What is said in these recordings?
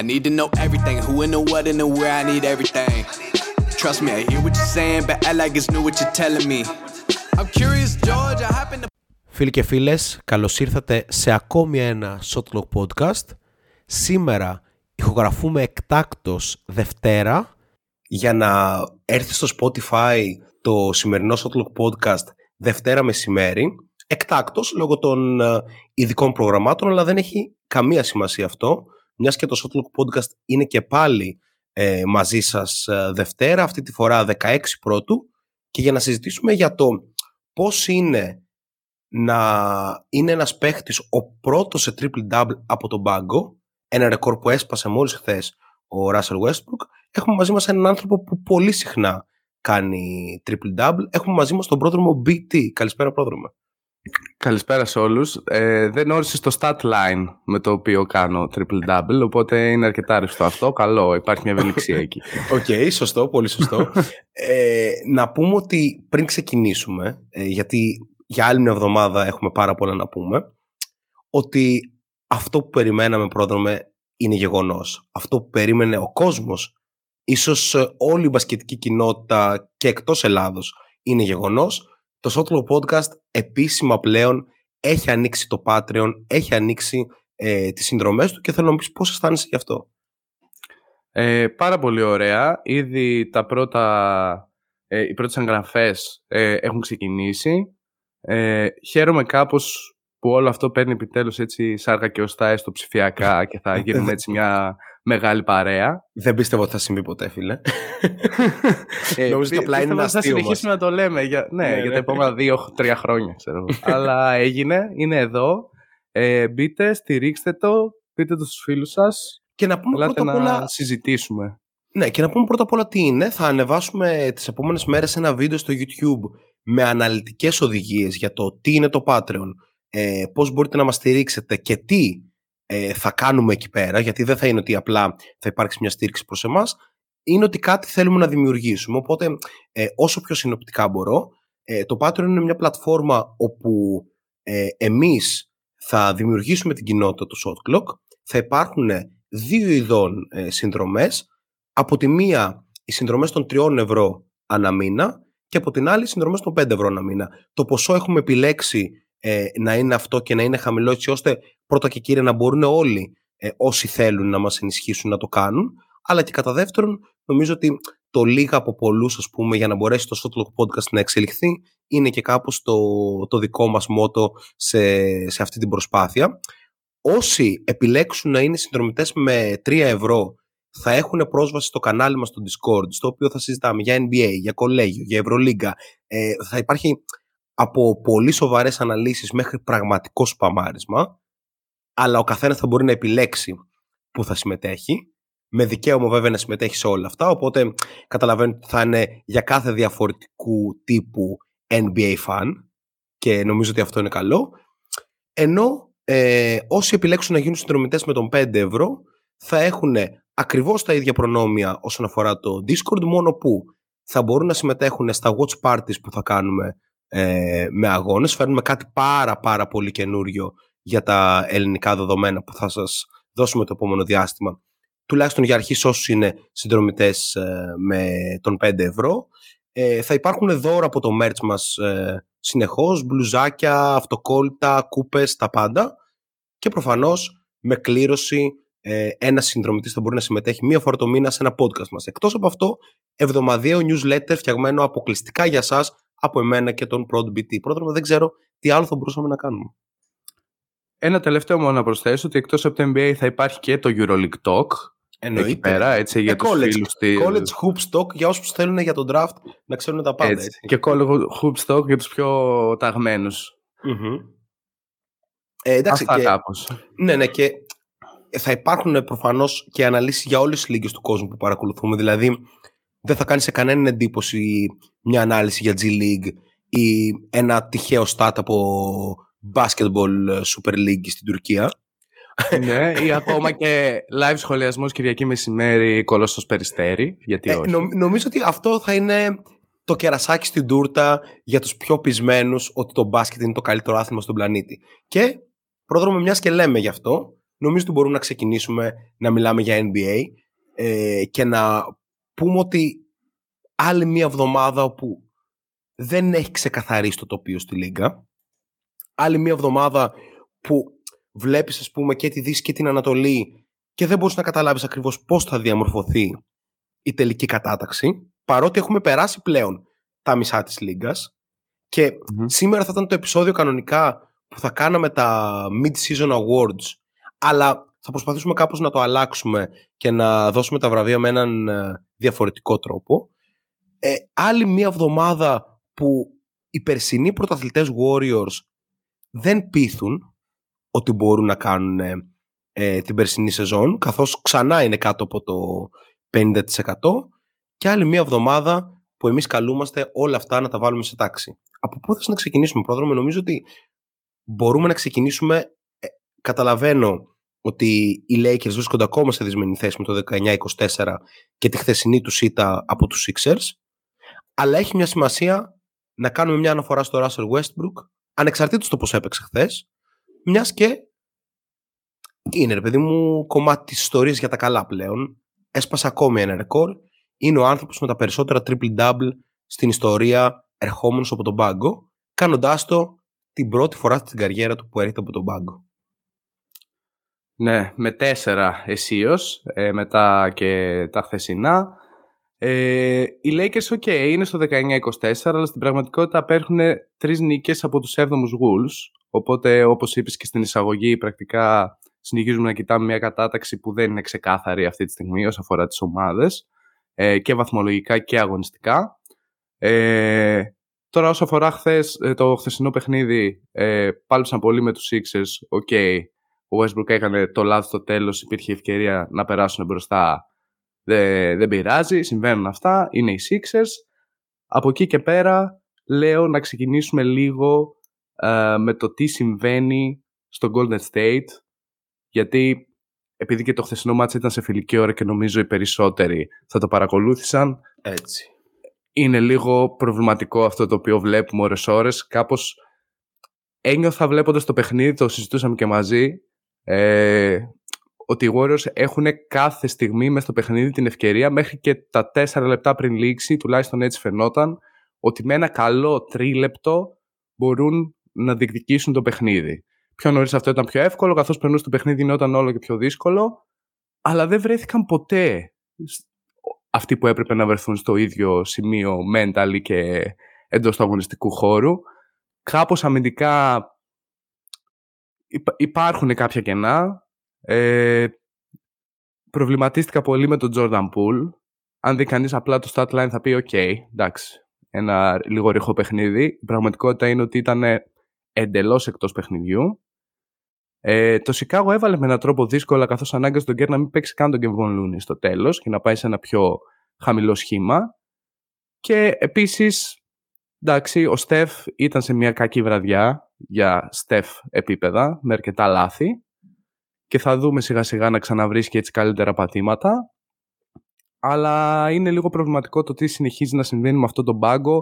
I need to know everything, who and the what and the where, I need everything. Trust me, I hear what you're saying, but I like it's new what you're telling me. I'm curious, George, I happen to... Φίλοι και φίλες, καλώς ήρθατε σε ακόμη ένα Shotlock Podcast. Σήμερα ηχογραφούμε εκτάκτος Δευτέρα για να έρθει στο Spotify το σημερινό Shotlock Podcast Δευτέρα μεσημέρι. Εκτάκτος λόγω των ε, ειδικών προγραμμάτων, αλλά δεν έχει καμία σημασία αυτό, μιας και το Shotlock Podcast είναι και πάλι ε, μαζί σας ε, Δευτέρα, αυτή τη φορά 16 πρώτου, και για να συζητήσουμε για το πώς είναι να είναι ένας παίχτης ο πρώτος σε triple-double από τον πάγκο, ένα ρεκόρ που έσπασε μόλις χθες ο Russell Westbrook, έχουμε μαζί μας έναν άνθρωπο που πολύ συχνά κάνει triple-double. Έχουμε μαζί μας τον πρόδρομο BT. Καλησπέρα πρόδρομο. Καλησπέρα σε όλους. Ε, δεν όρισε το stat line με το οποίο κάνω triple-double, οπότε είναι αρκετά ρευστό αυτό. Καλό, υπάρχει μια ευελιξία εκεί. Οκ, okay, σωστό, πολύ σωστό. ε, να πούμε ότι πριν ξεκινήσουμε, ε, γιατί για άλλη μια εβδομάδα έχουμε πάρα πολλά να πούμε, ότι αυτό που περιμέναμε πρόδρομε είναι γεγονός. Αυτό που περίμενε ο κόσμος, ίσως ε, όλη η μπασκετική κοινότητα και εκτός Ελλάδος είναι γεγονός, το Shotlow Podcast επίσημα πλέον έχει ανοίξει το Patreon, έχει ανοίξει ε, τις συνδρομές του και θέλω να μου πεις πώς αισθάνεσαι γι' αυτό. Ε, πάρα πολύ ωραία. Ήδη τα πρώτα, ε, οι πρώτες εγγραφές ε, έχουν ξεκινήσει. Ε, χαίρομαι κάπως που όλο αυτό παίρνει επιτέλους έτσι σάρκα και οστά έστω ψηφιακά και θα γίνουμε έτσι μια μεγάλη παρέα. Δεν πίστευα ότι θα συμβεί ποτέ, φίλε. ε, Νομίζω ότι απλά είναι ένα αστείο Θα συνεχίσουμε να το λέμε για, ναι, ναι, για τα ναι. επόμενα δύο-τρία χρόνια, ξέρω. Αλλά έγινε, είναι εδώ. Ε, μπείτε, στηρίξτε το, πείτε το στους φίλους σας. Και να πούμε πρώτα απ' όλα... να συζητήσουμε. Ναι, και να πούμε πρώτα απ' όλα τι είναι. Θα ανεβάσουμε τις επόμενες μέρες ένα βίντεο στο YouTube με αναλυτικές οδηγίες για το τι είναι το Patreon, ε, πώς μπορείτε να μας στηρίξετε και τι ε, θα κάνουμε εκεί πέρα, γιατί δεν θα είναι ότι απλά θα υπάρξει μια στήριξη προς εμάς, είναι ότι κάτι θέλουμε να δημιουργήσουμε. Οπότε, ε, όσο πιο συνοπτικά μπορώ, ε, το Patreon είναι μια πλατφόρμα όπου ε, εμείς θα δημιουργήσουμε την κοινότητα του Shot Clock. Θα υπάρχουν δύο ειδών ε, συνδρομές. Από τη μία, οι συνδρομές των 3 ευρώ ανά μήνα και από την άλλη, οι συνδρομές των 5 ευρώ ανά μήνα. Το ποσό έχουμε επιλέξει ε, να είναι αυτό και να είναι χαμηλό έτσι ώστε πρώτα και κύρια να μπορούν όλοι ε, όσοι θέλουν να μας ενισχύσουν να το κάνουν αλλά και κατά δεύτερον νομίζω ότι το λίγα από πολλούς ας πούμε για να μπορέσει το Shotlock Podcast να εξελιχθεί είναι και κάπως το, το δικό μας μότο σε, σε αυτή την προσπάθεια. Όσοι επιλέξουν να είναι συνδρομητές με 3 ευρώ θα έχουν πρόσβαση στο κανάλι μας στο Discord, στο οποίο θα συζητάμε για NBA, για κολέγιο, για Ευρωλίγκα. Ε, θα υπάρχει από πολύ σοβαρές αναλύσεις μέχρι πραγματικό σπαμάρισμα, αλλά ο καθένας θα μπορεί να επιλέξει που θα συμμετέχει, με δικαίωμα βέβαια να συμμετέχει σε όλα αυτά, οπότε καταλαβαίνετε ότι θα είναι για κάθε διαφορετικού τύπου NBA fan και νομίζω ότι αυτό είναι καλό. Ενώ ε, όσοι επιλέξουν να γίνουν συνδρομητές με τον 5 ευρώ θα έχουν ακριβώς τα ίδια προνόμια όσον αφορά το Discord, μόνο που θα μπορούν να συμμετέχουν στα watch parties που θα κάνουμε ε, με αγώνες. Φέρνουμε κάτι πάρα πάρα πολύ καινούριο για τα ελληνικά δεδομένα που θα σας δώσουμε το επόμενο διάστημα. Τουλάχιστον για αρχής όσους είναι συνδρομητές ε, με τον 5 ευρώ. Ε, θα υπάρχουν δώρα από το merch μας ε, συνεχώς, μπλουζάκια, αυτοκόλλητα, κούπες, τα πάντα. Και προφανώς με κλήρωση ε, ένας συνδρομητής θα μπορεί να συμμετέχει μία φορά το μήνα σε ένα podcast μας. Εκτός από αυτό, εβδομαδιαίο newsletter φτιαγμένο αποκλειστικά για σας από εμένα και τον Prod BT. Πρόδρομο δεν ξέρω τι άλλο θα μπορούσαμε να κάνουμε. Ένα τελευταίο μόνο να προσθέσω ότι εκτός από το NBA θα υπάρχει και το EuroLeague Talk. Εννοείται. Εκεί πέρα, έτσι, για ε, τους college, φίλους College Hoops Talk για όσους θέλουν για τον draft να ξέρουν τα πάντα. Έτσι. έτσι. Και College Hoops Talk για τους πιο ταγμένους. Mm-hmm. Ε, εντάξει, Αυτά και, κάπως. Ναι, ναι, και θα υπάρχουν προφανώς και αναλύσεις για όλες τις λίγες του κόσμου που παρακολουθούμε. Δηλαδή, δεν θα κάνει σε κανέναν εντύπωση μια ανάλυση για G League ή ένα τυχαίο stat από basketball Super League στην Τουρκία. ναι, ή ακόμα και live σχολιασμός Κυριακή μεσημέρι κολόστος Περιστέρη. Γιατί ε, όχι. νομίζω ότι αυτό θα είναι το κερασάκι στην τούρτα για τους πιο πεισμένους ότι το μπάσκετ είναι το καλύτερο άθλημα στον πλανήτη. Και πρόδρομο μιας και λέμε γι' αυτό, νομίζω ότι μπορούμε να ξεκινήσουμε να μιλάμε για NBA ε, και να πούμε ότι άλλη μία εβδομάδα όπου δεν έχει ξεκαθαρίσει το τοπίο στη Λίγκα. Άλλη μία εβδομάδα που βλέπεις ας πούμε και τη Δύση και την Ανατολή και δεν μπορείς να καταλάβεις ακριβώς πώς θα διαμορφωθεί η τελική κατάταξη παρότι έχουμε περάσει πλέον τα μισά της Λίγκας και σήμερα θα ήταν το επεισόδιο κανονικά που θα κάναμε τα Mid-Season Awards αλλά θα προσπαθήσουμε κάπως να το αλλάξουμε και να δώσουμε τα βραβεία με έναν ε, διαφορετικό τρόπο. Ε, άλλη μία εβδομάδα που οι περσινοί πρωταθλητές Warriors δεν πείθουν ότι μπορούν να κάνουν ε, ε, την περσινή σεζόν καθώς ξανά είναι κάτω από το 50% και άλλη μία εβδομάδα που εμείς καλούμαστε όλα αυτά να τα βάλουμε σε τάξη. Από πού θες να ξεκινήσουμε πρόδρομο, νομίζω ότι μπορούμε να ξεκινήσουμε, ε, καταλαβαίνω ότι οι Lakers βρίσκονται ακόμα σε δυσμενή θέση με το 19-24 και τη χθεσινή τους σίτα από τους Sixers, αλλά έχει μια σημασία να κάνουμε μια αναφορά στο Russell Westbrook, ανεξαρτήτως το πώς έπαιξε χθες, μιας και είναι, ρε παιδί μου, κομμάτι της ιστορίας για τα καλά πλέον. Έσπασε ακόμη ένα ρεκόρ. Είναι ο άνθρωπος με τα περισσότερα triple-double στην ιστορία ερχόμενος από τον πάγκο, κάνοντάς το την πρώτη φορά στην καριέρα του που έρχεται από τον πάγκο. Ναι, με τέσσερα αισίως, ε, μετά και τα χθεσινά. Ε, οι Lakers, ok, είναι στο 19-24, αλλά στην πραγματικότητα απέρχουν τρεις νίκες από τους 7ους Wolves. Οπότε, όπως είπες και στην εισαγωγή, πρακτικά συνεχίζουμε να κοιτάμε μια κατάταξη που δεν είναι ξεκάθαρη αυτή τη στιγμή όσο αφορά τις ομάδες ε, και βαθμολογικά και αγωνιστικά. Ε, τώρα όσο αφορά χθες, ε, το χθεσινό παιχνίδι, ε, πάλεψαν πολύ με τους Sixers. Okay, ο Westbrook έκανε το λάθος στο τέλος, υπήρχε ευκαιρία να περάσουν μπροστά. Δεν, δεν πειράζει, συμβαίνουν αυτά, είναι οι Sixers. Από εκεί και πέρα λέω να ξεκινήσουμε λίγο ε, με το τι συμβαίνει στο Golden State γιατί επειδή και το χθεσινό μάτς ήταν σε φιλική ώρα και νομίζω οι περισσότεροι θα το παρακολούθησαν. Έτσι. Είναι λίγο προβληματικό αυτό το οποίο βλέπουμε ώρες ώρες. Κάπως ένιωθα βλέποντας το παιχνίδι, το συζητούσαμε και μαζί, ε, ότι οι Warriors έχουν κάθε στιγμή μέσα στο παιχνίδι την ευκαιρία μέχρι και τα τέσσερα λεπτά πριν λήξει, τουλάχιστον έτσι φαινόταν, ότι με ένα καλό τρίλεπτο μπορούν να διεκδικήσουν το παιχνίδι. Πιο νωρίς αυτό ήταν πιο εύκολο, καθώς περνούσε το παιχνίδι γινόταν όλο και πιο δύσκολο. Αλλά δεν βρέθηκαν ποτέ αυτοί που έπρεπε να βρεθούν στο ίδιο σημείο mental και εντός του αγωνιστικού χώρου. Κάπως αμυντικά υπάρχουν κάποια κενά. Ε, προβληματίστηκα πολύ με τον Jordan Poole. Αν δει κανείς απλά το stat line θα πει «ΟΚ, εντάξει, ένα λίγο ρηχό παιχνίδι». Η πραγματικότητα είναι ότι ήταν εντελώς εκτός παιχνιδιού. Ε, το Σικάγο έβαλε με έναν τρόπο δύσκολα καθώς ανάγκασε τον Κέρ να μην παίξει καν τον Κεβόν Λούνι στο τέλος και να πάει σε ένα πιο χαμηλό σχήμα. Και επίσης, εντάξει, ο Στεφ ήταν σε μια κακή βραδιά για Στεφ επίπεδα, με αρκετά λάθη. Και θα δούμε σιγά σιγά να ξαναβρίσκει έτσι καλύτερα πατήματα. Αλλά είναι λίγο προβληματικό το τι συνεχίζει να συμβαίνει με αυτόν τον πάγκο,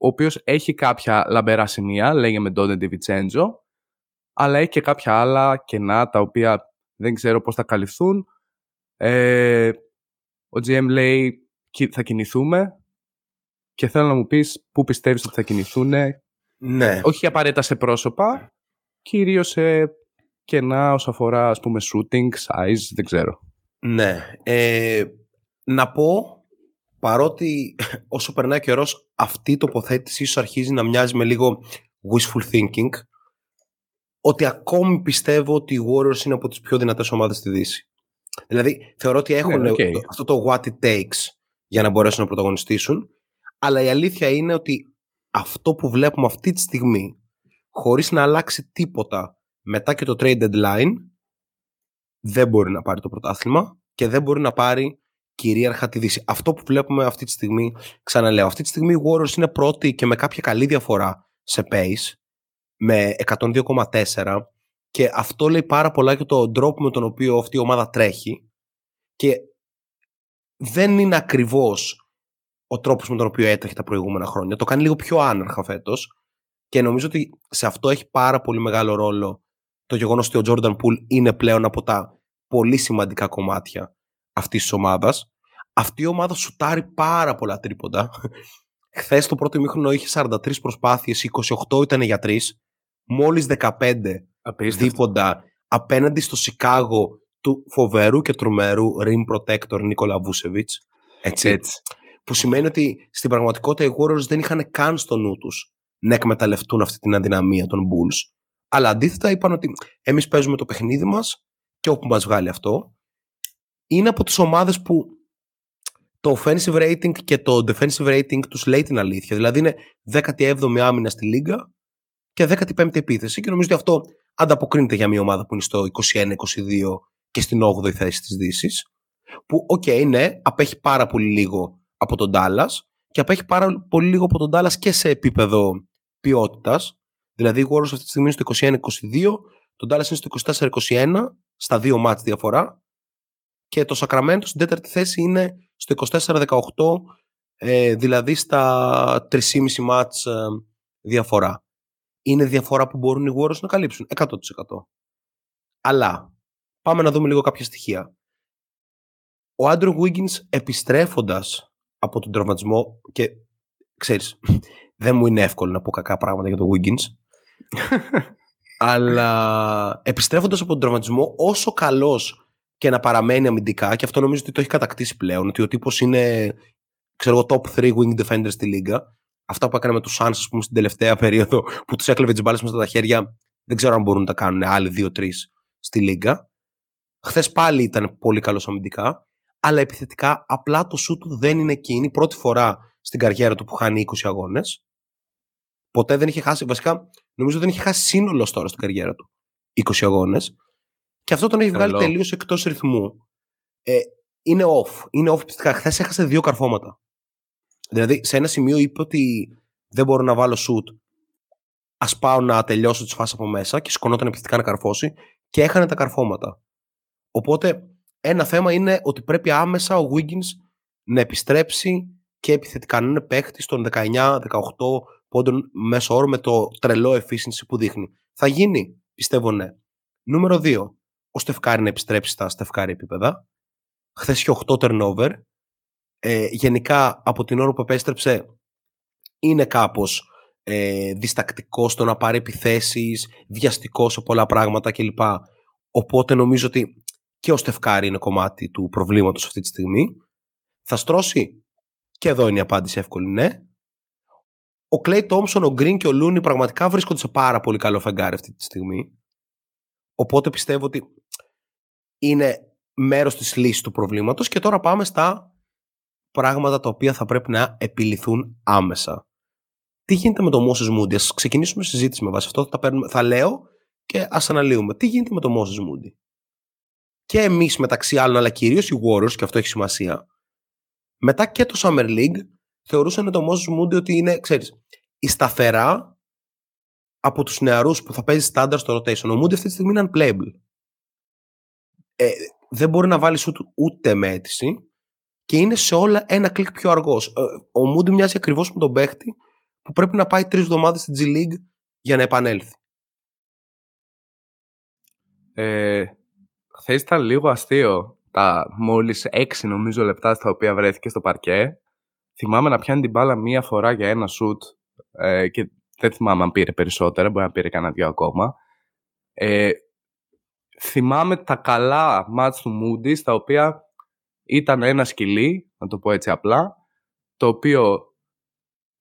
ο οποίος έχει κάποια λαμπερά σημεία, λέγε με Ντόντε Ντιβιτσέντζο, αλλά έχει και κάποια άλλα κενά τα οποία δεν ξέρω πώς θα καλυφθούν. Ε, ο GM λέει θα κινηθούμε και θέλω να μου πεις πού πιστεύεις ότι θα κινηθούν. Ναι. Όχι απαραίτητα σε πρόσωπα, κυρίως σε κενά όσο αφορά ας πούμε shooting, size, δεν ξέρω. Ναι. Ε, να πω παρότι όσο περνάει καιρός αυτή η τοποθέτηση ίσως αρχίζει να μοιάζει με λίγο wishful thinking ότι ακόμη πιστεύω ότι οι Warriors είναι από τις πιο δυνατές ομάδες στη Δύση. Δηλαδή, θεωρώ ότι έχουν ναι, αυτό το what it takes για να μπορέσουν να πρωταγωνιστήσουν, αλλά η αλήθεια είναι ότι αυτό που βλέπουμε αυτή τη στιγμή, χωρίς να αλλάξει τίποτα μετά και το trade deadline, δεν μπορεί να πάρει το πρωτάθλημα και δεν μπορεί να πάρει κυρίαρχα τη Δύση. Αυτό που βλέπουμε αυτή τη στιγμή, ξαναλέω, αυτή τη στιγμή οι Warriors είναι πρώτοι και με κάποια καλή διαφορά σε pace, με 102,4 και αυτό λέει πάρα πολλά για τον τρόπο με τον οποίο αυτή η ομάδα τρέχει και δεν είναι ακριβώς ο τρόπος με τον οποίο έτρεχε τα προηγούμενα χρόνια. Το κάνει λίγο πιο άναρχα φέτος και νομίζω ότι σε αυτό έχει πάρα πολύ μεγάλο ρόλο το γεγονός ότι ο Jordan Poole είναι πλέον από τα πολύ σημαντικά κομμάτια αυτής της ομάδας. Αυτή η ομάδα σουτάρει πάρα πολλά τρίποντα. Χθες το πρώτο ημίχρονο είχε 43 προσπάθειες, 28 ήταν για 3. Μόλις 15 δίποντα απέναντι στο Σικάγο του φοβερού και τρομερού rim protector Νίκολα Βούσεβιτς. Έτσι. Έτσι. Που σημαίνει ότι στην πραγματικότητα οι Warriors δεν είχαν καν στο νου τους να εκμεταλλευτούν αυτή την αδυναμία των Bulls. Αλλά αντίθετα είπαν ότι εμείς παίζουμε το παιχνίδι μας και όπου μας βγάλει αυτό. Είναι από τις ομάδες που το offensive rating και το defensive rating τους λέει την αλήθεια. Δηλαδή είναι 17η άμυνα στη Λίγκα και 15η επίθεση και νομίζω ότι αυτό ανταποκρίνεται για μια ομάδα που είναι στο 21-22 και στην 8η θέση της δύσης. που οκ okay, ναι, απέχει πάρα πολύ λίγο από τον Dallas και απέχει πάρα πολύ λίγο από τον Dallas και σε επίπεδο ποιότητας. Δηλαδή, οι Warriors αυτή τη στιγμή είναι στο 21-22, τον Dallas είναι στο 24-21, στα δύο μάτς διαφορά. Και το Sacramento στην τέταρτη θέση είναι στο 24-18, ε, δηλαδή στα 3,5 μάτς ε, διαφορά. Είναι διαφορά που μπορούν οι Warriors να καλύψουν, 100%. Αλλά, πάμε να δούμε λίγο κάποια στοιχεία. Ο Andrew Wiggins επιστρέφοντας από τον τραυματισμό και ξέρεις, δεν μου είναι εύκολο να πω κακά πράγματα για τον Wiggins. Αλλά επιστρέφοντας από τον τραυματισμό όσο καλός και να παραμένει αμυντικά και αυτό νομίζω ότι το έχει κατακτήσει πλέον ότι ο τύπος είναι ξέρω top 3 wing defender στη λίγα. Αυτά που έκανε με τους Suns ας πούμε στην τελευταία περίοδο που τους έκλεβε τις μπάλες μέσα στα χέρια δεν ξέρω αν μπορούν να τα κάνουν άλλοι 2-3 στη λίγα. Χθες πάλι ήταν πολύ καλός αμυντικά αλλά επιθετικά απλά το σου του δεν είναι εκείνη. η πρώτη φορά στην καριέρα του που χάνει 20 αγώνες. Ποτέ δεν είχε χάσει, βασικά νομίζω δεν είχε χάσει σύνολος τώρα στην καριέρα του 20 αγώνες. Και αυτό τον έχει βγάλει τελείως εκτός ρυθμού. Ε, είναι off. Είναι off πιστικά. Χθες έχασε δύο καρφώματα. Δηλαδή σε ένα σημείο είπε ότι δεν μπορώ να βάλω shoot. Α πάω να τελειώσω τις φάσεις από μέσα και σκονόταν επιθετικά να καρφώσει και έχανε τα καρφώματα. Οπότε ένα θέμα είναι ότι πρέπει άμεσα ο Wiggins να επιστρέψει και επιθετικά να είναι παίχτη των 19-18 πόντων μέσω όρο με το τρελό efficiency που δείχνει. Θα γίνει, πιστεύω ναι. Νούμερο 2. Ο Στεφκάρη να επιστρέψει στα Στεφκάρη επίπεδα. Χθες είχε 8 turnover. Ε, γενικά από την ώρα που επέστρεψε είναι κάπως ε, διστακτικός στο να πάρει επιθέσεις, βιαστικός σε πολλά πράγματα κλπ. Οπότε νομίζω ότι και ο Στεφκάρη είναι κομμάτι του προβλήματος αυτή τη στιγμή. Θα στρώσει; Και εδώ είναι η απάντηση εύκολη ναι. Ο Κλέι Τόμσον, ο Γκριν και ο Λούνι πραγματικά βρίσκονται σε πάρα πολύ καλό φεγγάρι αυτή τη στιγμή. Οπότε πιστεύω ότι είναι μέρος της λύσης του προβλήματος και τώρα πάμε στα πράγματα τα οποία θα πρέπει να επιληθούν άμεσα. Τι γίνεται με το Moses Moody, ας ξεκινήσουμε συζήτηση με βάση αυτό, θα, παίρνουμε, θα λέω και ας αναλύουμε. Τι γίνεται με το Moses Moody; Και εμείς μεταξύ άλλων, αλλά κυρίως οι Warriors, και αυτό έχει σημασία, μετά και το Summer League θεωρούσαν το Moses Moody ότι είναι, ξέρεις, η σταθερά από τους νεαρούς που θα παίζει standard στο rotation. Ο Moody αυτή τη στιγμή είναι unplayable. Ε, δεν μπορεί να βάλει ούτε, ούτε με αίτηση και είναι σε όλα ένα κλικ πιο αργός. Ε, ο Moody μοιάζει ακριβώς με τον παίχτη που πρέπει να πάει τρεις εβδομάδες στην G League για να επανέλθει. Ε, Χθε ήταν λίγο αστείο τα μόλις 6 νομίζω λεπτά στα οποία βρέθηκε στο παρκέ. Θυμάμαι να πιάνει την μπάλα μία φορά για ένα σουτ ε, και δεν θυμάμαι αν πήρε περισσότερα, μπορεί να πήρε κανένα δυο ακόμα. Ε, θυμάμαι τα καλά μάτς του Moody, στα οποία ήταν ένα σκυλί, να το πω έτσι απλά, το οποίο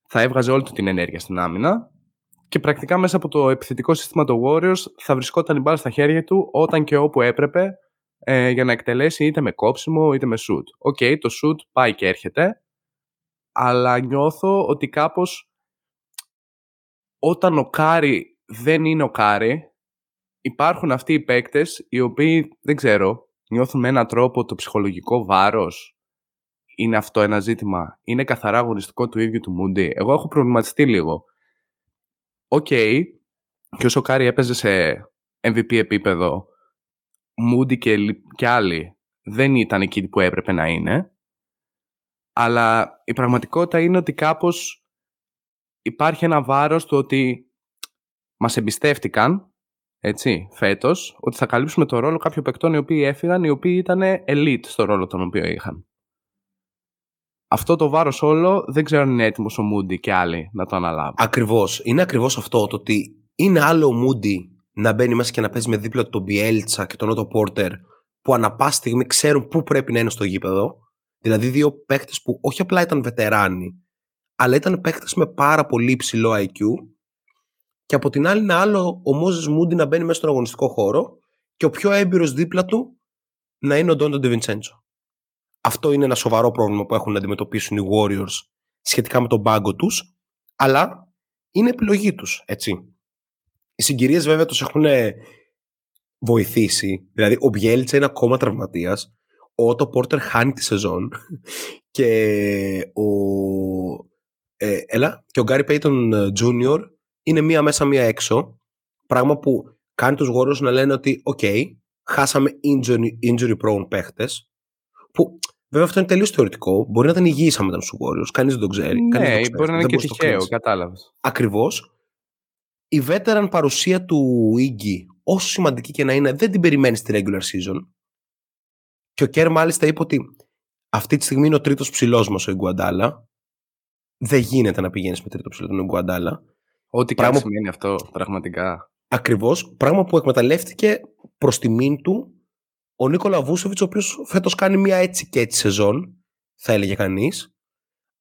θα έβγαζε όλη του την ενέργεια στην άμυνα και πρακτικά μέσα από το επιθετικό σύστημα του Warriors θα βρισκόταν η μπάλα στα χέρια του όταν και όπου έπρεπε ε, για να εκτελέσει είτε με κόψιμο είτε με shoot. Οκ, okay, το shoot πάει και έρχεται, αλλά νιώθω ότι κάπως όταν ο Κάρι δεν είναι ο Κάρι, υπάρχουν αυτοί οι παίκτες οι οποίοι, δεν ξέρω, νιώθουν με έναν τρόπο το ψυχολογικό βάρος. Είναι αυτό ένα ζήτημα; Είναι καθαρά αγωνιστικό του ίδιου του Μούντι; Εγώ έχω προβληματιστεί λίγο οκ, okay, και όσο Κάρι έπαιζε σε MVP επίπεδο, Moody και, και άλλοι δεν ήταν εκεί που έπρεπε να είναι. Αλλά η πραγματικότητα είναι ότι κάπως υπάρχει ένα βάρος του ότι μας εμπιστεύτηκαν έτσι, φέτος, ότι θα καλύψουμε το ρόλο κάποιων παικτών οι οποίοι έφυγαν, οι οποίοι ήταν elite στο ρόλο τον οποίο είχαν. Αυτό το βάρος όλο δεν ξέρω αν είναι έτοιμος ο Μούντι και άλλοι να το αναλάβουν. Ακριβώς. Είναι ακριβώς αυτό το ότι είναι άλλο ο Μούντι να μπαίνει μέσα και να παίζει με δίπλα του τον Μπιέλτσα και τον Ότο Πόρτερ που ανα πάση στιγμή ξέρουν πού πρέπει να είναι στο γήπεδο. Δηλαδή δύο παίκτες που όχι απλά ήταν βετεράνοι, αλλά ήταν παίκτες με πάρα πολύ υψηλό IQ. Και από την άλλη είναι άλλο ο Μόζες Μούντι να μπαίνει μέσα στον αγωνιστικό χώρο και ο πιο έμπειρος δίπλα του να είναι ο Ντόντο Ντεβιντσέντσο. Αυτό είναι ένα σοβαρό πρόβλημα που έχουν να αντιμετωπίσουν οι Warriors σχετικά με τον πάγκο τους, αλλά είναι επιλογή τους, έτσι. Οι συγκυρίες βέβαια τους έχουν βοηθήσει. Δηλαδή, ο Μπιέλτσα είναι ακόμα τραυματίας. Ο Ότο Πόρτερ χάνει τη σεζόν. Και ο. Ε, έλα, και ο Γκάρι Πέιτον Jr. είναι μία μέσα, μία έξω. Πράγμα που κάνει τους γόρους να λένε ότι οκ, okay, χάσαμε injury, injury prone παίχτες που βέβαια αυτό είναι τελείως θεωρητικό μπορεί να ήταν υγιείς άμα ήταν στους Warriors κανείς δεν το ξέρει Ναι, κανείς δεν το ξέρει, μπορεί να είναι δεν και μπορείς το τυχαίο, κρίνεις. κατάλαβες. Ακριβώς. Η veteran παρουσία του Iggy, όσο σημαντική και να είναι, δεν την περιμένεις στη regular season. Και ο Κέρ μάλιστα είπε ότι αυτή τη στιγμή είναι ο τρίτος ψηλός μας ο Ιγκουαντάλα. Δεν γίνεται να πηγαίνεις με τρίτο ψηλό τον Ιγκουαντάλα. Ό,τι και Πράγμα- αν σημαίνει αυτό, πραγματικά. Ακριβώς, πράγμα που εκμεταλλεύτηκε προς τιμήν του ο Νίκολα Βούσεβιτς, ο οποίος φέτος κάνει μια έτσι και έτσι σεζόν, θα έλεγε κανείς.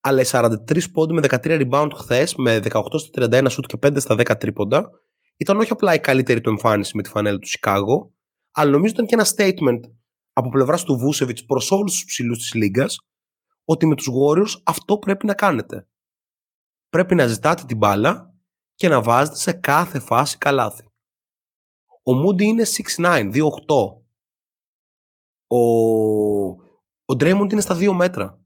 Αλλά οι 43 πόντοι με 13 rebound χθες, με 18 στα 31 σουτ και 5 στα 10 τρίποντα, ήταν όχι απλά η καλύτερη του εμφάνιση με τη φανέλα του Σικάγο, αλλά νομίζω ήταν και ένα statement από πλευράς του Βούσεβιτς προς όλους τους ψηλούς της Λίγκας, ότι με τους Warriors αυτό πρέπει να κάνετε. Πρέπει να ζητάτε την μπάλα και να βάζετε σε κάθε φάση καλάθι. Ο Moody είναι 6'9, 2'8. Ο, ο Draymond είναι στα 2 μέτρα.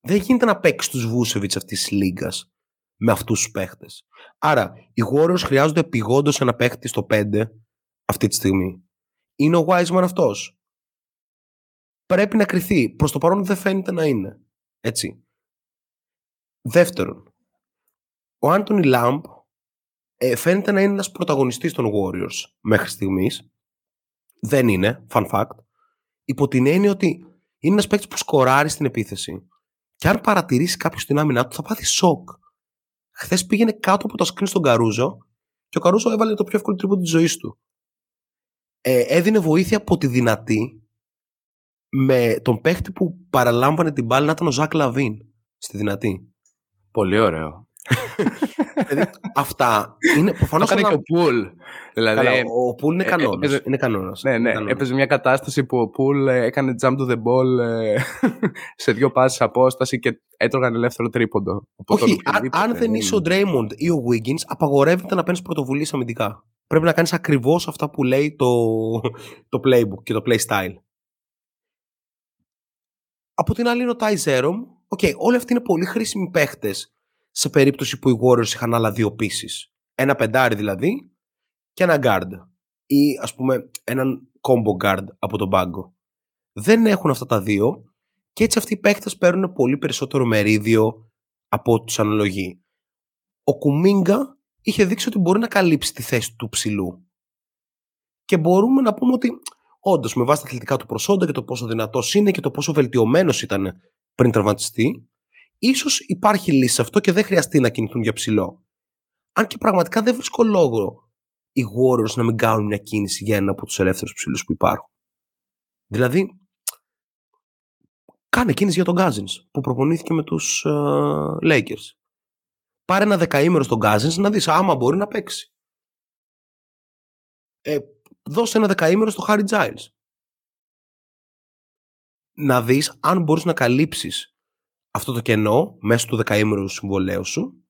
Δεν γίνεται να παίξει τους Βούσεβιτς αυτής της λίγκας με αυτούς τους παίχτες. Άρα, οι Warriors χρειάζονται επιγόντως ένα παίχτη στο 5 αυτή τη στιγμή. Είναι ο Wiseman αυτός. Πρέπει να κρυθεί. Προς το παρόν δεν φαίνεται να είναι. Έτσι. Δεύτερον, ο Άντωνι Λάμπ ε, φαίνεται να είναι ένας πρωταγωνιστής των Warriors μέχρι στιγμής. Δεν είναι, fun fact. Υπό την έννοια ότι είναι ένας παίκτης που σκοράρει στην επίθεση. Και αν παρατηρήσει κάποιος την άμυνά του, θα πάθει σοκ. Χθες πήγαινε κάτω από το screen στον Καρούζο και ο Καρούζο έβαλε το πιο εύκολο τρίπο της ζωής του. Ε, έδινε βοήθεια από τη δυνατή με τον παίχτη που παραλάμβανε την μπάλα να ήταν ο Ζακ Λαβίν στη δυνατή. Πολύ ωραίο. Δηλαδή, αυτά είναι Το προφανώ. έκανε και ο Πουλ. Δηλαδή, Καλά, ο Πούλ είναι ε, κανόνα. έπαιζε- είναι κανόνας. ναι, Είναι ναι, κανόνας. έπαιζε μια κατάσταση που ο Πουλ ε, έκανε jump to the ball ε, σε δύο πάσεις απόσταση και έτρωγαν ελεύθερο τρίποντο. Από τον Όχι, αν, οποιοδήποτε, αν δεν ναι. είσαι ο Draymond ή ο Wiggins, απαγορεύεται να παίρνεις πρωτοβουλίες αμυντικά. Πρέπει να κάνεις ακριβώς αυτά που λέει το, το playbook και το play style. Από την άλλη είναι ο Ty Zerom. Οκ, όλοι αυτοί είναι πολύ χρήσιμοι παίχτες σε περίπτωση που οι Warriors είχαν άλλα δύο πίσει. Ένα πεντάρι δηλαδή και ένα guard. Ή ας πούμε έναν combo guard από τον πάγκο. Δεν έχουν αυτά τα δύο και έτσι αυτοί οι παίχτες παίρνουν πολύ περισσότερο μερίδιο από ό,τι τους αναλογεί. Ο Κουμίγκα είχε δείξει ότι μπορεί να καλύψει τη θέση του ψηλού. Και μπορούμε να πούμε ότι όντως με βάση τα αθλητικά του προσόντα και το πόσο δυνατός είναι και το πόσο βελτιωμένος ήταν πριν τραυματιστεί, ίσως υπάρχει λύση σε αυτό και δεν χρειαστεί να κινηθούν για ψηλό. Αν και πραγματικά δεν βρίσκω λόγο οι Warriors να μην κάνουν μια κίνηση για ένα από τους ελεύθερους ψηλούς που υπάρχουν. Δηλαδή, κάνε κίνηση για τον Cousins που προπονήθηκε με τους ε, Lakers. Πάρε ένα δεκαήμερο στον Cousins να δεις άμα μπορεί να παίξει. Ε, δώσε ένα δεκαήμερο στο Harry Giles. Να δεις αν μπορείς να καλύψεις αυτό το κενό μέσω του δεκαήμερου του συμβολέου σου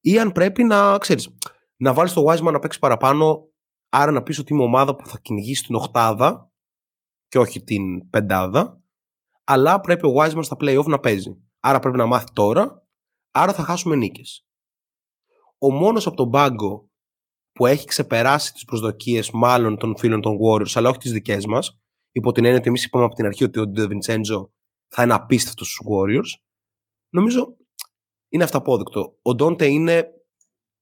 ή αν πρέπει να, ξέρεις, να βάλεις το Wiseman να παίξει παραπάνω άρα να πεις ότι είμαι ομάδα που θα κυνηγήσει την οχτάδα και όχι την πεντάδα αλλά πρέπει ο Wiseman στα play-off να παίζει. Άρα πρέπει να μάθει τώρα, άρα θα χάσουμε νίκες. Ο μόνος από τον πάγκο που έχει ξεπεράσει τις προσδοκίες μάλλον των φίλων των Warriors, αλλά όχι τις δικές μας, υπό την έννοια ότι εμείς είπαμε από την αρχή ότι ο De Vincenzo θα είναι απίστευτος στους Warriors, νομίζω είναι αυταπόδεικτο. Ο Ντόντε είναι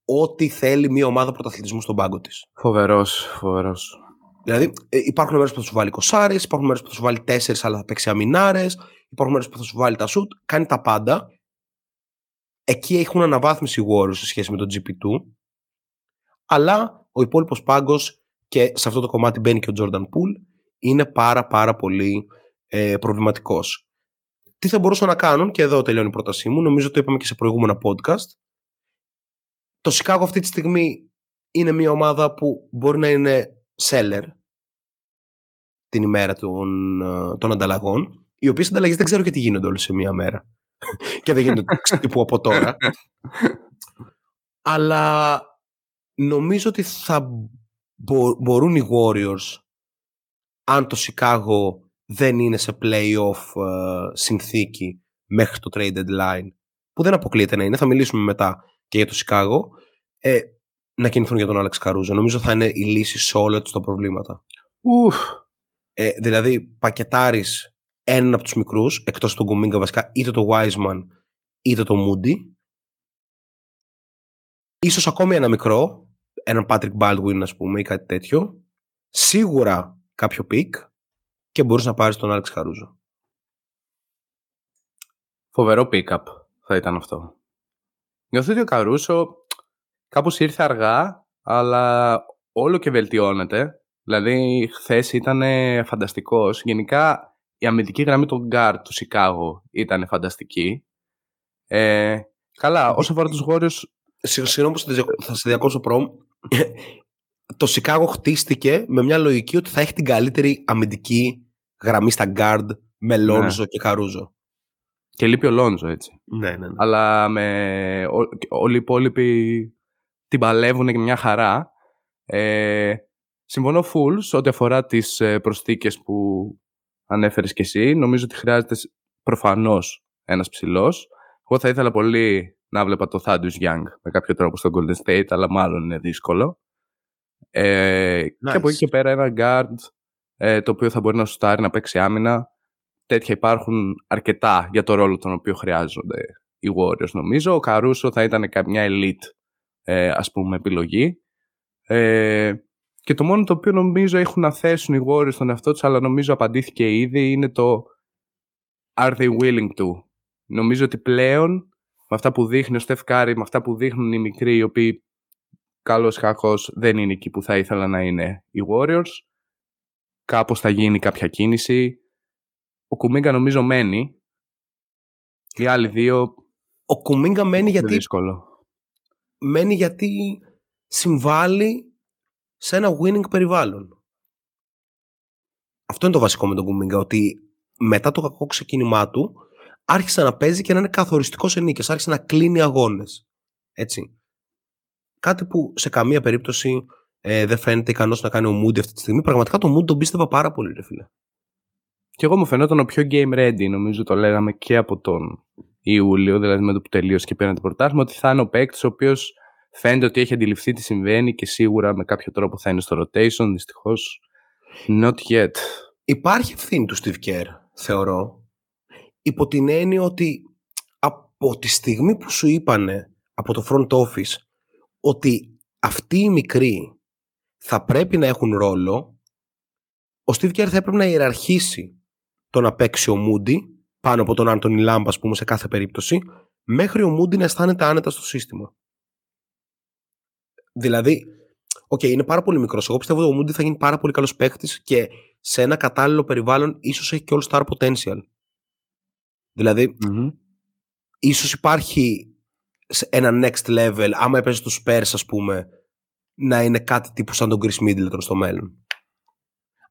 ό,τι θέλει μια ομάδα πρωταθλητισμού στον πάγκο της. Φοβερός, φοβερός. Δηλαδή, ε, υπάρχουν μέρες που θα σου βάλει κοσάρε, υπάρχουν μέρες που θα σου βάλει τέσσερις, αλλά θα παίξει αμινάρε, υπάρχουν μέρες που θα σου βάλει τα σουτ. Κάνει τα πάντα. Εκεί έχουν αναβάθμιση οι Warriors σε σχέση με τον GP2. Αλλά ο υπόλοιπος πάγκος και σε αυτό το κομμάτι μπαίνει και ο Jordan Poole είναι πάρα πάρα πολύ ε, προβληματικός. Τι θα μπορούσαν να κάνουν, και εδώ τελειώνει η πρότασή μου, νομίζω το είπαμε και σε προηγούμενα podcast. Το Σικάγο αυτή τη στιγμή είναι μια ομάδα που μπορεί να είναι seller την ημέρα των, ε, των ανταλλαγών, οι οποίες ανταλλαγές δεν ξέρω γιατί γίνονται όλες σε μία μέρα. και δεν γίνονται τύπου από τώρα. Αλλά νομίζω ότι θα μπορούν οι Warriors αν το Chicago δεν είναι σε playoff uh, συνθήκη μέχρι το trade deadline που δεν αποκλείεται να είναι, θα μιλήσουμε μετά και για το Chicago ε, να κινηθούν για τον Alex Caruso. Νομίζω θα είναι η λύση σε όλα τους τα προβλήματα. Ουφ. Ε, δηλαδή πακετάρεις έναν από τους μικρούς, εκτός του Kuminga βασικά, είτε το Wiseman είτε το Moody. Ίσως ακόμη ένα μικρό, έναν Patrick Baldwin ας πούμε ή κάτι τέτοιο. Σίγουρα κάποιο pick και μπορείς να πάρεις τον Alex Caruso. Φοβερό pick-up θα ήταν αυτό. Νιώθω ότι ο Caruso κάπως ήρθε αργά, αλλά όλο και βελτιώνεται. Δηλαδή, χθες ήταν φανταστικός. Γενικά, η αμυντική γραμμή των Γκάρ του Σικάγο ήταν φανταστική. Ε, καλά, όσο αφορά τους Warriors... Συγγνώμη που θα σε διακόψω πρόμ το Σικάγο χτίστηκε με μια λογική ότι θα έχει την καλύτερη αμυντική γραμμή στα guard με Λόνζο ναι. και Καρούζο. Και λείπει ο Λόνζο έτσι. Ναι, ναι, ναι. Αλλά με... όλοι οι υπόλοιποι την παλεύουν και μια χαρά. Ε, συμφωνώ full σε ό,τι αφορά τις ε, προσθήκες που ανέφερες και εσύ. Νομίζω ότι χρειάζεται προφανώς ένας ψηλός. Εγώ θα ήθελα πολύ να βλέπα το Thaddeus Young με κάποιο τρόπο στο Golden State, αλλά μάλλον είναι δύσκολο. Ε, Και από εκεί και πέρα ένα guard ε, το οποίο θα μπορεί να σουτάρει, να παίξει άμυνα. Τέτοια υπάρχουν αρκετά για το ρόλο τον οποίο χρειάζονται οι Warriors νομίζω. Ο Καρούσο θα ήταν μια elite ε, ας πούμε επιλογή. Ε, και το μόνο το οποίο νομίζω έχουν να θέσουν οι Warriors στον εαυτό τους αλλά νομίζω απαντήθηκε ήδη είναι το are they willing to. Νομίζω ότι πλέον με αυτά που δείχνει ο Στεφ με αυτά που δείχνουν οι μικροί οι οποίοι καλός κακός δεν είναι εκεί που θα ήθελα να είναι οι Warriors. Κάπως θα γίνει κάποια κίνηση. Ο Κουμίγκα νομίζω μένει. Οι άλλοι δύο... Ο Κουμίγκα μένει γιατί... Δύσκολο. Μένει γιατί συμβάλλει σε ένα winning περιβάλλον. Αυτό είναι το βασικό με τον Κουμίγκα, ότι μετά το κακό ξεκίνημά του άρχισε να παίζει και να είναι καθοριστικός σε νίκες, άρχισε να κλείνει αγώνες. Έτσι. Κάτι που σε καμία περίπτωση ε, δεν φαίνεται ικανός να κάνει ο Moody αυτή τη στιγμή. Πραγματικά το Moody τον πίστευα πάρα πολύ, ρε φίλε. Και εγώ μου φαινόταν ο πιο game ready, νομίζω το λέγαμε και από τον Ιούλιο, δηλαδή με το που τελείωσε και πήραν το πρωτάθλημα, ότι θα είναι ο παίκτης ο οποίος φαίνεται ότι έχει αντιληφθεί τι συμβαίνει και σίγουρα με κάποιο τρόπο θα είναι στο rotation. Δυστυχώς, not yet. Υπάρχει ευθύνη του Steve Kerr, θεωρώ, υπό την έννοια ότι από τη στιγμή που σου είπανε από το front office ότι αυτοί οι μικροί θα πρέπει να έχουν ρόλο, ο Steve Kerr θα έπρεπε να ιεραρχήσει το να παίξει ο Moody πάνω από τον Anthony Lamb, ας πούμε, σε κάθε περίπτωση, μέχρι ο Moody να αισθάνεται άνετα στο σύστημα. Δηλαδή, OK, okay, είναι πάρα πολύ μικρός. Εγώ πιστεύω ότι ο Moody θα γίνει πάρα πολύ καλός παίκτης και σε ένα κατάλληλο περιβάλλον ίσως έχει και all star potential. Δηλαδή, mm ίσως υπάρχει σε ένα next level, άμα έπαιζε στους Spurs ας πούμε, να είναι κάτι τύπου σαν τον Khris Middleton στο μέλλον.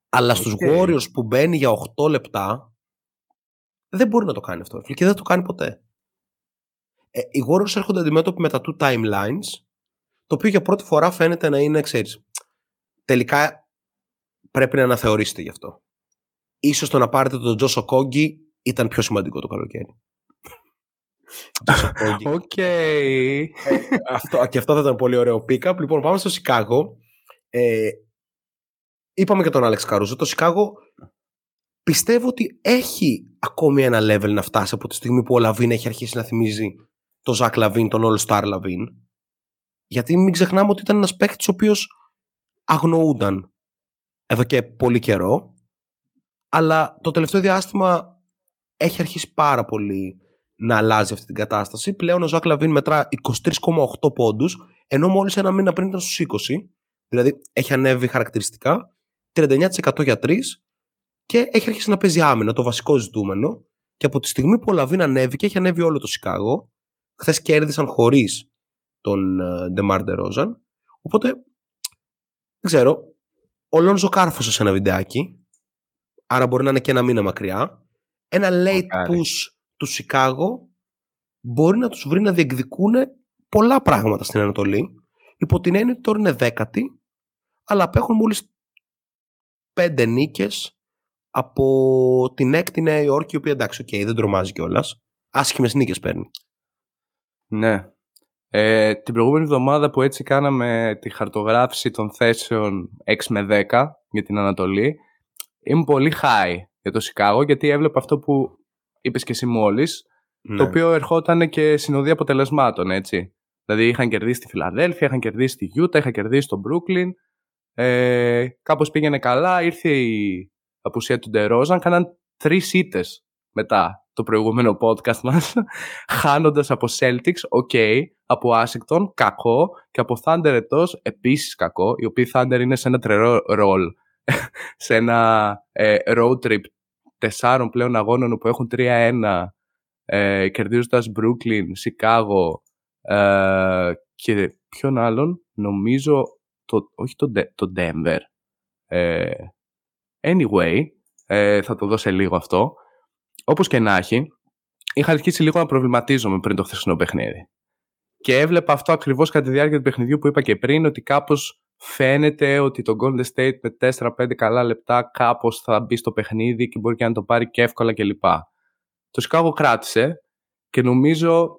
Αλλά okay. στους Warriors που μπαίνει για 8 λεπτά, δεν μπορεί να το κάνει αυτό. Και δεν το κάνει ποτέ. Ε, οι Warriors έρχονται αντιμέτωποι με τα two timelines, το οποίο για πρώτη φορά φαίνεται να είναι, ξέρεις, τελικά πρέπει να αναθεωρήσετε γι' αυτό. Ίσως το να πάρετε τον Josh Okogie ήταν πιο σημαντικό το καλοκαίρι. Οκ. Ε, αυτό, και αυτό θα ήταν πολύ ωραίο pick-up. Λοιπόν, πάμε στο Σικάγο. Ε, είπαμε και τον Alex Caruso. Το Σικάγο πιστεύω ότι έχει ακόμη ένα level να φτάσει από τη στιγμή που ο LaVine έχει αρχίσει να θυμίζει το Zach LaVine, τον All Star LaVine. Γιατί μην ξεχνάμε ότι ήταν ένας παίκτης ο οποίος αγνοούνταν εδώ και πολύ καιρό, αλλά το τελευταίο διάστημα έχει αρχίσει πάρα πολύ να αλλάζει αυτή την κατάσταση. Πλέον ο Zach LaVine μετρά 23,8 πόντους, ενώ μόλις ένα μήνα πριν ήταν στους 20, δηλαδή έχει ανέβει χαρακτηριστικά, 39% για 3 και έχει αρχίσει να παίζει άμυνα, το βασικό ζητούμενο. Και από τη στιγμή που ο LaVine ανέβηκε, έχει ανέβει όλο το Σικάγο. Χθες κέρδισαν χωρίς τον DeMar DeRozan. Οπότε, δεν ξέρω, ο Lonzo κάρφωσε σε ένα βιντεάκι. Άρα μπορεί να είναι και ένα μήνα μακριά. Ένα late push του Σικάγο μπορεί να τους βρει να διεκδικούν πολλά πράγματα στην Ανατολή. Υπό την έννοια ότι τώρα είναι δέκατη, αλλά απέχουν μόλις πέντε νίκες από την έκτη Νέα Υόρκη, η οποία εντάξει, okay, δεν τρομάζει κιόλας. Άσχημες νίκες παίρνει. Ναι. Ε, την προηγούμενη εβδομάδα που έτσι κάναμε τη χαρτογράφηση των θέσεων 6 με 10 για την Ανατολή, ήμουν πολύ high για το Σικάγο, γιατί έβλεπα αυτό που είπες και εσύ μόλις, το ναι. οποίο ερχόταν και συνοδεία αποτελεσμάτων, έτσι. Δηλαδή είχαν κερδίσει τη Φιλαδέλφια, είχαν κερδίσει τη Γιούτα, είχαν κερδίσει τον Μπρούκλιν. Ε, κάπως πήγαινε καλά, ήρθε η απουσία του Ντερόζαν, κάναν τρεις ήττες μετά το προηγούμενο podcast μας, χάνοντας από Celtics, ok, από Washington, κακό, και από Thunder ετός, επίσης κακό, οι οποίοι Thunder είναι σε ένα τρερό ρολ, σε ένα ε, road trip τεσσάρων πλέον αγώνων που έχουν 3-1, ε, κερδίζοντας Brooklyn, Chicago ε, και ποιον άλλον, νομίζω, το, όχι το, το Denver, ε, Anyway, ε, θα το δώσω λίγο αυτό. Όπως και να έχει, είχα αρχίσει λίγο να προβληματίζομαι πριν το χθεσινό παιχνίδι. Και έβλεπα αυτό ακριβώς κατά τη διάρκεια του παιχνιδιού που είπα και πριν, ότι κάπως φαίνεται ότι το Golden State με 4-5 καλά λεπτά κάπως θα μπει στο παιχνίδι και μπορεί και να το πάρει και εύκολα κλπ. Το Chicago κράτησε και νομίζω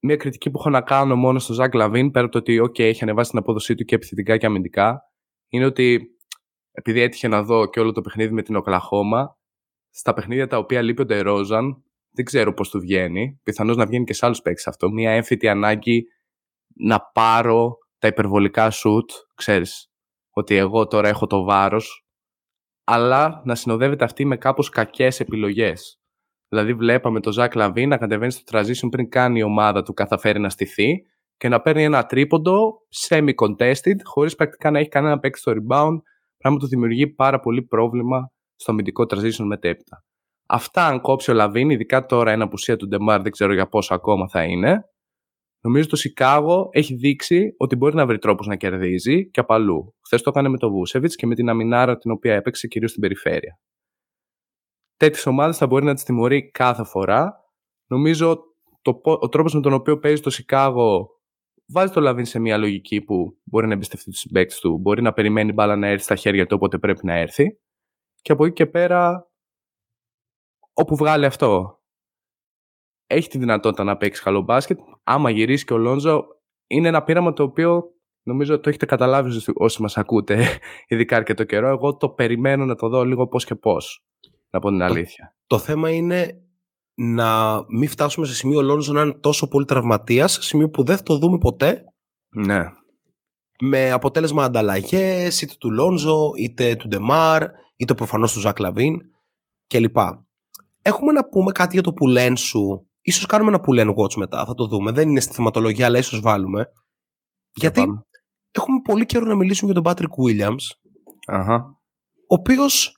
μια κριτική που έχω να κάνω μόνο στο Ζακ Λαβίν, πέρα από το ότι okay, έχει ανεβάσει την απόδοσή του και επιθετικά και αμυντικά, είναι ότι επειδή έτυχε να δω και όλο το παιχνίδι με την Οκλαχώμα, στα παιχνίδια τα οποία λείπει ο Ντερόζαν, δεν ξέρω πώς του βγαίνει. Πιθανώς να βγαίνει και σε άλλους παίξει αυτό. Μια έμφυτη ανάγκη να πάρω τα υπερβολικά σουτ, ξέρεις, ότι εγώ τώρα έχω το βάρος, αλλά να συνοδεύεται αυτή με κάπως κακές επιλογές. Δηλαδή, βλέπαμε τον Zach LaVine να κατεβαίνει στο transition πριν κάνει η ομάδα του καταφέρει να στηθεί και να παίρνει ένα τρίποντο semi-contested, χωρίς πρακτικά να έχει κανένα παίξει στο rebound Πράγμα που δημιουργεί πάρα πολύ πρόβλημα στο αμυντικό transition μετέπειτα. Αυτά αν κόψει ο LaVine, ειδικά τώρα εν απουσία του DeMar, δεν ξέρω για πόσο ακόμα θα είναι. Νομίζω το Σικάγο έχει δείξει ότι μπορεί να βρει τρόπους να κερδίζει και από αλλού. Χθες το έκανε με το Vucevic και με την αμινάρα την οποία έπαιξε κυρίως στην περιφέρεια. Τέτοιες ομάδες θα μπορεί να τις τιμωρεί κάθε φορά. Νομίζω το, ο τρόπος με τον οποίο παίζει το Σικάγο βάζει το Λαβίν σε μια λογική που μπορεί να εμπιστευτεί τους συμπαίκτες του, μπορεί να περιμένει μπάλα να έρθει στα χέρια του όποτε πρέπει να έρθει. Και από εκεί και πέρα, όπου βγάλει αυτό, έχει τη δυνατότητα να παίξει καλό μπάσκετ. Άμα γυρίσει και ο Λόνζο, είναι ένα πείραμα το οποίο νομίζω το έχετε καταλάβει όσοι μας ακούτε, ειδικά αρκετό καιρό. Εγώ το περιμένω να το δω λίγο πώς και πώς. Να πω την αλήθεια. Το, το θέμα είναι να μην φτάσουμε σε σημείο ο Lonzo να είναι τόσο πολύ τραυματίας, σε σημείο που δεν θα το δούμε ποτέ. Ναι. Με αποτέλεσμα ανταλλαγές είτε του Lonzo, είτε του DeMar, είτε προφανώς του Zach LaVine κλπ. Έχουμε να πούμε κάτι για το πουλέν σου. Ίσως κάνουμε ένα πουλέν watch μετά, θα το δούμε. Δεν είναι στη θεματολογία, αλλά ίσως βάλουμε. Γιατί έχουμε πολύ καιρό να μιλήσουμε για τον Patrick Williams. Αχα. Ο οποίος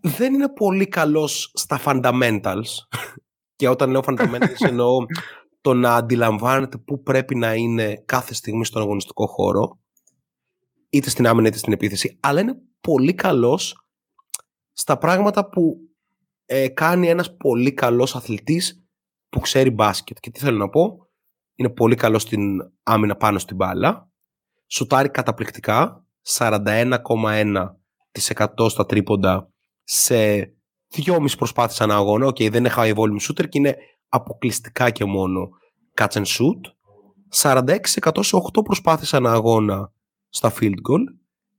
δεν είναι πολύ καλός στα fundamentals και όταν λέω fundamentals εννοώ το να αντιλαμβάνεται πού πρέπει να είναι κάθε στιγμή στον αγωνιστικό χώρο είτε στην άμυνα είτε στην επίθεση αλλά είναι πολύ καλός στα πράγματα που ε, κάνει ένας πολύ καλός αθλητής που ξέρει μπάσκετ και τι θέλω να πω είναι πολύ καλός στην άμυνα πάνω στην μπάλα σουτάρει καταπληκτικά 41,1% στα τρίποντα σε δυόμιση προσπάθειες ανά αγώνα. OK, okay, δεν είναι high volume shooter και είναι αποκλειστικά και μόνο catch and shoot. 46% σε 8 προσπάθειες ανά αγώνα στα field goal.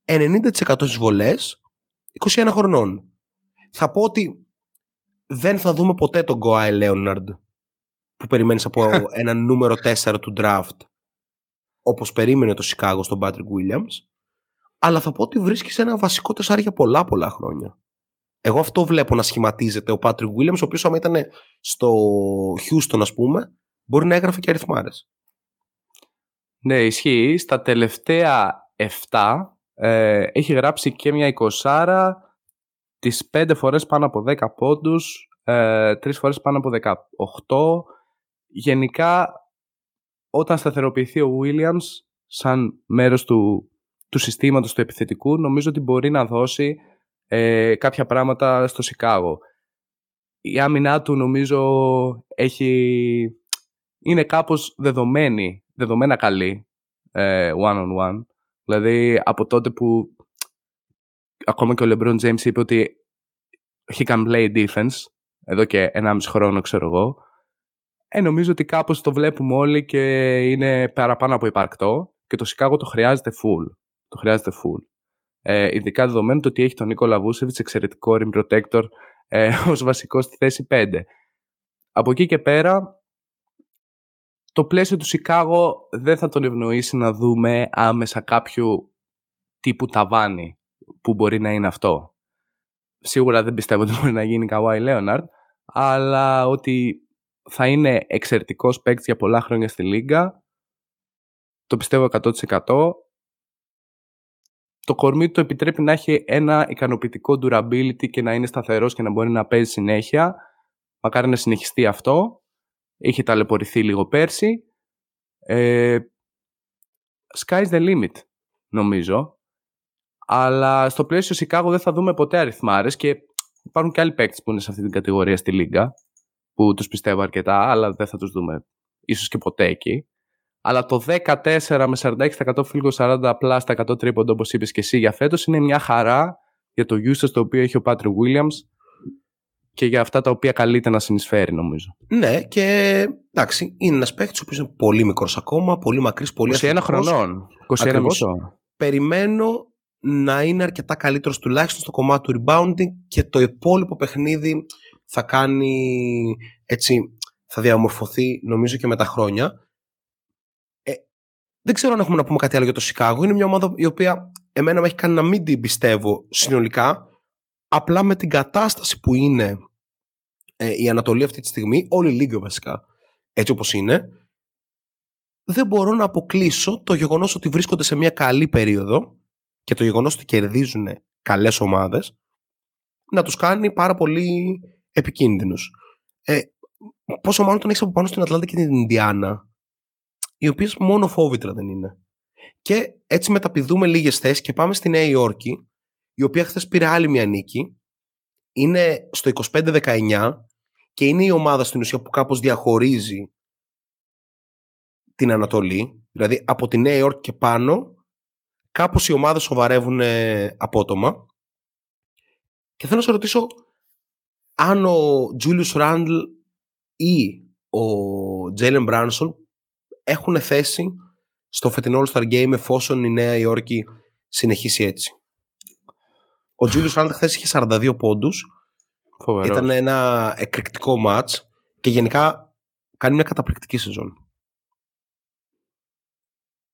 90% στις βολές. 21 χρονών. Θα πω ότι δεν θα δούμε ποτέ τον Kawhi Leonard που περιμένεις από ένα νούμερο 4 του draft όπως περίμενε το Σικάγο στον Patrick Williams, αλλά θα πω ότι βρίσκεις σε ένα βασικό τεσάρι για πολλά πολλά χρόνια. Εγώ αυτό βλέπω να σχηματίζεται ο Patrick Williams, ο οποίος άμα ήταν στο Houston ας πούμε, μπορεί να έγραφε και αριθμάρες. Ναι, ισχύει. Στα τελευταία 7 ε, έχει γράψει και μια εικοσάρα, τις 5 φορές πάνω από 10 πόντους, ε, 3 φορές πάνω από 18. Γενικά, όταν σταθεροποιηθεί ο Williams σαν μέρος του, του συστήματος του επιθετικού, νομίζω ότι μπορεί να δώσει ε, κάποια πράγματα στο Σικάγο. Η άμυνά του νομίζω έχει... είναι κάπως δεδομένη, δεδομένα καλή ε, one on one. Δηλαδή από τότε που ακόμα και ο LeBron James είπε ότι he can play defense εδώ και 1,5 χρόνο ξέρω εγώ ε, νομίζω ότι κάπως το βλέπουμε όλοι και είναι παραπάνω από υπαρκτό και το Σικάγο το χρειάζεται full. Το χρειάζεται full. Ε, ειδικά δεδομένου ότι έχει τον Νίκολα Βούσεβιτς εξαιρετικό rim protector ε, ως βασικό στη θέση 5. Από εκεί και πέρα το πλαίσιο του Σικάγο δεν θα τον ευνοήσει να δούμε άμεσα κάποιο τύπου ταβάνι που μπορεί να είναι αυτό. Σίγουρα δεν πιστεύω ότι μπορεί να γίνει Καουάι Λέοναρντ, αλλά ότι θα είναι εξαιρετικός παίκτης για πολλά χρόνια στη Λίγκα, το πιστεύω 100%. Το κορμί του επιτρέπει να έχει ένα ικανοποιητικό durability και να είναι σταθερός και να μπορεί να παίζει συνέχεια. Μακάρι να συνεχιστεί αυτό είχε ταλαιπωρηθεί λίγο πέρσι. Ε, sky's the limit, νομίζω. Αλλά στο πλαίσιο Σικάγο δεν θα δούμε ποτέ αριθμάρες και υπάρχουν και άλλοι παίκτες που είναι σε αυτή την κατηγορία στη Λίγκα που τους πιστεύω αρκετά, αλλά δεν θα τους δούμε ίσως και ποτέ εκεί. Αλλά το 14 με 46% φίλγο 40 απλά στα 100 τρίποντο όπως είπες και εσύ για φέτος είναι μια χαρά για το usage το οποίο έχει ο Patrick Williams και για αυτά τα οποία καλείται να συνεισφέρει, νομίζω. Ναι, και εντάξει, είναι ένας παίκτης ο οποίος είναι πολύ μικρός ακόμα, πολύ μακρύς, πολύ 21 χρονών. 21 μισό. Περιμένω να είναι αρκετά καλύτερος τουλάχιστον στο κομμάτι του rebounding και το υπόλοιπο παιχνίδι θα κάνει έτσι, θα διαμορφωθεί νομίζω και με τα χρόνια. Ε, δεν ξέρω αν έχουμε να πούμε κάτι άλλο για το Σικάγο. Είναι μια ομάδα η οποία εμένα με έχει κάνει να μην την πιστεύω συνολικά. Απλά με την κατάσταση που είναι ε, η Ανατολή αυτή τη στιγμή, όλη η λίγκα βασικά, έτσι όπως είναι, δεν μπορώ να αποκλείσω το γεγονός ότι βρίσκονται σε μια καλή περίοδο και το γεγονός ότι κερδίζουν καλές ομάδες να τους κάνει πάρα πολύ επικίνδυνους. Ε, πόσο μάλλον τον έχεις από πάνω στην Ατλάντα και την Ινδιάνα, οι οποίες μόνο φόβητρα δεν είναι. Και έτσι μεταπηδούμε λίγες θέσεις και πάμε στη Νέα Υόρκη, η οποία χθες πήρε άλλη μια νίκη. Είναι στο 25-19 και είναι η ομάδα στην ουσία που κάπως διαχωρίζει την Ανατολή, δηλαδή από τη Νέα Υόρκη και πάνω, κάπως οι ομάδες σοβαρεύουν απότομα. Και θέλω να σε ρωτήσω αν ο Τζούλιους Ράντλ ή ο Τζέιλεν Μπράνσον έχουν θέση στο φετινό All-Star Game εφόσον η Νέα Υόρκη συνεχίσει έτσι. Ο Τζούλιους Ράντλ χθες είχε 42 πόντους ήταν ένα εκρηκτικό μάτς και γενικά κάνει μια καταπληκτική σεζόν.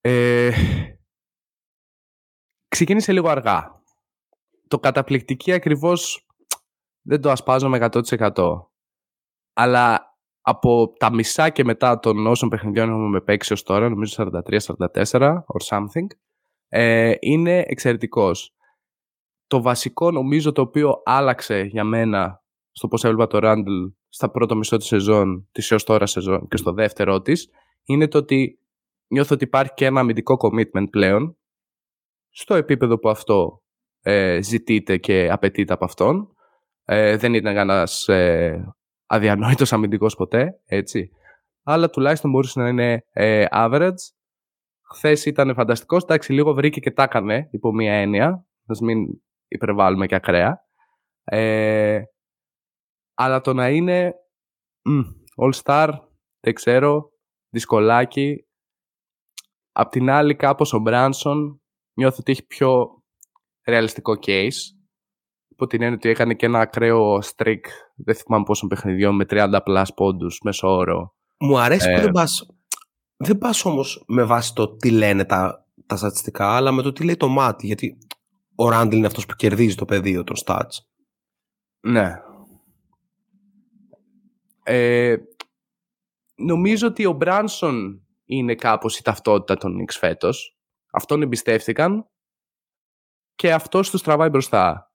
Ε, ξεκίνησε λίγο αργά. Το καταπληκτική ακριβώς δεν το ασπάζω με 100%. Αλλά από τα μισά και μετά των όσων παιχνιδιών έχουμε παίξει ως τώρα, νομίζω 43-44 or something, ε, είναι εξαιρετικός το βασικό νομίζω το οποίο άλλαξε για μένα στο πώς έβλεπα το Ράντλ στα πρώτο μισό της σεζόν, της έως τώρα σεζόν και στο δεύτερό της, είναι το ότι νιώθω ότι υπάρχει και ένα αμυντικό commitment πλέον στο επίπεδο που αυτό ε, ζητείται και απαιτείται από αυτόν. Ε, δεν ήταν κανένας ε, αδιανόητος αμυντικός ποτέ, έτσι. Αλλά τουλάχιστον μπορούσε να είναι ε, average. Χθες ήταν φανταστικός. Εντάξει, λίγο βρήκε και τα έκανε υπό μία έννοια. Α μην υπερβάλλουμε και ακραία. Ε, αλλά το να είναι All Star, δεν ξέρω, δυσκολάκι. Απ' την άλλη κάπως ο Μπράνσον νιώθω ότι έχει πιο ρεαλιστικό case. Υπό την έννοια ότι έκανε και ένα ακραίο streak, δεν θυμάμαι πόσο παιχνιδιών, με 30 plus πόντους μέσω όρο. Μου αρέσει που ε, δεν πας δεν πας όμως με βάση το τι λένε τα, τα στατιστικά, αλλά με το τι λέει το μάτι, γιατί ο Ράντλ είναι αυτός που κερδίζει το πεδίο των stats. Ναι. Ε, νομίζω ότι ο Μπράνσον είναι κάπως η ταυτότητα των Knicks φέτος. Αυτόν εμπιστεύτηκαν και αυτός τους τραβάει μπροστά.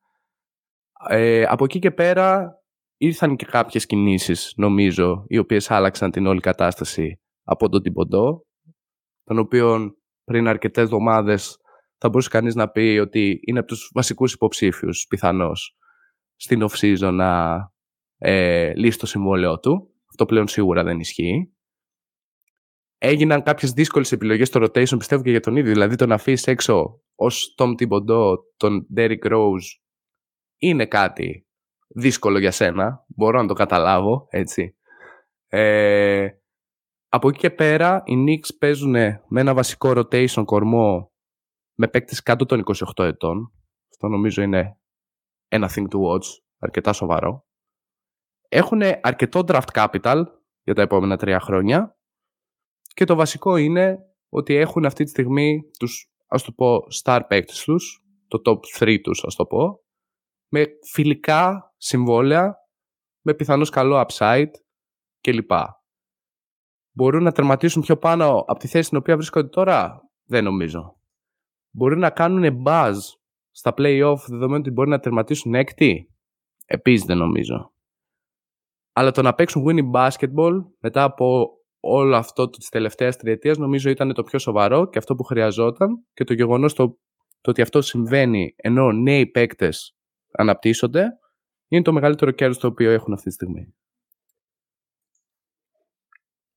Ε, από εκεί και πέρα ήρθαν και κάποιες κινήσεις, νομίζω, οι οποίες άλλαξαν την όλη κατάσταση από τον Τιμποντό, τον οποίο πριν αρκετές εβδομάδες θα μπορούσε κανείς να πει ότι είναι από τους βασικούς υποψήφιους, πιθανώς, στην off-season να ε, λύσει το συμβόλαιό του. Αυτό πλέον σίγουρα δεν ισχύει. Έγιναν κάποιες δύσκολες επιλογές στο rotation, πιστεύω και για τον ίδιο. Δηλαδή το να αφήσεις έξω ως Tom Thibodeau τον Derrick Rose είναι κάτι δύσκολο για σένα. Μπορώ να το καταλάβω, έτσι. Ε, από εκεί και πέρα, οι Knicks παίζουν με ένα βασικό rotation κορμό με παίκτες κάτω των 28 ετών. Αυτό νομίζω είναι ένα thing to watch, αρκετά σοβαρό. Έχουν αρκετό draft capital για τα επόμενα τρία χρόνια και το βασικό είναι ότι έχουν αυτή τη στιγμή τους, ας το πω, star παίκτες τους, το top 3 τους, ας το πω, με φιλικά συμβόλαια, με πιθανώς καλό upside κλπ. Μπορούν να τερματίσουν πιο πάνω από τη θέση στην οποία βρίσκονται τώρα, δεν νομίζω. Μπορούν να κάνουν buzz στα play-off δεδομένου ότι μπορεί να τερματίσουν έκτη, επίσης δεν νομίζω. Αλλά το να παίξουν winning basketball μετά από όλο αυτό τη τελευταία τριετία νομίζω ήταν το πιο σοβαρό και αυτό που χρειαζόταν και το γεγονός το, το ότι αυτό συμβαίνει ενώ νέοι παίκτες αναπτύσσονται είναι το μεγαλύτερο κέρδος το οποίο έχουν αυτή τη στιγμή.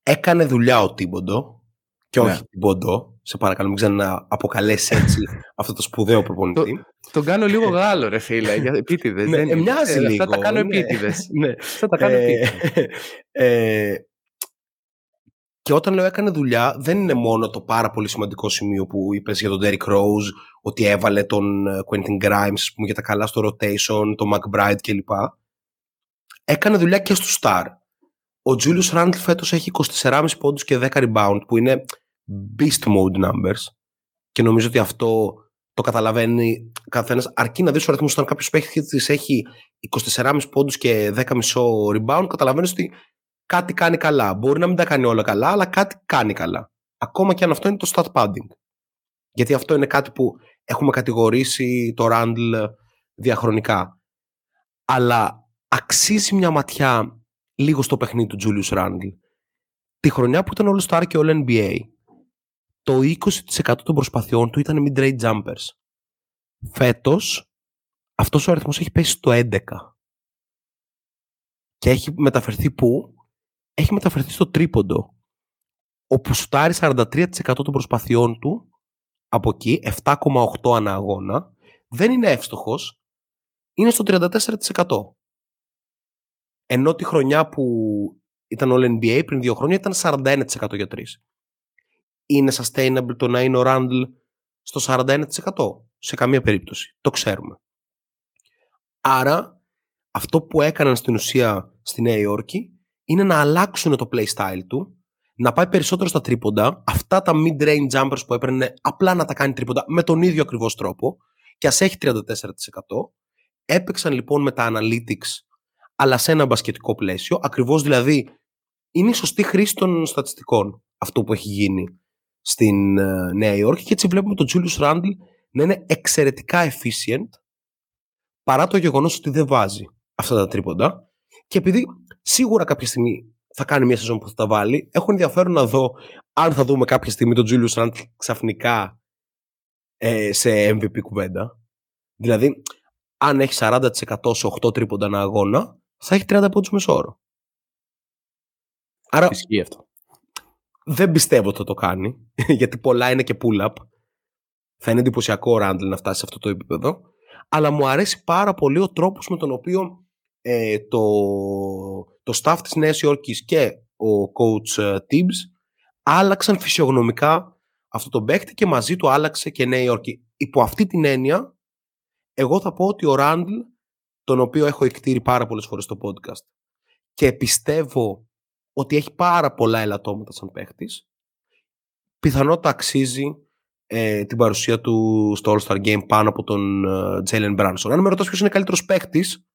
Έκανε δουλειά ο Τίμποντο και όχι ναι. Τίμποντο. Σε παρακαλώ, μην ξαναποκαλέσει έτσι αυτό το σπουδαίο προπονητή. Το, τον κάνω λίγο Γάλλο, ρε φίλε, για επίτηδες. ναι, δεν μοιάζει ε, λίγο. Θα τα κάνω ναι. επίτηδες. ναι. Θα τα κάνω ε, ε, και όταν λέω έκανε δουλειά, δεν είναι μόνο το πάρα πολύ σημαντικό σημείο που είπες για τον Derrick Rose, ότι έβαλε τον ε, Quentin Grimes πούμε, για τα καλά στο rotation, τον McBride κλπ. Έκανε δουλειά και στο Star. Ο Julius Randle φέτος έχει 24,5 πόντους και 10 rebound, που είναι beast mode numbers. Και νομίζω ότι αυτό το καταλαβαίνει καθένας. Αρκεί να δεις ο αριθμός όταν κάποιος παίχτης έχει 24,5 πόντους και 10,5 rebound, καταλαβαίνεις ότι κάτι κάνει καλά. Μπορεί να μην τα κάνει όλα καλά, αλλά κάτι κάνει καλά. Ακόμα και αν αυτό είναι το stat padding. Γιατί αυτό είναι κάτι που έχουμε κατηγορήσει το Randall διαχρονικά. Αλλά αξίζει μια ματιά λίγο στο παιχνίδι του Julius Randle. Τη χρονιά που ήταν όλο Star και όλο NBA, το 20% των προσπαθειών του ήταν mid-range jumpers. Φέτος, αυτός ο αριθμός έχει πέσει στο 11. Και έχει μεταφερθεί πού; Έχει μεταφερθεί στο τρίποντο, όπου σουτάρει 43% των προσπαθειών του από εκεί, 7,8 ανά αγώνα, δεν είναι εύστοχος, είναι στο 34%. Ενώ τη χρονιά που ήταν all NBA πριν δύο χρόνια ήταν 41% για τρεις. Είναι sustainable το να είναι ο Randall στο 41% σε καμία περίπτωση. Το ξέρουμε. Άρα αυτό που έκαναν στην ουσία στη Νέα Υόρκη είναι να αλλάξουν το playstyle του, να πάει περισσότερο στα τρίποντα, αυτά τα mid-range jumpers που έπαιρνε απλά να τα κάνει τρίποντα με τον ίδιο ακριβώς τρόπο και ας έχει 34%. Έπαιξαν λοιπόν με τα analytics, αλλά σε ένα μπασκετικό πλαίσιο, ακριβώς δηλαδή είναι η σωστή χρήση των στατιστικών αυτό που έχει γίνει στην uh, Νέα Υόρκη και έτσι βλέπουμε τον Julius Randle να είναι εξαιρετικά efficient παρά το γεγονός ότι δεν βάζει αυτά τα τρίποντα. Και επειδή Σίγουρα κάποια στιγμή θα κάνει μια σεζόν που θα τα βάλει. Έχω ενδιαφέρον να δω αν θα δούμε κάποια στιγμή τον Julius Randle ξαφνικά ε, σε MVP κουβέντα. Δηλαδή, αν έχει 40% σε 8 τρίποντα ένα αγώνα, θα έχει 30 πόντους μεσόωρο. Άρα, Ισχύει αυτό. Δεν πιστεύω ότι θα το κάνει, γιατί πολλά είναι και pull-up. Θα είναι εντυπωσιακό ο Ράντλ να φτάσει σε αυτό το επίπεδο. Αλλά μου αρέσει πάρα πολύ ο τρόπος με τον οποίο ε, το, το staff της Νέας Υόρκης και ο coach ε, Tibbs άλλαξαν φυσιογνωμικά αυτό το παίκτη και μαζί του άλλαξε και Νέα Υόρκη. Υπό αυτή την έννοια, εγώ θα πω ότι ο Ράντλ, τον οποίο έχω εκτήρει πάρα πολλές φορές στο podcast και πιστεύω ότι έχει πάρα πολλά ελαττώματα σαν παίχτης, πιθανότατα αξίζει ε, την παρουσία του στο All-Star Game πάνω από τον ε, Jalen Branson. Αν με ρωτάς ποιος είναι καλύτερος παίχτης,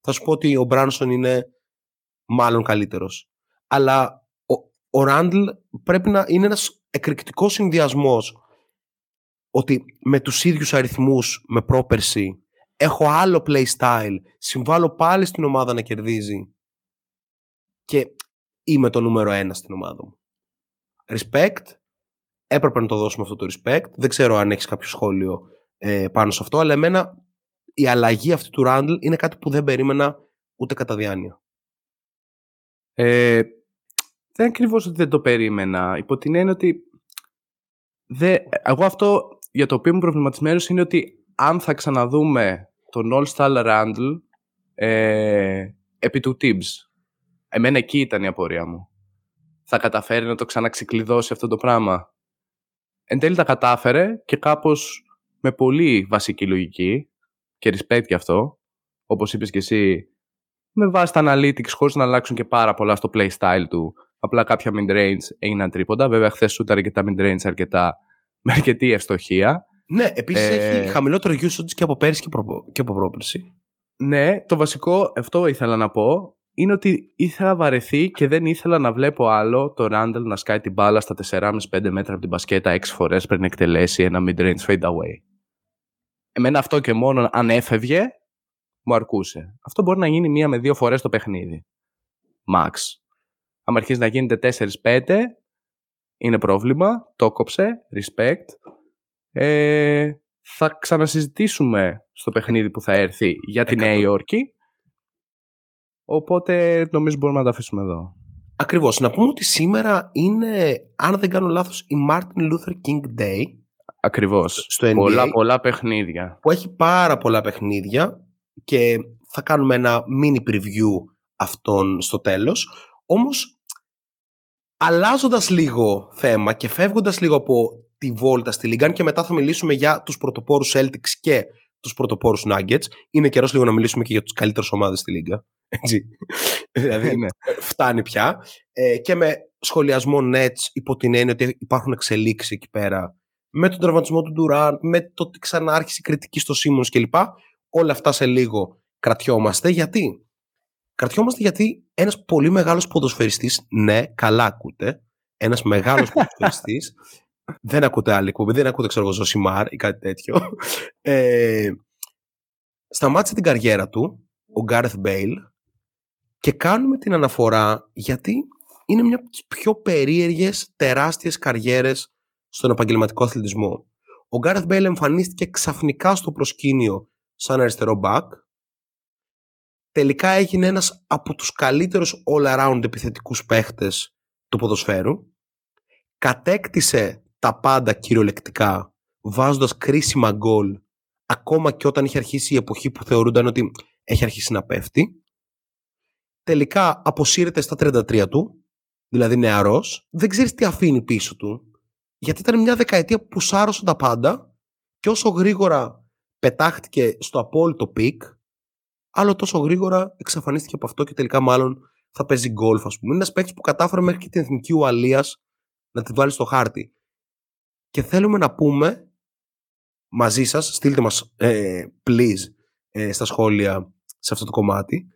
θα σου πω ότι ο Branson είναι μάλλον καλύτερος. Αλλά ο, ο Randall πρέπει να είναι ένας εκρηκτικός συνδυασμός ότι με τους ίδιους αριθμούς με πρόπερση έχω άλλο play style, συμβάλλω πάλι στην ομάδα να κερδίζει και είμαι το νούμερο ένα στην ομάδα μου. Respect, έπρεπε να το δώσουμε αυτό το respect. Δεν ξέρω αν έχεις κάποιο σχόλιο ε, πάνω σε αυτό, αλλά εμένα η αλλαγή αυτή του Randall είναι κάτι που δεν περίμενα ούτε κατά διάνοια. Ε, δεν ακριβώς ότι δεν το περίμενα. Υπό την έννοια ότι δε, εγώ αυτό για το οποίο είμαι προβληματισμένος είναι ότι αν θα ξαναδούμε τον All Star Randall ε, επί του Tibbs. Εμένα εκεί ήταν η απορία μου. Θα καταφέρει να το ξαναξυκλειδώσει αυτό το πράγμα. Εν τέλει τα κατάφερε και κάπως με πολύ βασική λογική και respect γι' αυτό, όπως είπες και εσύ, με βάση τα analytics χωρίς να αλλάξουν και πάρα πολλά στο playstyle του. Απλά κάποια mid-range έγιναν τρίποντα. Βέβαια, χθες σούταρε και τα mid-range αρκετά, με αρκετή ευστοχία. Ναι, επίσης ε... έχει χαμηλότερο usage και από πέρυσι και, προ... και από πρόπερση. Ναι, το βασικό, αυτό ήθελα να πω, είναι ότι ήθελα βαρεθεί και δεν ήθελα να βλέπω άλλο το Randall να σκάει την μπάλα στα 4,5-5 μέτρα από την μπασκέτα 6 φορές πριν εκτελέσει ένα mid-range fade away. Εμένα αυτό και μόνο αν έφευγε, μου αρκούσε. Αυτό μπορεί να γίνει μία με δύο φορές το παιχνίδι. Max. Αν αρχίσει να γίνεται 4-5, είναι πρόβλημα, το κόψε, respect. Ε, θα ξανασυζητήσουμε στο παιχνίδι που θα έρθει για τη Νέα Υόρκη. Οπότε νομίζω μπορούμε να τα αφήσουμε εδώ. Ακριβώς. Να πούμε ότι σήμερα είναι, αν δεν κάνω λάθος, η Martin Luther King Day. Ακριβώς. Στο NBA, πολλά, πολλά παιχνίδια. Που έχει πάρα πολλά παιχνίδια και θα κάνουμε ένα mini preview αυτών στο τέλος. Όμως, αλλάζοντας λίγο θέμα και φεύγοντας λίγο από τη βόλτα στη Λίγκα και μετά θα μιλήσουμε για τους πρωτοπόρους Celtics και τους πρωτοπόρους Nuggets. Είναι καιρός λίγο να μιλήσουμε και για τους καλύτερους ομάδες στη Λίγκα. Έτσι. δηλαδή ναι. φτάνει πια. Ε, και με σχολιασμό Nets υπό την έννοια ότι υπάρχουν εξελίξεις εκεί πέρα με τον τραυματισμό του Durant, με το ότι ξανά άρχισε η κριτική στο Simmons κλπ. Όλα αυτά σε λίγο κρατιόμαστε. Γιατί; Κρατιόμαστε γιατί ένας πολύ μεγάλος ποδοσφαιριστής, ναι, καλά ακούτε, ένας μεγάλος ποδοσφαιριστής δεν ακούτε άλλη εκπομπή, δεν ακούτε ξέρω εγώ Ζωσιμάρ ή κάτι τέτοιο. Ε, σταμάτησε την καριέρα του, ο Gareth Bale, και κάνουμε την αναφορά γιατί είναι μια από τις πιο περίεργες, τεράστιες καριέρες στον επαγγελματικό αθλητισμό. Ο Γκάρεθ Μπέιλ εμφανίστηκε ξαφνικά στο προσκήνιο σαν αριστερό μπακ. Τελικά έγινε ένας από τους καλύτερους all-around επιθετικούς παίχτες του ποδοσφαίρου. Κατέκτησε τα πάντα κυριολεκτικά, βάζοντας κρίσιμα γκολ, ακόμα και όταν είχε αρχίσει η εποχή που θεωρούνταν ότι έχει αρχίσει να πέφτει. Τελικά αποσύρεται στα 33 του, δηλαδή νεαρός, δεν ξέρεις τι αφήνει πίσω του, γιατί ήταν μια δεκαετία που σάρωσε τα πάντα και όσο γρήγορα πετάχτηκε στο απόλυτο peak, άλλο τόσο γρήγορα εξαφανίστηκε από αυτό και τελικά μάλλον θα παίζει γκολφ, ας πούμε. Είναι ένας παίκτης που κατάφερε μέχρι και την εθνική Ουαλίας να τη βάλει στο χάρτη και θέλουμε να πούμε μαζί σας, στείλτε μας ε, please ε, στα σχόλια σε αυτό το κομμάτι,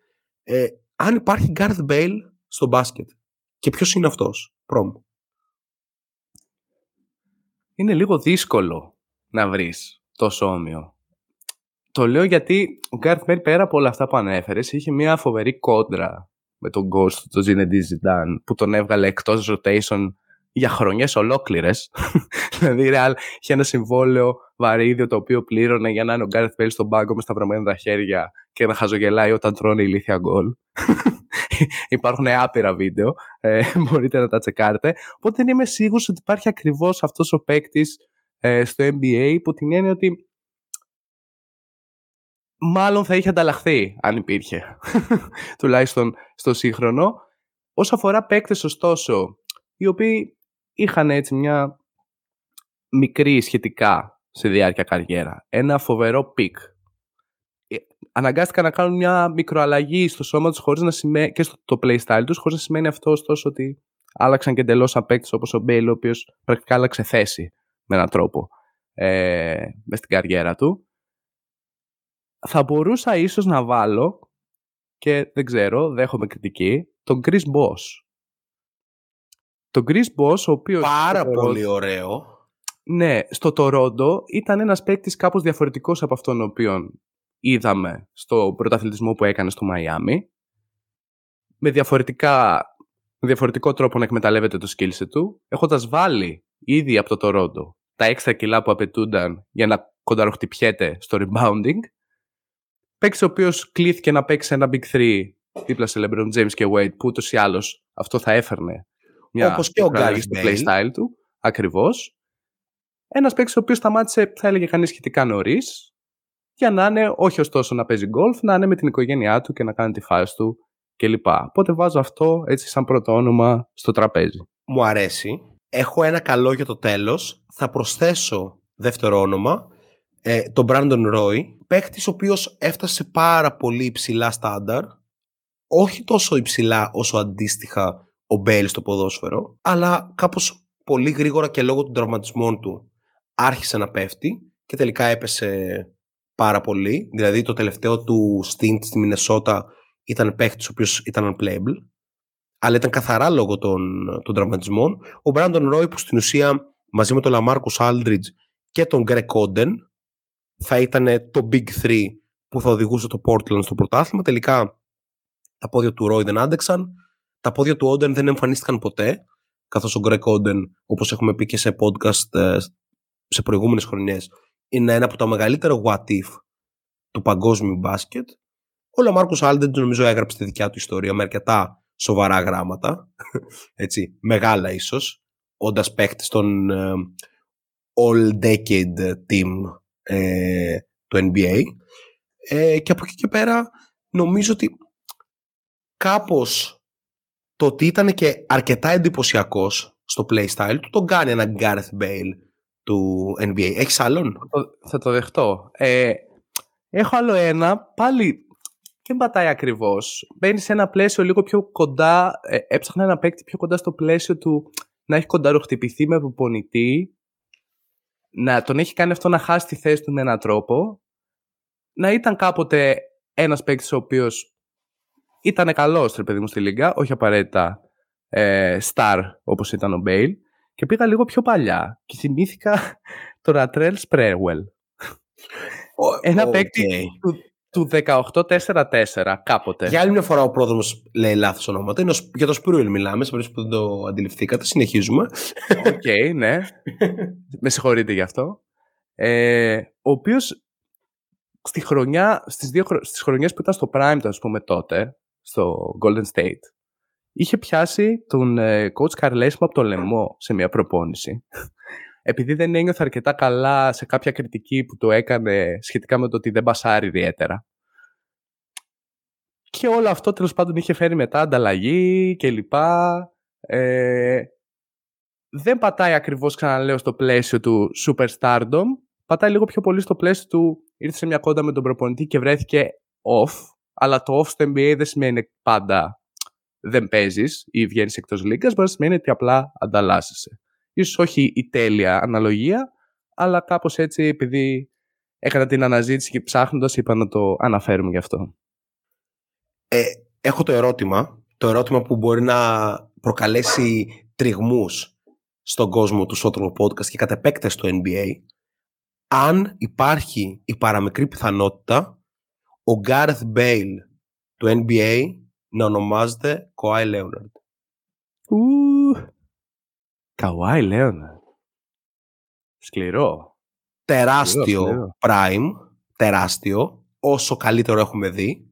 ε, αν υπάρχει Gareth Bale στο μπάσκετ και ποιος είναι αυτός, πρόμ. Είναι λίγο δύσκολο να βρεις τόσο όμοιο. Το λέω γιατί ο Gareth Bale πέρα από όλα αυτά που ανέφερες είχε μια φοβερή κόντρα με τον Ghost, τον Zinedine Zidane, που τον έβγαλε εκτός rotation για χρονιές ολόκληρες. δηλαδή, Real είχε ένα συμβόλαιο βαρύδιο το οποίο πλήρωνε για να είναι ο Γκάρεθ Μπέιλ στον πάγκο με σταυρωμένα τα χέρια και να χαζογελάει όταν τρώνε ηλίθια γκολ. Υπάρχουν άπειρα βίντεο, ε, μπορείτε να τα τσεκάρετε. Οπότε δεν είμαι σίγουρος ότι υπάρχει ακριβώς αυτός ο παίκτης ε, στο NBA υπό την έννοια ότι μάλλον θα είχε ανταλλαχθεί αν υπήρχε. Τουλάχιστον στο σύγχρονο. Όσο αφορά παίκτες ωστόσο, οι οποίοι είχαν έτσι μια μικρή σχετικά σε διάρκεια καριέρα. Ένα φοβερό peak. Ε, αναγκάστηκαν να κάνουν μια μικροαλλαγή στο σώμα τους χωρίς να σημαίνει, και στο το playstyle τους χωρίς να σημαίνει αυτό ωστόσο ότι άλλαξαν και εντελώς παίκτη όπως ο Μπέιλ, ο οποίος πρακτικά άλλαξε θέση με έναν τρόπο ε, μες στην καριέρα του. Θα μπορούσα ίσως να βάλω και δεν ξέρω, δέχομαι κριτική, τον Chris Boss. Τον Chris Boss, ο οποίος... Πάρα πολύ ωραίο. Ναι, στο Τορόντο ήταν ένας παίκτης κάπως διαφορετικός από αυτόν τον οποίο είδαμε στο πρωταθλητισμό που έκανε στο Μαϊάμι. Με, διαφορετικά, με διαφορετικό τρόπο να εκμεταλλεύεται το skillset του, έχοντας βάλει ήδη από το Τορόντο τα έξτρα κιλά που απαιτούνταν για να κονταροχτυπιέται στο rebounding. Παίξει ο οποίος κλείθηκε να παίξει ένα Big 3 δίπλα σε LeBron James και Wade, που ούτως ή άλλως αυτό θα έφερνε μια Όπως και ο Gary στο playstyle του. Ακριβώς. Ένας παίκτης ο οποίος σταμάτησε, θα έλεγε κανείς σχετικά νωρίς, για να είναι όχι ωστόσο να παίζει golf, να είναι με την οικογένειά του και να κάνει τη φάση του κλπ. Οπότε βάζω αυτό έτσι σαν πρώτο όνομα στο τραπέζι. Μου αρέσει. Έχω ένα καλό για το τέλος. Θα προσθέσω δεύτερο όνομα, ε, τον Brandon Roy, παίχτης ο οποίος έφτασε πάρα πολύ υψηλά στάνταρ, όχι τόσο υψηλά όσο αντίστοιχα ο Μπέιλ στο ποδόσφαιρο, αλλά κάπως πολύ γρήγορα και λόγω των τραυματισμών του άρχισε να πέφτει και τελικά έπεσε πάρα πολύ. Δηλαδή το τελευταίο του stint στη Μινεσότα ήταν παίχτης ο οποίος ήταν unplayable αλλά ήταν καθαρά λόγω των, των τραυματισμών. Ο Μπράντον Ρόι που στην ουσία μαζί με τον Λαμάρκους Άλντριτζ και τον Γκρέκ Όντεν θα ήταν το Big 3 που θα οδηγούσε το Portland στο πρωτάθλημα. Τελικά τα πόδια του Ρόι δεν άντεξαν. Τα πόδια του Όντεν δεν εμφανίστηκαν ποτέ. Καθώς ο Γκρέκ Όντεν, όπως έχουμε πει και σε podcast ε, σε προηγούμενες χρονιές, είναι ένα από τα μεγαλύτερα what if του παγκόσμιου μπάσκετ. Ο Λαμάρκος Άλντριτζ νομίζω έγραψε τη δικιά του ιστορία με αρκετά σοβαρά γράμματα, έτσι, μεγάλα ίσως, όντας παίχτη στον ε, all-decade team ε, του NBA. Ε, και από εκεί και πέρα νομίζω ότι κάπως το ότι ήταν και αρκετά εντυπωσιακός στο playstyle του τον κάνει έναν Gareth Bale του NBA. Έχεις άλλον; Θα το, δεχτώ. Ε, έχω άλλο ένα, πάλι και πατάει ακριβώς. Μπαίνει σε ένα πλαίσιο λίγο πιο κοντά. Ε, έψαχνα ένα παίκτη πιο κοντά στο πλαίσιο του να έχει κονταροχτυπηθεί με προπονητή. Να τον έχει κάνει αυτό να χάσει τη θέση του με έναν τρόπο. Να ήταν κάποτε ένας παίκτης ο οποίος ήταν καλός, ρε παιδί μου, στη Λίγκα, όχι απαραίτητα ε, star όπως ήταν ο Μπέιλ. Και πήγα λίγο πιο παλιά και θυμήθηκα το Ρατρέλ Σπρέουελ. Ένα παίκτη του 18-4-4 κάποτε. Για άλλη μια φορά ο πρόδρομος λέει λάθος ονόματα. Είναι για το Σπρούιλ μιλάμε, σε περίπτωση που δεν το αντιληφθήκατε. Συνεχίζουμε. OK, okay, ναι. Με συγχωρείτε γι' αυτό. Ε, ο οποίος στη χρονιά, στις, δύο, στις χρονιές που ήταν στο Prime του, ας πούμε, τότε, στο Golden State, είχε πιάσει τον ε, coach Καρλέσιμο από το λαιμό σε μια προπόνηση επειδή δεν ένιωθε αρκετά καλά σε κάποια κριτική που το έκανε σχετικά με το ότι δεν πασάρει ιδιαίτερα. Και όλο αυτό τέλος πάντων είχε φέρει μετά ανταλλαγή κλπ. Ε, δεν πατάει ακριβώς ξαναλέω στο πλαίσιο του superstardom, πατάει λίγο πιο πολύ στο πλαίσιο του ήρθε σε μια κόντα με τον προπονητή και βρέθηκε off, αλλά το off στο NBA δεν σημαίνει πάντα δεν παίζεις ή βγαίνεις εκτός λίγκας, μπορεί να σημαίνει ότι απλά ανταλλάσσεσαι. Ίσως όχι η τέλεια αναλογία, αλλά κάπως έτσι επειδή έκανα την αναζήτηση και ψάχνοντας είπα να το αναφέρουμε γι' αυτό. Ε, έχω το ερώτημα, το ερώτημα που μπορεί να προκαλέσει τριγμούς στον κόσμο του Sotro Podcast και κατ' επέκταση στο NBA. Αν υπάρχει η παραμικρή πιθανότητα ο Gareth Bale του NBA να ονομάζεται Kawhi Leonard. Καουάι Λέωνα. Σκληρό. Τεράστιο prime. Τεράστιο. Όσο καλύτερο έχουμε δει.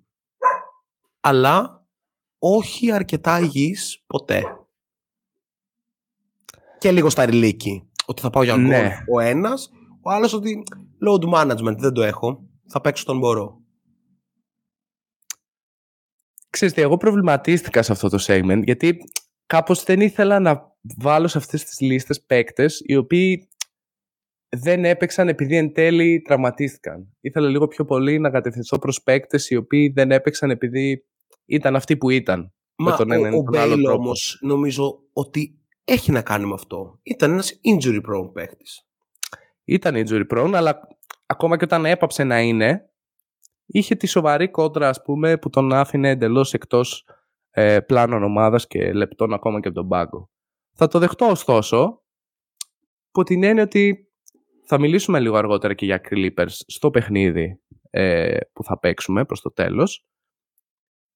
Αλλά όχι αρκετά υγιής ποτέ. Και λίγο στα ρηλίκη. Ότι θα πάω για γκολ ναι. ο ένας. Ο άλλος ότι load management δεν το έχω. Θα παίξω τον μπορώ. Ξέρετε, εγώ προβληματίστηκα σε αυτό το segment γιατί κάπως δεν ήθελα να βάλω σε αυτές τις λίστες παίκτες οι οποίοι δεν έπαιξαν επειδή εν τέλει τραυματίστηκαν. Ήθελα λίγο πιο πολύ να κατευθυνθώ προς παίκτες οι οποίοι δεν έπαιξαν επειδή ήταν αυτοί που ήταν. Μα τον ο, ο Μπέιλ όμως νομίζω ότι έχει να κάνει με αυτό. Ήταν ένας injury prone παίχτης. Ήταν injury prone, αλλά ακόμα και όταν έπαψε να είναι, είχε τη σοβαρή κόντρα, ας πούμε, που τον άφηνε εντελώς εκτός ε, πλάνων ομάδας και λεπτών ακόμα και από τον πάγκο. Θα το δεχτώ ωστόσο, που την έννοια ότι θα μιλήσουμε λίγο αργότερα και για Clippers στο παιχνίδι ε, που θα παίξουμε προς το τέλος,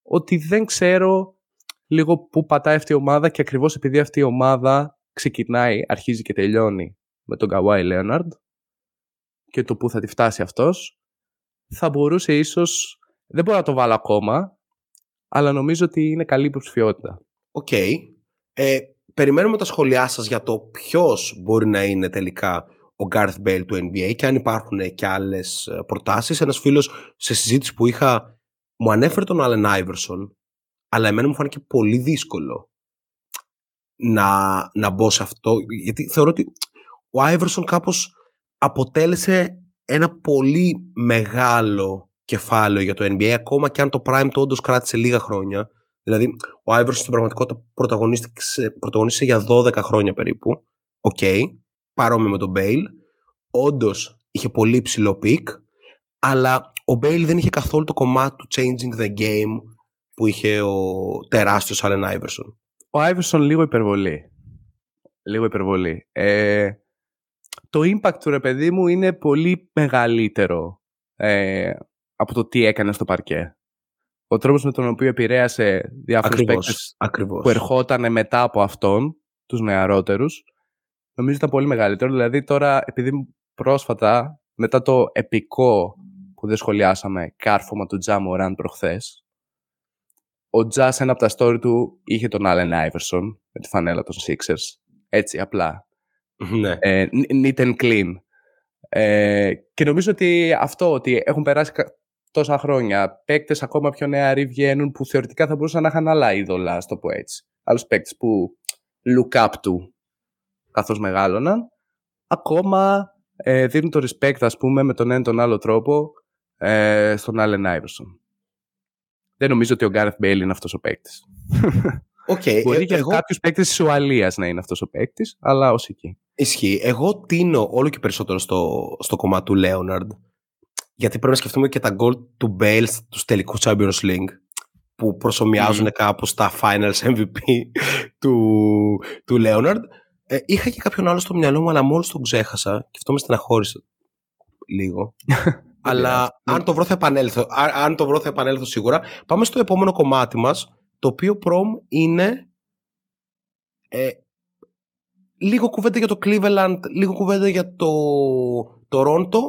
ότι δεν ξέρω λίγο πού πατάει αυτή η ομάδα και ακριβώς επειδή αυτή η ομάδα ξεκινάει, αρχίζει και τελειώνει με τον Καουάι Λέοναρντ και το πού θα τη φτάσει αυτός, θα μπορούσε ίσως, δεν μπορώ να το βάλω ακόμα, αλλά νομίζω ότι είναι καλή υποψηφιότητα. OK. Okay. Ε, περιμένουμε τα σχόλιά σας για το ποιος μπορεί να είναι τελικά ο Gareth Bale του NBA και αν υπάρχουν και άλλες ε, προτάσεις. Ένας φίλος σε συζήτηση που είχα μου ανέφερε τον Allen Iverson αλλά εμένα μου φάνηκε πολύ δύσκολο να, να μπω σε αυτό γιατί θεωρώ ότι ο Iverson κάπως αποτέλεσε ένα πολύ μεγάλο κεφάλαιο για το NBA ακόμα και αν το Prime του όντως κράτησε λίγα χρόνια δηλαδή ο Iverson στην πραγματικότητα πρωταγωνίστησε, πρωταγωνίστησε για 12 χρόνια περίπου OK, okay, παρόμοιο με τον Bale όντως είχε πολύ ψηλό peak αλλά ο Bale δεν είχε καθόλου το κομμάτι του changing the game που είχε ο τεράστιος Allen Iverson. Ο Iverson λίγο υπερβολή. Λίγο υπερβολή. Ε, το impact του ρε παιδί μου είναι πολύ μεγαλύτερο ε, από το τι έκανε στο παρκέ. Ο τρόπος με τον οποίο επηρέασε διάφορους παίκτες που ερχόταν μετά από αυτόν, τους νεαρότερους, νομίζω ήταν πολύ μεγαλύτερο. Δηλαδή τώρα, επειδή πρόσφατα, μετά το επικό που δεν σχολιάσαμε, κάρφωμα του Τζάμο προχθές, ο Τζα ένα από τα story του είχε τον Allen Iverson με τη φανέλα των Sixers. Έτσι, απλά. Ναι. Ε, neat and clean. Ε, και νομίζω ότι αυτό, ότι έχουν περάσει τόσα χρόνια, παίκτες ακόμα πιο νεαροί βγαίνουν που θεωρητικά θα μπορούσαν να είχαν άλλα είδωλα, ας το πω έτσι. Άλλους παίκτες που look up to καθώς μεγάλωναν, ακόμα ε, δίνουν το respect, ας πούμε, με τον ένα τον άλλο τρόπο ε, στον Allen Iverson δεν νομίζω ότι ο Γκάρεθ Μπέιλ είναι αυτός ο παίκτης. Okay, Μπορεί ε, για εγώ... κάποιου παίκτε της Ουαλίας να είναι αυτός ο παίκτης, αλλά ως εκεί. Ισχύει. Εγώ τίνω όλο και περισσότερο στο, στο κομμάτι του Λέοναρντ. Γιατί πρέπει να σκεφτούμε και τα γκολ του Μπέιλ στου τελικούς Champions League που προσωμιάζουν mm. κάπως τα finals MVP του, του Λέοναρντ. Ε, είχα και κάποιον άλλο στο μυαλό μου, αλλά μόλις τον ξέχασα και αυτό με στεναχώρησε λίγο. Αλλά αν το βρω θα επανέλθω. Αν το βρω θα επανέλθω σίγουρα. Πάμε στο επόμενο κομμάτι μας, το οποίο προμ είναι ε, λίγο κουβέντα για το Cleveland, λίγο κουβέντα για το Toronto,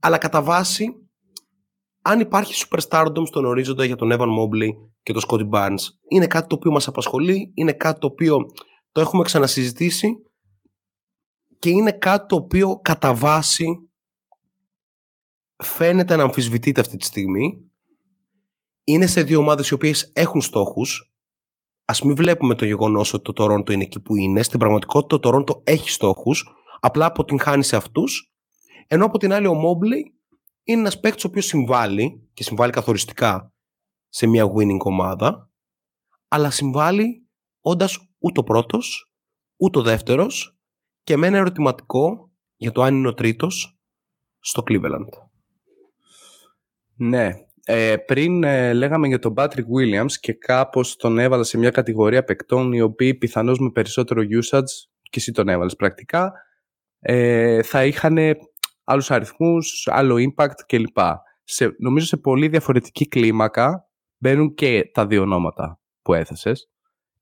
αλλά κατά βάση αν υπάρχει superstardom στον ορίζοντα για τον Evan Mobley και τον Scotty Barnes, είναι κάτι το οποίο μας απασχολεί, είναι κάτι το οποίο το έχουμε ξανασυζητήσει και είναι κάτι το οποίο κατά βάση φαίνεται να αμφισβητείται αυτή τη στιγμή. Είναι σε δύο ομάδες οι οποίες έχουν στόχους. Α μην βλέπουμε το γεγονός ότι το Τωρόντο είναι εκεί που είναι. Στην πραγματικότητα το Τωρόντο έχει στόχους. Απλά αποτυγχάνει σε αυτούς. Ενώ από την άλλη ο Μόμπλεϊ είναι ένας παίκτης ο οποίος συμβάλλει και συμβάλλει καθοριστικά σε μια winning ομάδα. Αλλά συμβάλλει όντας ούτε ο πρώτος, ούτε ο δεύτερος και με ένα ερωτηματικό για το αν είναι ο τρίτος στο Cleveland. Ναι. Ε, πριν ε, λέγαμε για τον Patrick Williams και κάπως τον έβαλα σε μια κατηγορία παικτών οι οποίοι πιθανώς με περισσότερο usage και εσύ τον έβαλες πρακτικά ε, θα είχαν άλλους αριθμούς, άλλο impact κλπ. Σε, νομίζω σε πολύ διαφορετική κλίμακα μπαίνουν και τα δύο ονόματα που έθεσες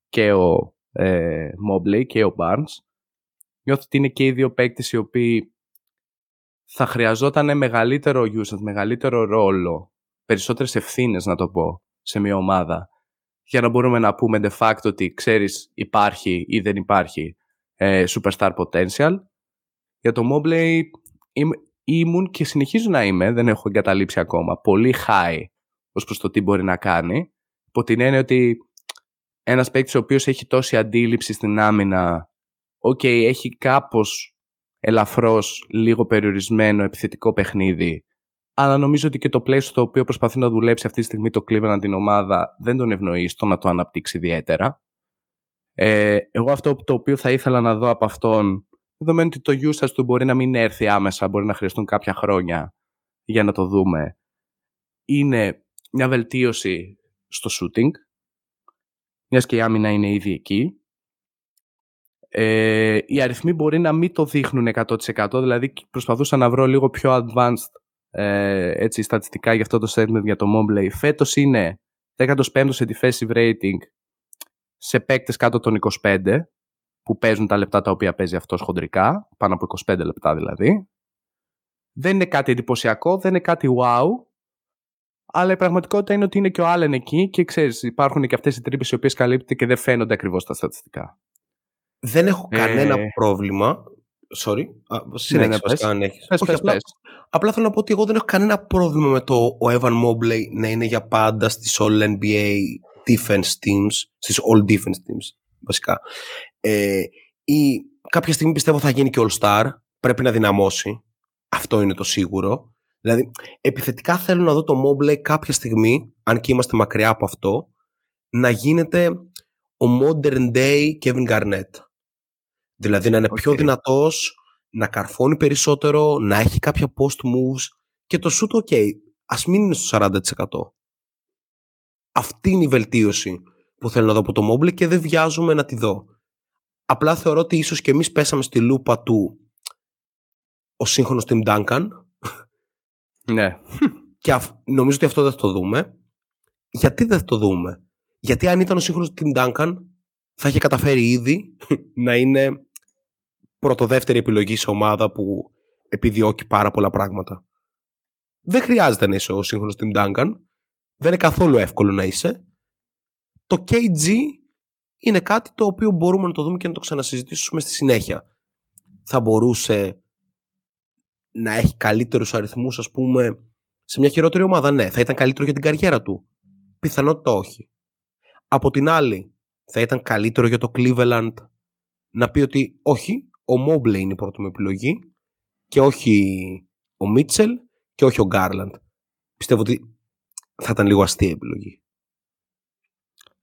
και ο ε, Mobley και ο Barnes. Νιώθω ότι είναι και οι δύο παίκτες οι οποίοι θα χρειαζόταν μεγαλύτερο usage, μεγαλύτερο ρόλο, περισσότερες ευθύνες να το πω, σε μια ομάδα, για να μπορούμε να πούμε de facto ότι ξέρεις υπάρχει ή δεν υπάρχει ε, superstar potential. Για το Mobley ήμουν και συνεχίζω να είμαι, δεν έχω εγκαταλείψει ακόμα, πολύ high ως προς το τι μπορεί να κάνει, υπό την έννοια ότι ένας παίκτης ο οποίος έχει τόση αντίληψη στην άμυνα, OK, okay, έχει κάπως ελαφρώς λίγο περιορισμένο επιθετικό παιχνίδι, αλλά νομίζω ότι και το πλαίσιο στο οποίο προσπαθεί να δουλέψει αυτή τη στιγμή το Cleveland την ομάδα δεν τον ευνοεί στο να το αναπτύξει ιδιαίτερα. Ε, εγώ αυτό το οποίο θα ήθελα να δω από αυτόν, δεδομένου ότι το usage του μπορεί να μην έρθει άμεσα, μπορεί να χρειαστούν κάποια χρόνια για να το δούμε, είναι μια βελτίωση στο shooting, μιας και η άμυνα είναι ήδη εκεί. Ε, οι αριθμοί μπορεί να μην το δείχνουν 100%, δηλαδή προσπαθούσα να βρω λίγο πιο advanced ε, έτσι, στατιστικά για αυτό το statement για το Mobley. Φέτος είναι 15ο σε defensive rating σε παίκτες κάτω των 25 που παίζουν τα λεπτά τα οποία παίζει αυτός χοντρικά, πάνω από 25 λεπτά δηλαδή. Δεν είναι κάτι εντυπωσιακό, δεν είναι κάτι wow, αλλά η πραγματικότητα είναι ότι είναι και ο Άλεν εκεί και ξέρεις, υπάρχουν και αυτές οι τρύπες οι οποίες καλύπτει και δεν φαίνονται ακριβώς τα στατιστικά. Δεν έχω κανένα Ε, πρόβλημα. Sorry. Α, συνέχισε ναι, βασικά, πες. αν έχεις. Πες, Όχι, πες, απλά, πες. Απλά θέλω να πω ότι εγώ δεν έχω κανένα πρόβλημα με το ο Evan Mobley να είναι για πάντα στις All NBA defense teams, στις All defense teams βασικά. Ε, ή κάποια στιγμή πιστεύω θα γίνει και All Star, πρέπει να δυναμώσει. Αυτό είναι το σίγουρο. Δηλαδή, επιθετικά θέλω να δω το Mobley κάποια στιγμή, αν και είμαστε μακριά από αυτό, να γίνεται ο modern day Kevin Garnett. Δηλαδή να είναι πιο Οκ. δυνατός, να καρφώνει περισσότερο, να έχει κάποια post moves και το shoot OK, ας μην είναι στο 40%. Αυτή είναι η βελτίωση που θέλω να δω από το Mobley και δεν βιάζομαι να τη δω. Απλά θεωρώ ότι ίσως και εμείς πέσαμε στη λούπα του ο σύγχρονος Tim Duncan Ναι. και αυ- νομίζω ότι αυτό δεν θα το δούμε. Γιατί δεν θα το δούμε; Γιατί αν ήταν ο σύγχρονος Tim Duncan θα είχε καταφέρει ήδη να είναι πρωτοδεύτερη επιλογή σε ομάδα που επιδιώκει πάρα πολλά πράγματα. Δεν χρειάζεται να είσαι ο σύγχρονος Tim Duncan. Δεν είναι καθόλου εύκολο να είσαι. Το KG είναι κάτι το οποίο μπορούμε να το δούμε και να το ξανασυζητήσουμε στη συνέχεια. Θα μπορούσε να έχει καλύτερους αριθμούς ας πούμε σε μια χειρότερη ομάδα. Ναι, θα ήταν καλύτερο για την καριέρα του. Πιθανότητα όχι. Από την άλλη, θα ήταν καλύτερο για το Cleveland να πει ότι όχι, ο Mobley είναι η πρώτη μου επιλογή και όχι ο Μίτσελ και όχι ο Γκάρλαντ. Πιστεύω ότι θα ήταν λίγο αστεία η επιλογή.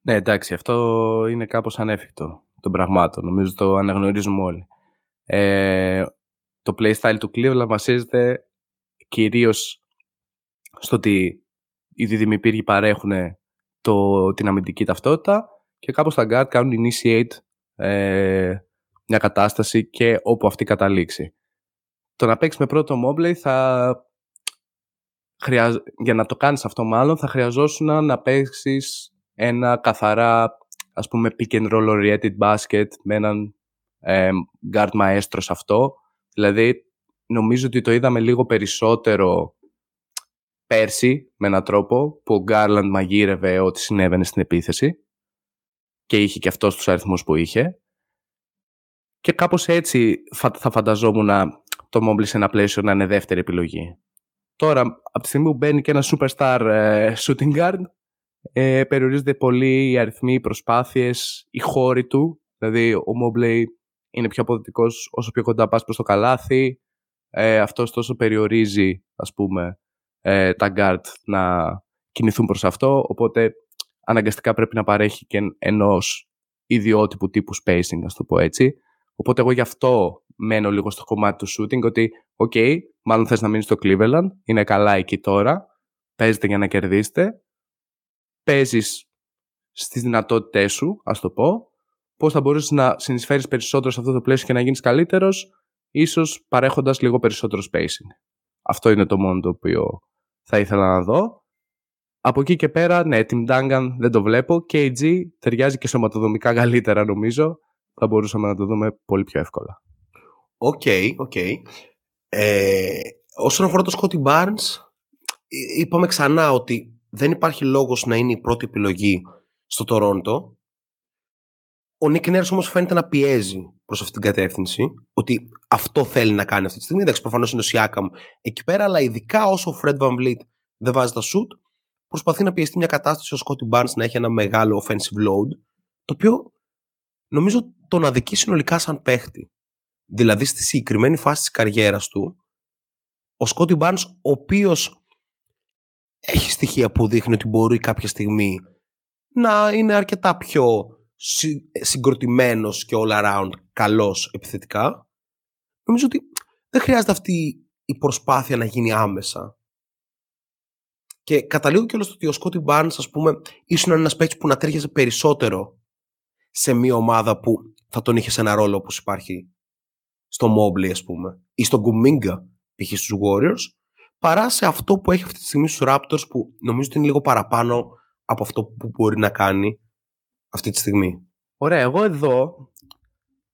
Ναι, εντάξει, αυτό είναι κάπως ανέφικτο των πραγμάτων. Νομίζω το αναγνωρίζουμε όλοι. Ε, το playstyle του Cleveland βασίζεται κυρίως στο ότι οι δίδυμοι πύργοι παρέχουν το, την αμυντική ταυτότητα και κάπως τα guard κάνουν initiate ε, μια κατάσταση και όπου αυτή καταλήξει. Το να παίξεις με πρώτο Mobley θα χρειαζ... για να το κάνεις αυτό μάλλον θα χρειαζόσουν να παίξεις ένα καθαρά ας πούμε pick and roll oriented basket με έναν ε, guard maestro σε αυτό. Δηλαδή νομίζω ότι το είδαμε λίγο περισσότερο πέρσι με έναν τρόπο που ο Garland μαγείρευε ό,τι συνέβαινε στην επίθεση και είχε και αυτός τους αριθμούς που είχε. Και κάπως έτσι φα- θα φανταζόμουν το Mobley σε ένα πλαίσιο να είναι δεύτερη επιλογή. Τώρα, από τη στιγμή που μπαίνει και ένα superstar ε, shooting guard, ε, περιορίζονται πολύ οι αριθμοί, οι προσπάθειες, οι χώροι του. Δηλαδή, ο Mobley είναι πιο αποδοτικός όσο πιο κοντά πας προς το καλάθι. Ε, αυτός τόσο περιορίζει, ας πούμε, ε, τα guard να κινηθούν προς αυτό. Οπότε, αναγκαστικά πρέπει να παρέχει και ενός ιδιότυπου τύπου spacing, ας το πω έτσι. Οπότε εγώ γι' αυτό μένω λίγο στο κομμάτι του shooting, ότι οκ, μάλλον θες να μείνεις στο Cleveland, είναι καλά εκεί τώρα, παίζετε για να κερδίσετε, παίζεις στις δυνατότητές σου, ας το πω, πώς θα μπορείς να συνεισφέρεις περισσότερο σε αυτό το πλαίσιο και να γίνεις καλύτερος, ίσως παρέχοντας λίγο περισσότερο spacing. Αυτό είναι το μόνο το οποίο θα ήθελα να δω. Από εκεί και πέρα, ναι, Tim Duncan δεν το βλέπω. KG ταιριάζει και σωματοδομικά καλύτερα νομίζω. Θα μπορούσαμε να το δούμε πολύ πιο εύκολα. OK, OK. Ε, όσον αφορά το Scottie Barnes, εί- είπαμε ξανά ότι δεν υπάρχει λόγος να είναι η πρώτη επιλογή στο Τορόντο. Ο Νικ Νερς όμως φαίνεται να πιέζει προς αυτή την κατεύθυνση, ότι αυτό θέλει να κάνει αυτή τη στιγμή. Εντάξει, προφανώς είναι ο Siakam εκεί πέρα, αλλά ειδικά όσο ο Fred Van Vliet δεν βάζει τα shoot, προσπαθεί να πιεστεί μια κατάσταση ο Scotty Barnes να έχει ένα μεγάλο offensive load, το οποίο νομίζω τον αδικεί συνολικά σαν παίχτη. Δηλαδή στη συγκεκριμένη φάση της καριέρας του, ο Σκότι Barnes, ο οποίος έχει στοιχεία που δείχνει ότι μπορεί κάποια στιγμή να είναι αρκετά πιο συγκροτημένος και all around καλός επιθετικά. Νομίζω ότι δεν χρειάζεται αυτή η προσπάθεια να γίνει άμεσα. Και καταλήγω κιόλας ότι ο Σκότι Barnes, ας πούμε, ήσουν ένας παίκτης που να τέριαζε περισσότερο σε μια ομάδα που θα τον είχε σε ένα ρόλο όπως υπάρχει στο Mobley, ας πούμε, ή στο Kuminga, π.χ. στους Warriors, παρά σε αυτό που έχει αυτή τη στιγμή στους Raptors, που νομίζω ότι είναι λίγο παραπάνω από αυτό που μπορεί να κάνει αυτή τη στιγμή. Ωραία, εγώ εδώ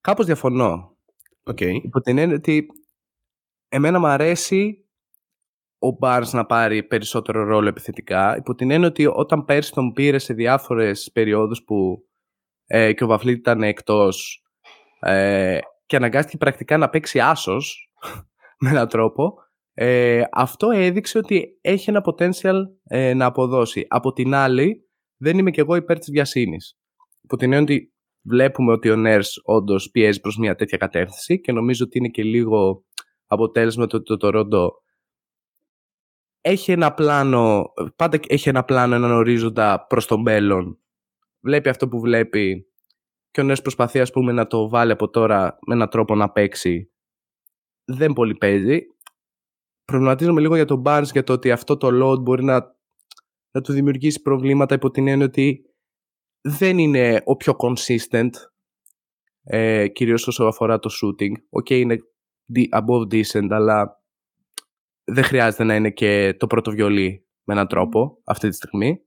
κάπως διαφωνώ. Okay. Υπό την έννοια ότι εμένα μου αρέσει ο Barnes να πάρει περισσότερο ρόλο επιθετικά. Υπό την έννοια ότι όταν πέρσι τον πήρε σε διάφορες περιόδους που ε, και ο Βαφλίτ ήταν εκτός ε, και αναγκάστηκε πρακτικά να παίξει άσος με έναν τρόπο, ε, αυτό έδειξε ότι έχει ένα potential ε, να αποδώσει. Από την άλλη, δεν είμαι κι εγώ υπέρ της βιασύνης. Υπό την έννοια ότι βλέπουμε ότι ο Νέρς όντως πιέζει προς μια τέτοια κατεύθυνση και νομίζω ότι είναι και λίγο αποτέλεσμα το ότι το Toronto έχει ένα πλάνο, πάντα έχει ένα πλάνο, έναν ορίζοντα προς το μέλλον. Βλέπει αυτό που βλέπει και ο Νέρς προσπαθεί ας πούμε να το βάλει από τώρα με έναν τρόπο να παίξει. Δεν πολύ παίζει. Προβληματίζομαι λίγο για τον Barnes για το ότι αυτό το load μπορεί να, να του δημιουργήσει προβλήματα υπό την έννοια ότι δεν είναι ο πιο consistent ε, κυρίως όσο αφορά το shooting. OK, okay, είναι above decent, αλλά δεν χρειάζεται να είναι και το πρώτο βιολί με έναν τρόπο αυτή τη στιγμή.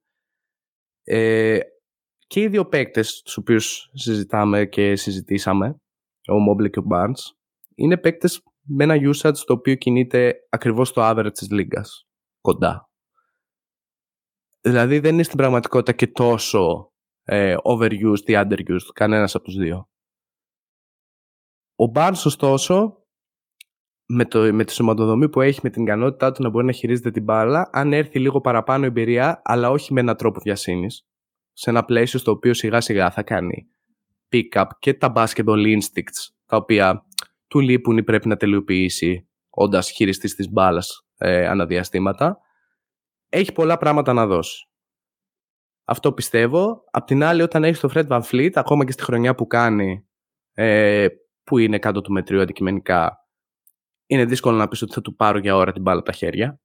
Ε, και οι δύο παίκτες τους οποίους συζητάμε και συζητήσαμε, ο Mobley και ο Barnes, είναι παίκτες με ένα usage το οποίο κινείται ακριβώς στο average της λίγας, κοντά. Δηλαδή δεν είναι στην πραγματικότητα και τόσο ε, overused ή underused, κανένας από τους δύο. Ο Barnes, ωστόσο, με, το, με τη σωματοδομή που έχει, με την ικανότητά του να μπορεί να χειρίζεται την μπάλα, αν έρθει λίγο παραπάνω εμπειρία, αλλά όχι με έναν τρόπο βιασύνης, σε ένα πλαίσιο στο οποίο σιγά σιγά θα κάνει pick-up και τα basketball instincts, τα οποία του λείπουν ή πρέπει να τελειοποιήσει όντας χειριστής της μπάλας ε, αναδιαστήματα, έχει πολλά πράγματα να δώσει. Αυτό πιστεύω. Απ' την άλλη, όταν έχεις το Fred Van Fleet, ακόμα και στη χρονιά που κάνει, ε, που είναι κάτω του μετρίου αντικειμενικά, είναι δύσκολο να πεις ότι θα του πάρω για ώρα την μπάλα από τα χέρια.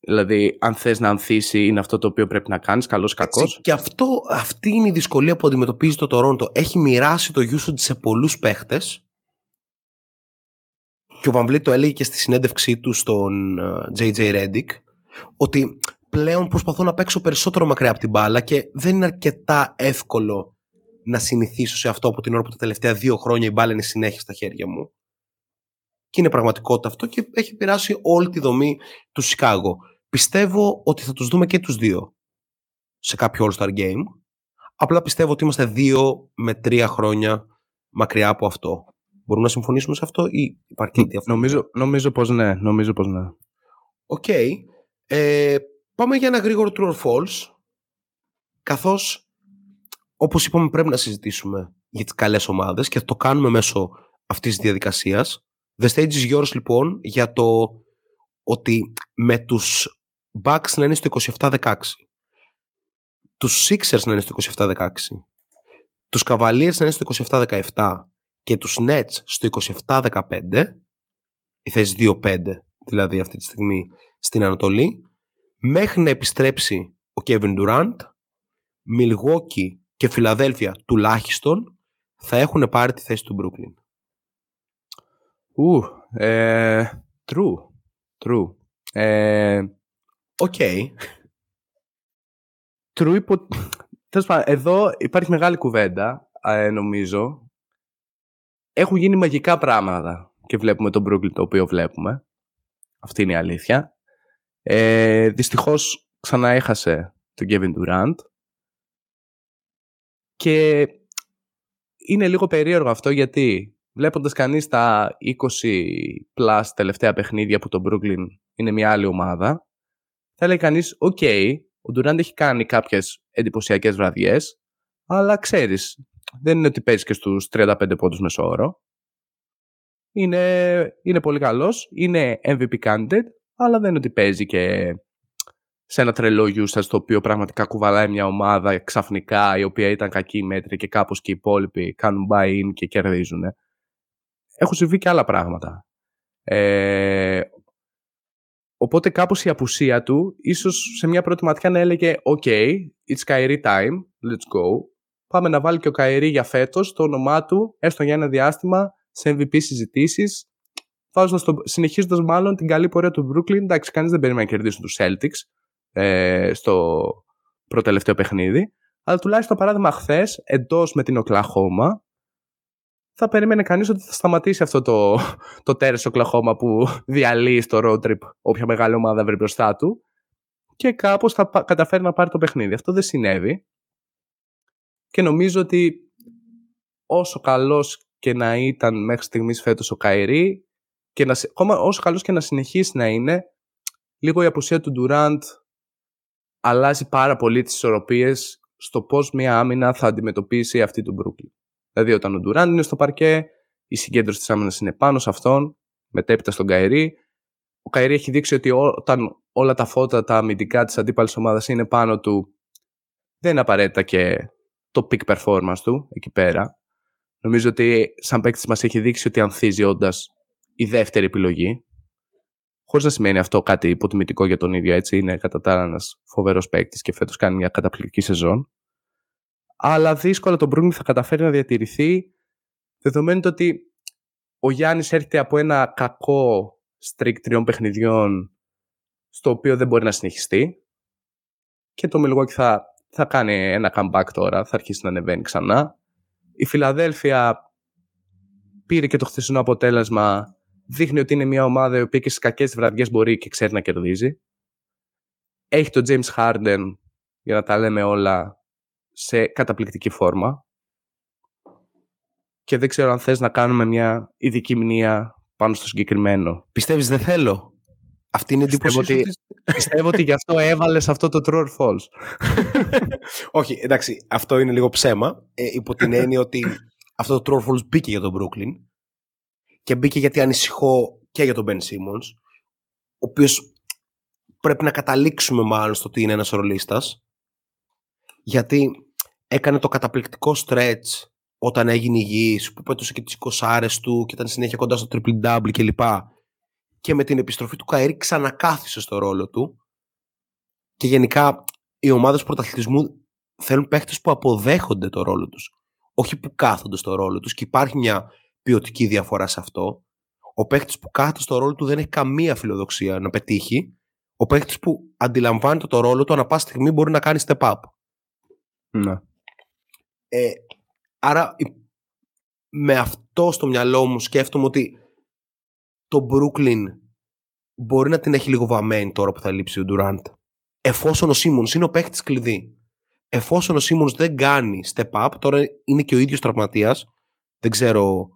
Δηλαδή, αν θες να ανθίσει, είναι αυτό το οποίο πρέπει να κάνεις, καλός ή κακός. Και αυτό, αυτή είναι η δυσκολία που αντιμετωπίζει το Toronto. Έχει μοιράσει το usage σε πολλούς παίχτες. Και ο Βαμβλή το έλεγε και στη συνέντευξή του στον JJ ε, Reddick, ότι πλέον προσπαθώ να παίξω περισσότερο μακριά από την μπάλα και δεν είναι αρκετά εύκολο να συνηθίσω σε αυτό από την ώρα που τα τελευταία δύο χρόνια η μπάλα είναι συνέχεια στα χέρια μου και είναι πραγματικότητα αυτό και έχει πειράξει όλη τη δομή του Σικάγο. Πιστεύω ότι θα τους δούμε και τους δύο σε κάποιο All-Star Game. Απλά πιστεύω ότι είμαστε δύο με τρία χρόνια μακριά από αυτό. Μπορούμε να συμφωνήσουμε σε αυτό ή υπάρχει και αυτό; Νομίζω, νομίζω πως ναι. Νομίζω πως ναι. OK. Okay. Ε, πάμε για ένα γρήγορο true or false. Καθώς, όπως είπαμε, πρέπει να συζητήσουμε για τις καλές ομάδες και θα το κάνουμε μέσω αυτής της διαδικασίας. The stage is yours λοιπόν για το ότι με τους Bucks να είναι στο 27-16 τους Sixers να είναι στο 27-16 τους Cavaliers να είναι στο 27-17 και τους Nets στο 27-15 η θέση 2-5 δηλαδή αυτή τη στιγμή στην Ανατολή μέχρι να επιστρέψει ο Kevin Durant Milwaukee και Φιλαδέλφια τουλάχιστον θα έχουν πάρει τη θέση του Brooklyn. Ου, ε, true, true. Ε, OK. Okay. True υπο... πάντων, εδώ υπάρχει μεγάλη κουβέντα, ε, νομίζω. Έχουν γίνει μαγικά πράγματα και βλέπουμε τον Brooklyn το οποίο βλέπουμε. Αυτή είναι η αλήθεια. Ε, δυστυχώς ξανά έχασε τον Kevin Durant. Και είναι λίγο περίεργο αυτό γιατί βλέποντας κανείς τα 20 plus τελευταία παιχνίδια που το Brooklyn είναι μια άλλη ομάδα, θα λέει κανείς, OK, okay, ο Durant έχει κάνει κάποιες εντυπωσιακές βραδιές, αλλά ξέρεις, δεν είναι ότι παίζει και στους 35 πόντους μέσο όρο. Είναι, είναι πολύ καλός, είναι MVP candidate, αλλά δεν είναι ότι παίζει και σε ένα τρελό usage το οποίο πραγματικά κουβαλάει μια ομάδα ξαφνικά η οποία ήταν κακή μέτρη και κάπως και οι υπόλοιποι κάνουν buy-in και κερδίζουν. Έχουν συμβεί και άλλα πράγματα. Ε, οπότε κάπως η απουσία του ίσως σε μια πρώτη ματιά να έλεγε «Ok, it's Kyrie time, let's go». Πάμε να βάλει και ο Kyrie για φέτος το όνομά του, έστω για ένα διάστημα, σε MVP συζητήσεις, συνεχίζοντας μάλλον την καλή πορεία του Brooklyn. Εντάξει, κανείς δεν περιμένει να κερδίσουν τους Celtics ε, στο προτελευταίο παιχνίδι. Αλλά τουλάχιστον παράδειγμα χθες, εντός με την Οκλαχώμα, θα περίμενε κανείς ότι θα σταματήσει αυτό το, το τέρε Οκλαχώμα που διαλύει στο road trip όποια μεγάλη ομάδα βρει μπροστά του και κάπως θα καταφέρει να πάρει το παιχνίδι. Αυτό δεν συνέβη. Και νομίζω ότι όσο καλός και να ήταν μέχρι στιγμής φέτος ο Κάιρι και να, ακόμα όσο καλός και να συνεχίσει να είναι λίγο η απουσία του Durant αλλάζει πάρα πολύ τις ισορροπίες στο πώς μια άμυνα θα αντιμετωπίσει αυτή του Brooklyn. Δηλαδή όταν ο Durant είναι στο παρκέ, η συγκέντρωση της άμυνας είναι πάνω σε αυτόν, μετέπειτα στον Κάιρι. Ο Κάιρι έχει δείξει ότι όταν όλα τα φώτα, τα αμυντικά της αντίπαλης ομάδας είναι πάνω του, δεν είναι απαραίτητα και το peak performance του εκεί πέρα. Νομίζω ότι σαν παίκτης μας έχει δείξει ότι ανθίζει όντας η δεύτερη επιλογή. Χωρίς να σημαίνει αυτό κάτι υποτιμητικό για τον ίδιο, έτσι. Είναι κατά τα άλλα ένας φοβερός παίκτης και φέτος κάνει μια καταπληκτική σεζόν. Αλλά δύσκολα τον Μπρούνι θα καταφέρει να διατηρηθεί, δεδομένου ότι ο Γιάννης έρχεται από ένα κακό στρίκ τριών παιχνιδιών, στο οποίο δεν μπορεί να συνεχιστεί. Και το Milwaukee θα, θα κάνει ένα comeback τώρα, θα αρχίσει να ανεβαίνει ξανά. Η Φιλαδέλφια πήρε και το χθεσινό αποτέλεσμα δείχνει ότι είναι μια ομάδα η οποία και στις κακές βραδιές μπορεί και ξέρει να κερδίζει. Έχει τον James Harden, για να τα λέμε όλα, σε καταπληκτική φόρμα. Και δεν ξέρω αν θες να κάνουμε μια ειδική μνήμα πάνω στο συγκεκριμένο. Πιστεύεις δεν θέλω; Αυτή είναι η εντύπωση ότι, πιστεύω ότι γι' αυτό έβαλες αυτό το true or false. Όχι, εντάξει, αυτό είναι λίγο ψέμα. Ε, υπό την έννοια ότι αυτό το true or false μπήκε για τον Brooklyn και μπήκε γιατί ανησυχώ και για τον Ben Simmons, ο οποίος πρέπει να καταλήξουμε μάλλον στο ότι είναι ένας ρολίστας, γιατί έκανε το καταπληκτικό stretch όταν έγινε υγιής, που πέτωσε και τις 20 του και ήταν συνέχεια κοντά στο triple double κλπ. Και με την επιστροφή του Καέρη ξανακάθισε στο ρόλο του και γενικά οι ομάδες πρωταθλητισμού θέλουν παίχτες που αποδέχονται το ρόλο τους, όχι που κάθονται στο ρόλο τους και υπάρχει μια ποιοτική διαφορά σε αυτό. Ο παίχτης που κάθεται στο ρόλο του δεν έχει καμία φιλοδοξία να πετύχει. Ο παίχτης που αντιλαμβάνεται το ρόλο του, ανά πάση στιγμή μπορεί να κάνει step up. Ναι. Ε, άρα, με αυτό στο μυαλό μου σκέφτομαι ότι το Brooklyn μπορεί να την έχει λίγο βαμμένη τώρα που θα λείψει ο Durant. Εφόσον ο Σίμονς είναι ο παίχτης κλειδί. Εφόσον ο Σίμονς δεν κάνει step up, τώρα είναι και ο ίδιος τραυματίας. Δεν ξέρω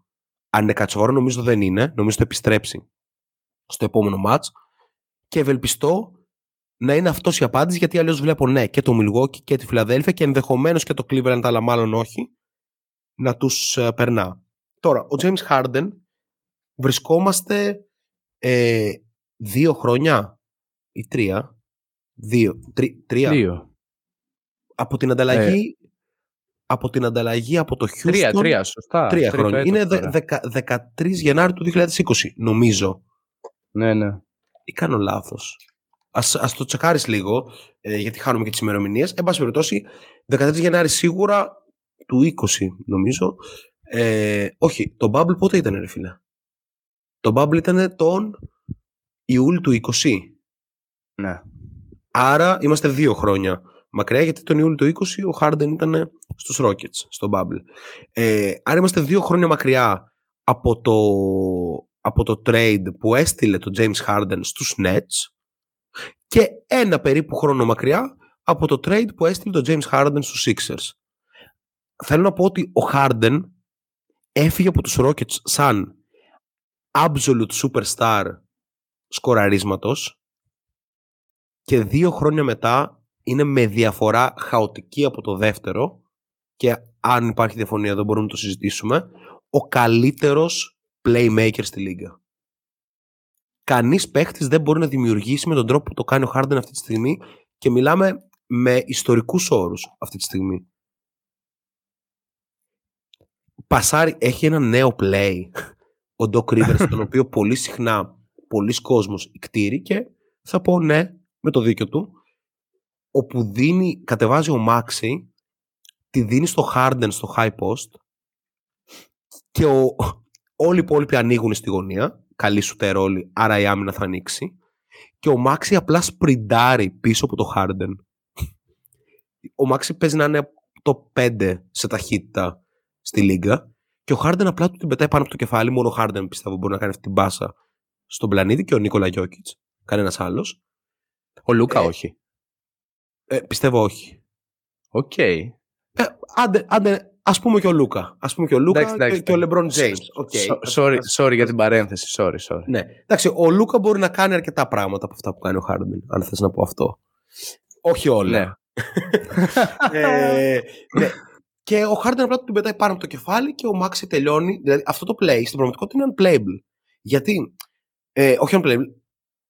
αν είναι κατσόρο, νομίζω δεν είναι. Νομίζω θα επιστρέψει στο επόμενο μάτς. Και ευελπιστώ να είναι αυτός η απάντηση, γιατί αλλιώς βλέπω ναι και το Milwaukee και τη Φιλαδέλφια και ενδεχομένως και το Cleveland, αλλά μάλλον όχι, να τους ε, περνά. Τώρα, ο James Harden βρισκόμαστε ε, δύο χρόνια ή τρία. Δύο. τρία. Δύο. Από την ανταλλαγή ε, από την ανταλλαγή από το Houston. Τρία, τρία, σωστά. Τρία χρόνια. Είναι 13 Γενάρη του 2020, νομίζω. Ναι, ναι. Ή κάνω λάθος. Ας, ας το τσεκάρεις λίγο, ε, γιατί χάνουμε και τις ημερομηνίες. Εν πάση περιπτώσει, 13 Γενάρη σίγουρα του 20, νομίζω. Ε, όχι, το Bubble πότε ήταν, ρε φίλε; Το Bubble ήταν τον Ιούλιο του 20. Ναι. Άρα είμαστε δύο χρόνια μακριά, γιατί τον Ιούλιο του 20 ο Χάρντεν ήταν στους Rockets, στο Bubble. Ε, άρα είμαστε δύο χρόνια μακριά από το, από το trade που έστειλε το James Harden στους Nets και ένα περίπου χρόνο μακριά από το trade που έστειλε το James Harden στους Sixers. Θέλω να πω ότι ο Harden έφυγε από τους Rockets σαν absolute superstar σκοραρίσματος και δύο χρόνια μετά είναι με διαφορά χαοτική από το δεύτερο και αν υπάρχει διαφωνία εδώ μπορούμε να το συζητήσουμε ο καλύτερος playmaker στη λίγα. Κανείς παίχτης δεν μπορεί να δημιουργήσει με τον τρόπο που το κάνει ο Harden αυτή τη στιγμή Και μιλάμε με ιστορικούς όρους αυτή τη στιγμή. Πασάρι έχει ένα νέο play ο Doc Rivers, τον οποίο πολύ συχνά πολλοί κόσμος κτήρει και θα πω ναι, με το δίκιο του, όπου δίνει, κατεβάζει ο Μάξι, τη δίνει στο Harden στο high post και ο, όλοι οι υπόλοιποι ανοίγουν στη γωνία, καλή σου τερόλη, άρα η άμυνα θα ανοίξει και ο Μάξι απλά σπριντάρει πίσω από το Harden. Ο Μάξι παίζει να είναι το 5 σε ταχύτητα στη λίγα και ο Harden απλά του την πετάει πάνω από το κεφάλι. Μόνο ο Harden πιστεύω μπορεί να κάνει αυτή την μπάσα στον πλανήτη και ο Νίκολα Γιώκητς. Κανένας άλλος. Ο Λούκα ε, όχι. Ε, πιστεύω όχι. OK. Okay. Ε, άντε, άντε, ας πούμε και ο Λούκα. Ας πούμε και ο Λούκα εντάξει, εντάξει, και, και, ο Λεμπρόν James. Okay. Sorry, sorry για την παρένθεση. Sorry, sorry. Ναι. Εντάξει, ο Λούκα μπορεί να κάνει αρκετά πράγματα από αυτά που κάνει ο Χάρντεν, αν θες να πω αυτό. Όχι όλα. Ναι. ε, ναι. Και ο Χάρντεν απλά του την πετάει πάνω από το κεφάλι και ο Μάξι τελειώνει. Δηλαδή αυτό το play στην πραγματικότητα είναι unplayable. Γιατί, ε, όχι unplayable,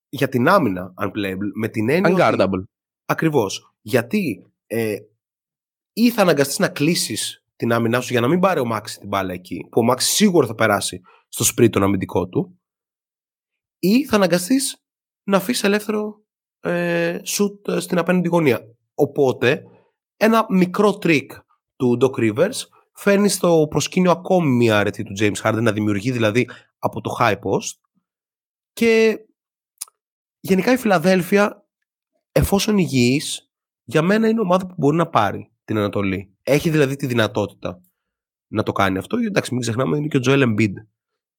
για την άμυνα unplayable, με την έννοια. Unguardable. Ακριβώς. Γιατί ε, ή θα αναγκαστείς να κλείσεις την άμυνά σου για να μην πάρει ο Μάξι την μπάλα εκεί, που ο Μάξι σίγουρα θα περάσει στο sprint τον αμυντικό του, ή θα αναγκαστείς να αφήσεις ελεύθερο ε, σουτ ε, στην απέναντι γωνία. Οπότε, ένα μικρό τρικ του Doc Rivers φέρνει στο προσκήνιο ακόμη μία αρετή του James Harden να δημιουργεί δηλαδή από το high post και γενικά η Φιλαδέλφια εφόσον ηγιής για μένα είναι ομάδα που μπορεί να πάρει την Ανατολή. Έχει δηλαδή τη δυνατότητα να το κάνει αυτό. Εντάξει, μην ξεχνάμε είναι και ο Joel Embiid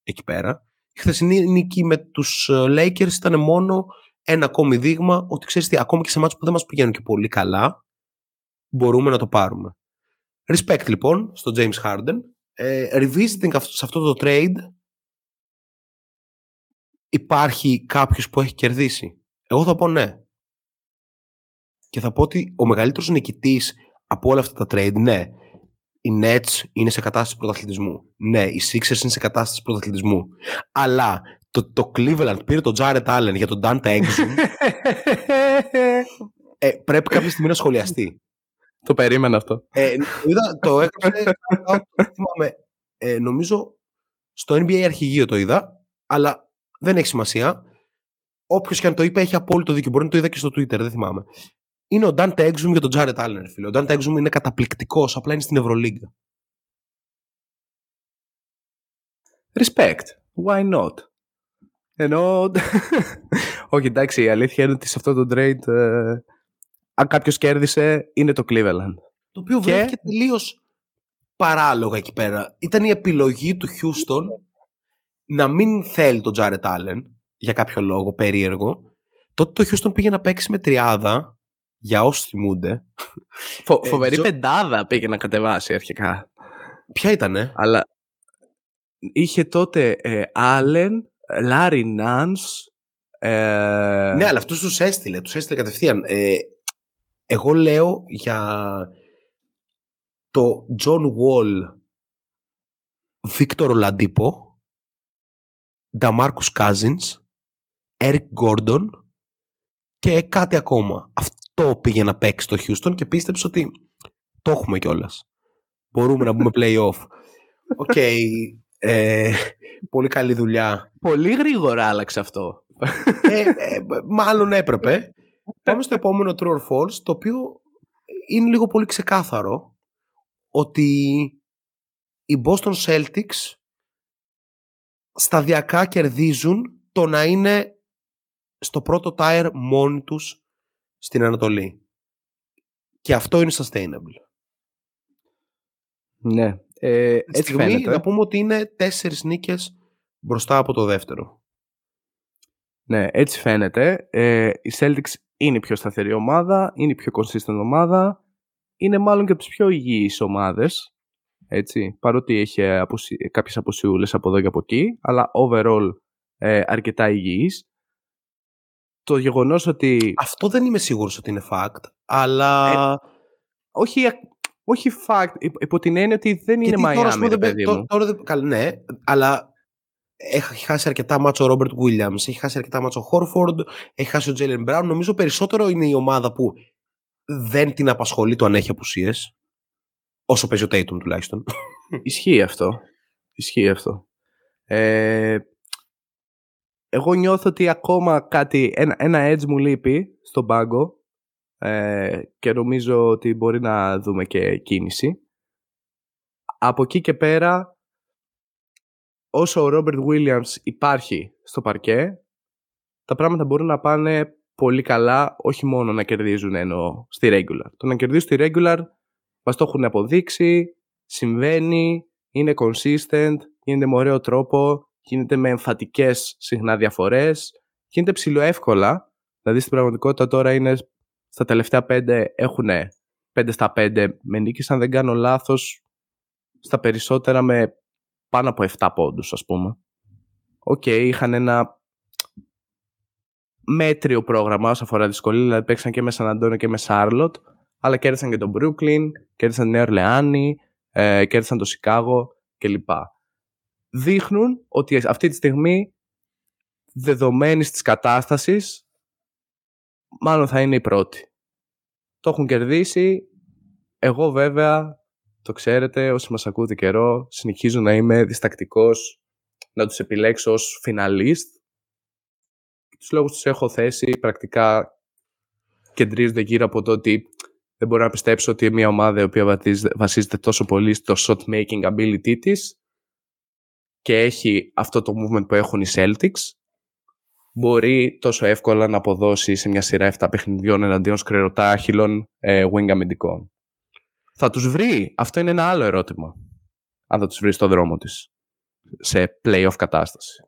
εκεί πέρα. Η χθεσινή νίκη με τους ε, Lakers ήταν μόνο ένα ακόμη δείγμα ότι ξέρεις τι, ακόμα και σε μάτς που δεν μας πηγαίνουν και πολύ καλά μπορούμε να το πάρουμε. Respect λοιπόν στο James Harden. Ε, revisiting σε αυτό το trade υπάρχει κάποιος που έχει κερδίσει. Εγώ θα πω ναι. Και θα πω ότι ο μεγαλύτερος νικητής από όλα αυτά τα trade, ναι, οι Nets είναι σε κατάσταση πρωταθλητισμού. Ναι, οι Sixers είναι σε κατάσταση πρωταθλητισμού. Αλλά το, το Cleveland πήρε τον Jared Allen για τον Dante Exum. ε, πρέπει κάποια στιγμή να σχολιαστεί. Το περίμενα αυτό. Ε, είδα, το έκανα. ε, νομίζω στο NBA αρχηγείο το είδα, αλλά δεν έχει σημασία. Όποιος και αν το είπε έχει απόλυτο δίκιο. Μπορεί να το είδα και στο Twitter, δεν θυμάμαι. Είναι ο Dante Exum για τον Jared Allen, φίλε. Ο Dante Exum είναι καταπληκτικός, απλά είναι στην Ευρωλίγκα. Respect. Why not? Ενώ. Όχι, εντάξει, η αλήθεια είναι ότι σε αυτό το trade ε, αν κάποιος κέρδισε, είναι το Cleveland. Το οποίο και... βρέθηκε τελείως παράλογα εκεί πέρα. Ήταν η επιλογή του Houston να μην θέλει τον Jared Allen για κάποιο λόγο περίεργο. Τότε το Houston πήγε να παίξει με τριάδα για όσους θυμούνται. Φο, ε, φοβερή πεντάδα πήγε να κατεβάσει αρχικά. Ποια ήτανε; Αλλά είχε τότε ε, Allen, Larry Nance. Ε... Ναι, αλλά αυτούς τους έστειλε. Τους έστειλε κατευθείαν. Ε, εγώ λέω για το John Wall, Βίκτορ Ολαντίπο, Νταμάρκους Cousins, Eric Gordon και κάτι ακόμα. Αυτό πήγε να παίξει το Houston και πίστεψε ότι το έχουμε κιόλας. Μπορούμε να μπούμε playoff. OK. Okay, ε, πολύ καλή δουλειά. Πολύ γρήγορα άλλαξε αυτό. Ε, ε, μάλλον έπρεπε. Πάμε στο επόμενο True or False, το οποίο είναι λίγο πολύ ξεκάθαρο ότι οι Boston Celtics σταδιακά κερδίζουν το να είναι στο πρώτο tire μόνοι τους στην Ανατολή. Και αυτό είναι sustainable. Ναι. Ε, έτσι στιγμή, φαίνεται. Να πούμε ότι είναι τέσσερις νίκες μπροστά από το δεύτερο. Ναι, έτσι φαίνεται. Ε, οι Celtics είναι η πιο σταθερή ομάδα, είναι η πιο consistent ομάδα, είναι μάλλον και από τις πιο υγιείς ομάδες, έτσι, παρότι έχει αποσυ... κάποιες αποσιούλες από εδώ και από εκεί, αλλά overall ε, αρκετά υγιής. Το γεγονός ότι... Αυτό δεν είμαι σίγουρος ότι είναι fact, αλλά... Ε, όχι, όχι fact, υπό την έννοια ότι δεν είναι Miami, τώρα, παιδί μου. Τώρα, τώρα, ναι, αλλά έχει χάσει αρκετά μάτσο ο Ρόμπερτ Williams, έχει χάσει αρκετά μάτσο ο Χόρφορντ, έχει χάσει ο Τζέλεν Μπράουν. Νομίζω περισσότερο είναι η ομάδα που δεν την απασχολεί το αν έχει απουσίες. Όσο παίζει ο Tatum τουλάχιστον. Ισχύει αυτό. Ισχύει αυτό. Ε, εγώ νιώθω ότι ακόμα κάτι, ένα, ένα edge μου λείπει στον πάγκο ε, και νομίζω ότι μπορεί να δούμε και κίνηση. Από εκεί και πέρα, όσο ο Ρόμπερτ Williams υπάρχει στο παρκέ, τα πράγματα μπορούν να πάνε πολύ καλά, όχι μόνο να κερδίζουν ενώ στη regular. Το να κερδίζουν στη regular μας το έχουν αποδείξει, συμβαίνει, είναι consistent, γίνεται με ωραίο τρόπο, γίνεται με εμφατικές συχνά διαφορές, γίνεται ψιλοεύκολα, δηλαδή στην πραγματικότητα τώρα είναι στα τελευταία πέντε έχουν 5 στα 5 με νίκες, αν δεν κάνω λάθος, στα περισσότερα με πάνω από 7 πόντους ας πούμε. OK, okay, είχαν ένα μέτριο πρόγραμμα όσο αφορά δυσκολία, δηλαδή παίξαν και με Σαν Αντώνιο και με Σάρλοτ, αλλά κέρδισαν και τον Brooklyn, κέρδισαν την Νέα Ορλεάνη, ε, κέρδισαν το Σικάγο κλπ. Δείχνουν ότι αυτή τη στιγμή δεδομένης της κατάστασης μάλλον θα είναι η πρώτη. Το έχουν κερδίσει. Εγώ βέβαια, το ξέρετε, όσοι μας ακούτε καιρό, συνεχίζω να είμαι διστακτικός να τους επιλέξω ως φιναλίστ. Τους λόγους τους έχω θέσει πρακτικά κεντρίζονται γύρω από το ότι δεν μπορώ να πιστέψω ότι μια ομάδα η οποία βασίζεται τόσο πολύ στο shot making ability της και έχει αυτό το movement που έχουν οι Celtics μπορεί τόσο εύκολα να αποδώσει σε μια σειρά 7 παιχνιδιών εναντίον σκρερωτάχυλων ε, wing αμυντικών. Θα τους βρει; Αυτό είναι ένα άλλο ερώτημα. Αν θα τους βρει στο δρόμο της. Σε playoff κατάσταση.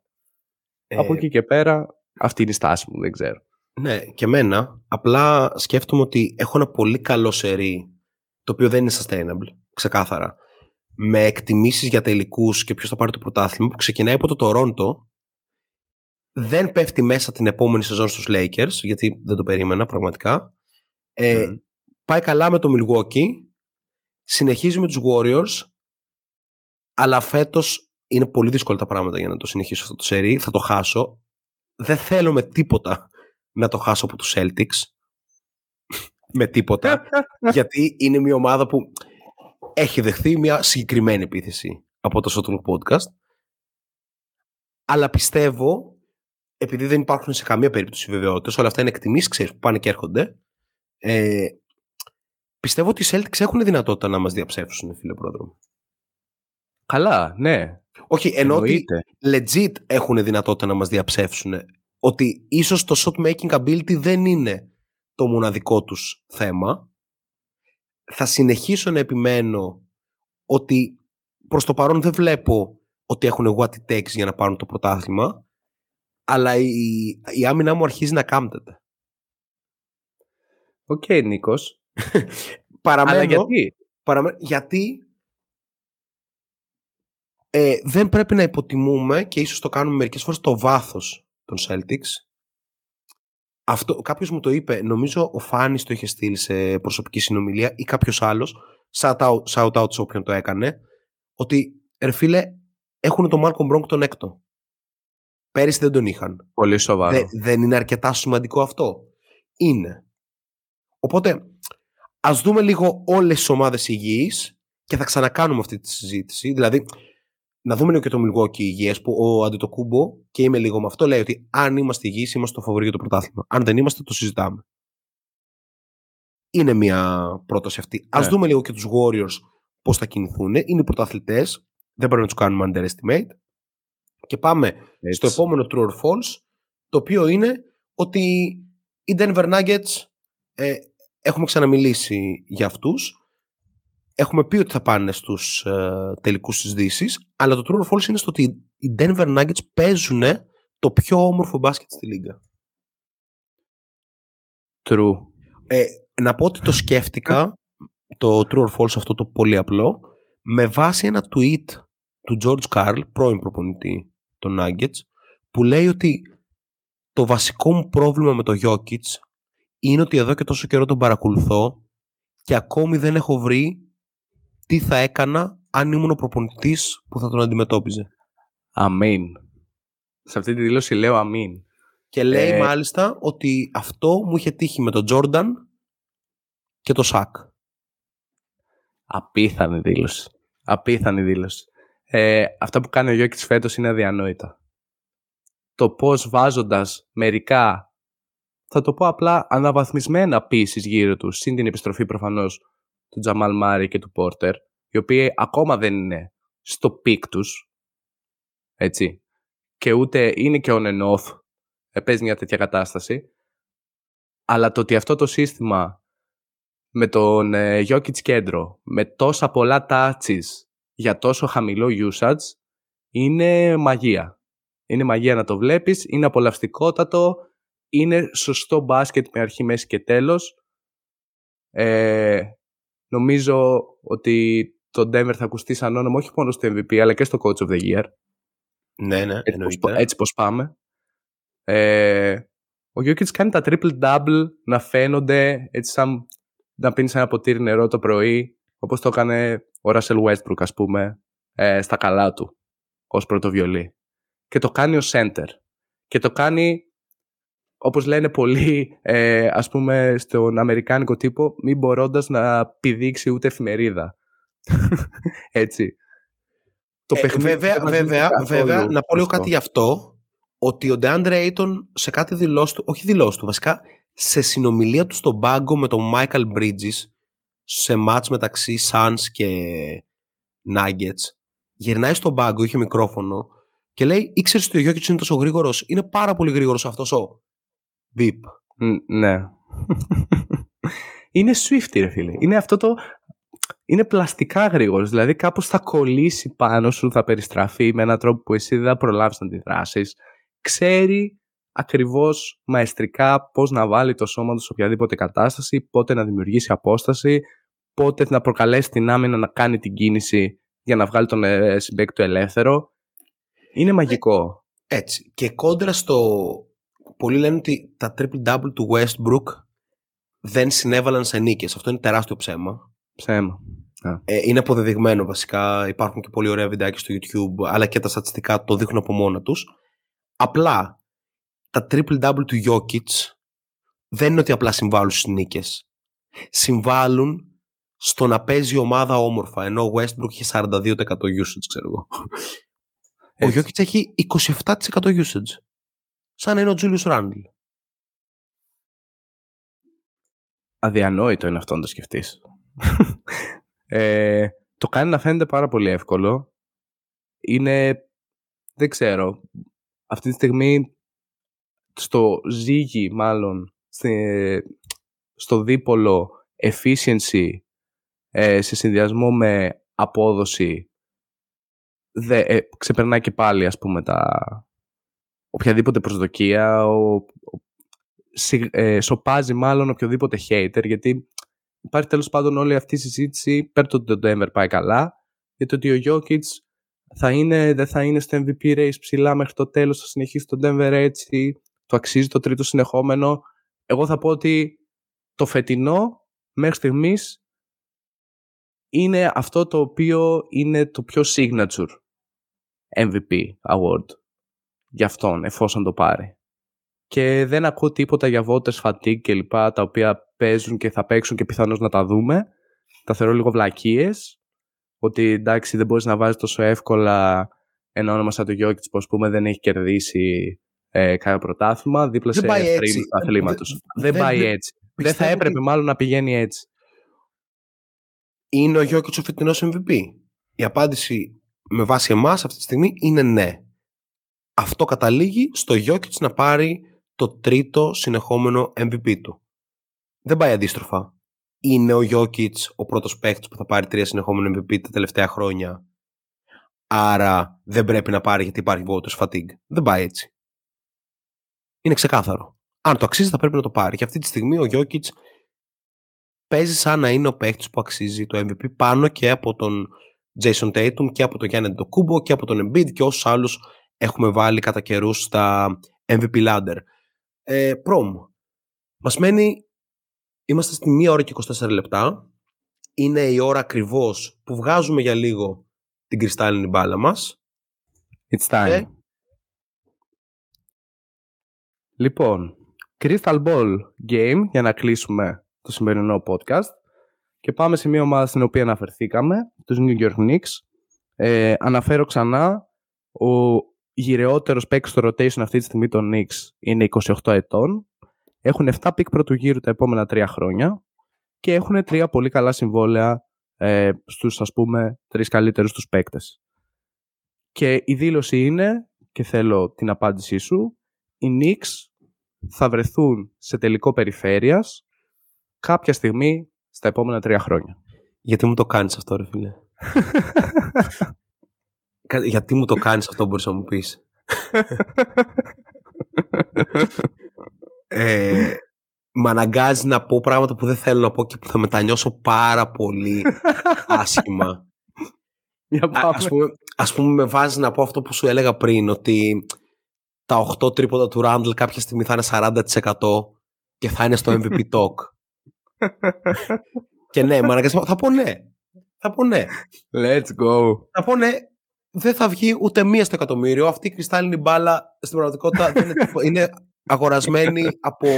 Ε... Από εκεί και πέρα, αυτή είναι η στάση μου, δεν ξέρω. Ναι, και εμένα. Απλά σκέφτομαι ότι έχω ένα πολύ καλό σερί, το οποίο δεν είναι sustainable, ξεκάθαρα. Με εκτιμήσεις για τελικούς και ποιος θα πάρει το πρωτάθλημα, που ξεκινάει από το Τορόντο, δεν πέφτει μέσα την επόμενη σεζόν στους Lakers, γιατί δεν το περίμενα πραγματικά. Ε, Πάει καλά με το Milwaukee, συνεχίζει με τους Warriors, αλλά φέτος είναι πολύ δύσκολα τα πράγματα για να το συνεχίσω αυτό το σερί. Θα το χάσω. Δεν θέλω με τίποτα να το χάσω από τους Celtics. με τίποτα. γιατί είναι μια ομάδα που έχει δεχθεί μια συγκεκριμένη επίθεση από το Shotgun Podcast. Αλλά πιστεύω επειδή δεν υπάρχουν σε καμία περίπτωση βεβαιότητες, όλα αυτά είναι εκτιμήσεις, ξέρεις, που πάνε και έρχονται. Ε, πιστεύω ότι οι Celtics έχουν δυνατότητα να μας διαψεύσουν, φίλε πρόδρομο. Καλά, ναι. Όχι, ενώ ότι legit έχουν δυνατότητα να μας διαψεύσουν. Ότι ίσως το shot making ability δεν είναι το μοναδικό τους θέμα. Θα συνεχίσω να επιμένω ότι προς το παρόν δεν βλέπω ότι έχουν what it takes για να πάρουν το πρωτάθλημα αλλά η, η άμυνά μου αρχίζει να κάμπτεται. OK, okay, Νίκος. παραμένω, αλλά γιατί; Παραμένω, γιατί ε, δεν πρέπει να υποτιμούμε και ίσως το κάνουμε μερικές φορές το βάθος των Celtics. Αυτό, κάποιος μου το είπε, νομίζω ο Φάνης το είχε στείλει σε προσωπική συνομιλία ή κάποιος άλλος, shout out, shout out σε όποιον το έκανε, ότι ρε φίλε, έχουν τον Μάρκο Μπρόγκ τον έκτο. Πέρυσι δεν τον είχαν. Πολύ σοβαρό. δεν είναι αρκετά σημαντικό αυτό. Είναι. Οπότε, ας δούμε λίγο όλες τις ομάδες υγιείς και θα ξανακάνουμε αυτή τη συζήτηση. Δηλαδή, να δούμε λίγο και το Milwaukee υγιές που ο Αντιτοκούμπο, και είμαι λίγο με αυτό, λέει ότι αν είμαστε υγιείς, είμαστε το φαβορή για το πρωτάθλημα. Αν δεν είμαστε, το συζητάμε. Είναι μια πρόταση αυτή. Α ναι. δούμε λίγο και τους Warriors πώς θα κινηθούν. Είναι πρωταθλητές. Δεν πρέπει να τους κάνουμε underestimate. Και πάμε στο επόμενο true or false, το οποίο είναι ότι οι Denver Nuggets ε, έχουμε ξαναμιλήσει για αυτούς. Έχουμε πει ότι θα πάνε στους ε, τελικούς της Δύσης, αλλά το true or false είναι στο ότι οι Denver Nuggets παίζουν το πιο όμορφο μπάσκετ στη λίγα. True. Ε, να πω ότι το σκέφτηκα, το true or false αυτό το πολύ απλό, με βάση ένα tweet του George Carl, πρώην προπονητή των Nuggets, που λέει ότι το βασικό μου πρόβλημα με το Jokic είναι ότι εδώ και τόσο καιρό τον παρακολουθώ και ακόμη δεν έχω βρει τι θα έκανα αν ήμουν ο προπονητής που θα τον αντιμετώπιζε. Αμήν. Σε αυτή τη δήλωση λέω αμήν. Και λέει ε... μάλιστα ότι αυτό μου είχε τύχει με τον Τζόρνταν και το Σακ. Απίθανη δήλωση. Απίθανη δήλωση. Ε, αυτά που κάνει ο Γιώκητς φέτος είναι αδιανόητα. Το πώς βάζοντας μερικά, θα το πω απλά, αναβαθμισμένα pieces γύρω τους, συν την επιστροφή προφανώς του Τζαμάλ Μάρι και του Πόρτερ, οι οποίοι ακόμα δεν είναι στο peak τους, έτσι, και ούτε είναι και on and off, ε, παίζει μια τέτοια κατάσταση, αλλά το ότι αυτό το σύστημα με τον ε, κέντρο, με τόσα πολλά touches για τόσο χαμηλό usage, είναι μαγεία. Είναι μαγεία να το βλέπεις, είναι απολαυστικότατο, είναι σωστό μπάσκετ με αρχή, μέση και τέλος. Ε, νομίζω ότι το Denver θα ακουστεί σαν όνομα όχι μόνο στο MVP αλλά και στο Coach of the Year. Ναι, ναι, έτσι πως, έτσι πως πάμε. Ε, ο Γιώκητς κάνει τα triple-double να φαίνονται έτσι σαν να πίνεις ένα ποτήρι νερό το πρωί όπως το έκανε ο Russell Westbrook ας πούμε ε, στα καλά του ως πρώτο βιολί. Και το κάνει ο center. Και το κάνει όπως λένε πολλοί, ε, ας πούμε, στον αμερικάνικο τύπο, μην μπορώντας να πηδήξει ούτε εφημερίδα. Έτσι. Το ε, παιχνίδι βέβαια, βέβαια, βέβαια να πω λίγο κάτι γι' αυτό, ότι ο DeAndre Ayton σε κάτι δηλώσεις του, όχι δηλώσεις του, βασικά σε συνομιλία του στον πάγκο με τον Michael Bridges, σε μάτς μεταξύ Suns και Nuggets, γυρνάει στον πάγκο, είχε μικρόφωνο και λέει, ήξερες ότι ο Γιώκητς είναι τόσο γρήγορος; Είναι πάρα πολύ γρήγορος αυτός ο Beep. ναι. είναι Swift, ρε φίλε. Είναι αυτό το. Είναι πλαστικά γρήγορος. Δηλαδή, κάπως θα κολλήσει πάνω σου, θα περιστραφεί με έναν τρόπο που εσύ δεν θα προλάβεις να αντιδράσει. Ξέρει ακριβώς μαεστρικά πώς να βάλει το σώμα του σε οποιαδήποτε κατάσταση, πότε να δημιουργήσει απόσταση, πότε να προκαλέσει την άμυνα να κάνει την κίνηση για να βγάλει τον ε, συμπέκτη του ελεύθερο. Είναι μαγικό. Έτσι. Και κόντρα στο πολλοί λένε ότι τα triple-double του Westbrook δεν συνέβαλαν σε νίκες. Αυτό είναι τεράστιο ψέμα. Ψέμα. Ε, είναι αποδεδειγμένο βασικά. Υπάρχουν και πολύ ωραία βιντεάκια στο YouTube, αλλά και τα στατιστικά το δείχνουν από μόνα τους. Απλά τα triple-double του Jokic δεν είναι ότι απλά συμβάλλουν στις νίκες. Συμβάλλουν στο να παίζει η ομάδα όμορφα, ενώ ο Westbrook έχει 42% usage, ξέρω εγώ. Ο Jokic έχει 27% usage σαν να είναι ο Τζούλιους Ράντλ. Αδιανόητο είναι αυτό να το σκεφτείς. ε, το κάνει να φαίνεται πάρα πολύ εύκολο. Είναι, δεν ξέρω, αυτή τη στιγμή στο ζύγι μάλλον, στο δίπολο efficiency ε, σε συνδυασμό με απόδοση δε, ε, ξεπερνάει και πάλι ας πούμε τα, οποιαδήποτε προσδοκία, ο, ε, σοπάζει μάλλον οποιοδήποτε hater, γιατί υπάρχει τέλος πάντων όλη αυτή η συζήτηση, πέρα το ότι το Denver πάει καλά, για το ότι ο Jokic θα είναι, δεν θα είναι στο MVP race ψηλά μέχρι το τέλος, θα συνεχίσει το Denver έτσι, το αξίζει το τρίτο συνεχόμενο. Εγώ θα πω ότι το φετινό μέχρι στιγμής είναι αυτό το οποίο είναι το πιο signature MVP award για αυτόν εφόσον το πάρει. Και δεν ακούω τίποτα για voters fatigue και λοιπά τα οποία παίζουν και θα παίξουν και πιθανώς να τα δούμε. Τα θεωρώ λίγο βλακίες. Ότι εντάξει δεν μπορείς να βάζεις τόσο εύκολα ένα όνομα σαν το Γιώκητς που ας πούμε δεν έχει κερδίσει ε, κάποιο πρωτάθλημα δίπλα σε πριν του αθλήματος. Δεν, δεν, πάει έτσι. Δεν θα έπρεπε μάλλον να πηγαίνει έτσι. Είναι ο Γιώκητς ο φετινός MVP. Η απάντηση με βάση εμάς αυτή τη στιγμή είναι ναι αυτό καταλήγει στο Jokic να πάρει το τρίτο συνεχόμενο MVP του. Δεν πάει αντίστροφα. Είναι ο Jokic ο πρώτος παίκτης που θα πάρει τρία συνεχόμενο MVP τα τελευταία χρόνια. Άρα δεν πρέπει να πάρει γιατί υπάρχει voters fatigue. Δεν πάει έτσι. Είναι ξεκάθαρο. Αν το αξίζει θα πρέπει να το πάρει. Και αυτή τη στιγμή ο Jokic παίζει σαν να είναι ο παίκτης που αξίζει το MVP πάνω και από τον Jason Tatum και από τον Γιάννη Ντοκούμπο και από τον Embiid και όσους άλλους έχουμε βάλει κατά καιρούς στα MVP Ladder. Ε, Προμ, μας μένει, είμαστε στη 1 ώρα και 24 λεπτά. Είναι η ώρα ακριβώς που βγάζουμε για λίγο την κρυστάλλινη μπάλα μας. It's time. Λοιπόν, Crystal Ball Game για να κλείσουμε το σημερινό podcast και πάμε σε μια ομάδα στην οποία αναφερθήκαμε, τους New York Knicks. Ε, αναφέρω ξανά, ο γηραιότερος παίκτης στο rotation αυτή τη στιγμή των Knicks είναι 28 ετών. Έχουν 7 pick πρώτου γύρου τα επόμενα 3 χρόνια και έχουν τρία πολύ καλά συμβόλαια ε, στους ας πούμε τρεις καλύτερους τους παίκτες. Και η δήλωση είναι, και θέλω την απάντησή σου, οι Knicks θα βρεθούν σε τελικό περιφέρειας κάποια στιγμή στα επόμενα τρία χρόνια. Γιατί μου το κάνεις αυτό ρε φίλε. Γιατί μου το κάνεις αυτό μπορείς να μου πεις; ε, με αναγκάζει να πω πράγματα που δεν θέλω να πω και που θα μετανιώσω πάρα πολύ άσχημα. Για Α, ας, πούμε, ας πούμε με βάζει να πω αυτό που σου έλεγα πριν ότι τα 8 τρίποτα του Ράντλ κάποια στιγμή θα είναι 40% και θα είναι στο MVP talk. και ναι, με αναγκάζει, θα πω ναι. Θα πω ναι. Let's go. Θα πω ναι. Δεν θα βγει ούτε μία στο εκατομμύριο. Αυτή η κρυστάλλινη μπάλα στην πραγματικότητα δεν είναι, τίποτα. είναι αγορασμένη από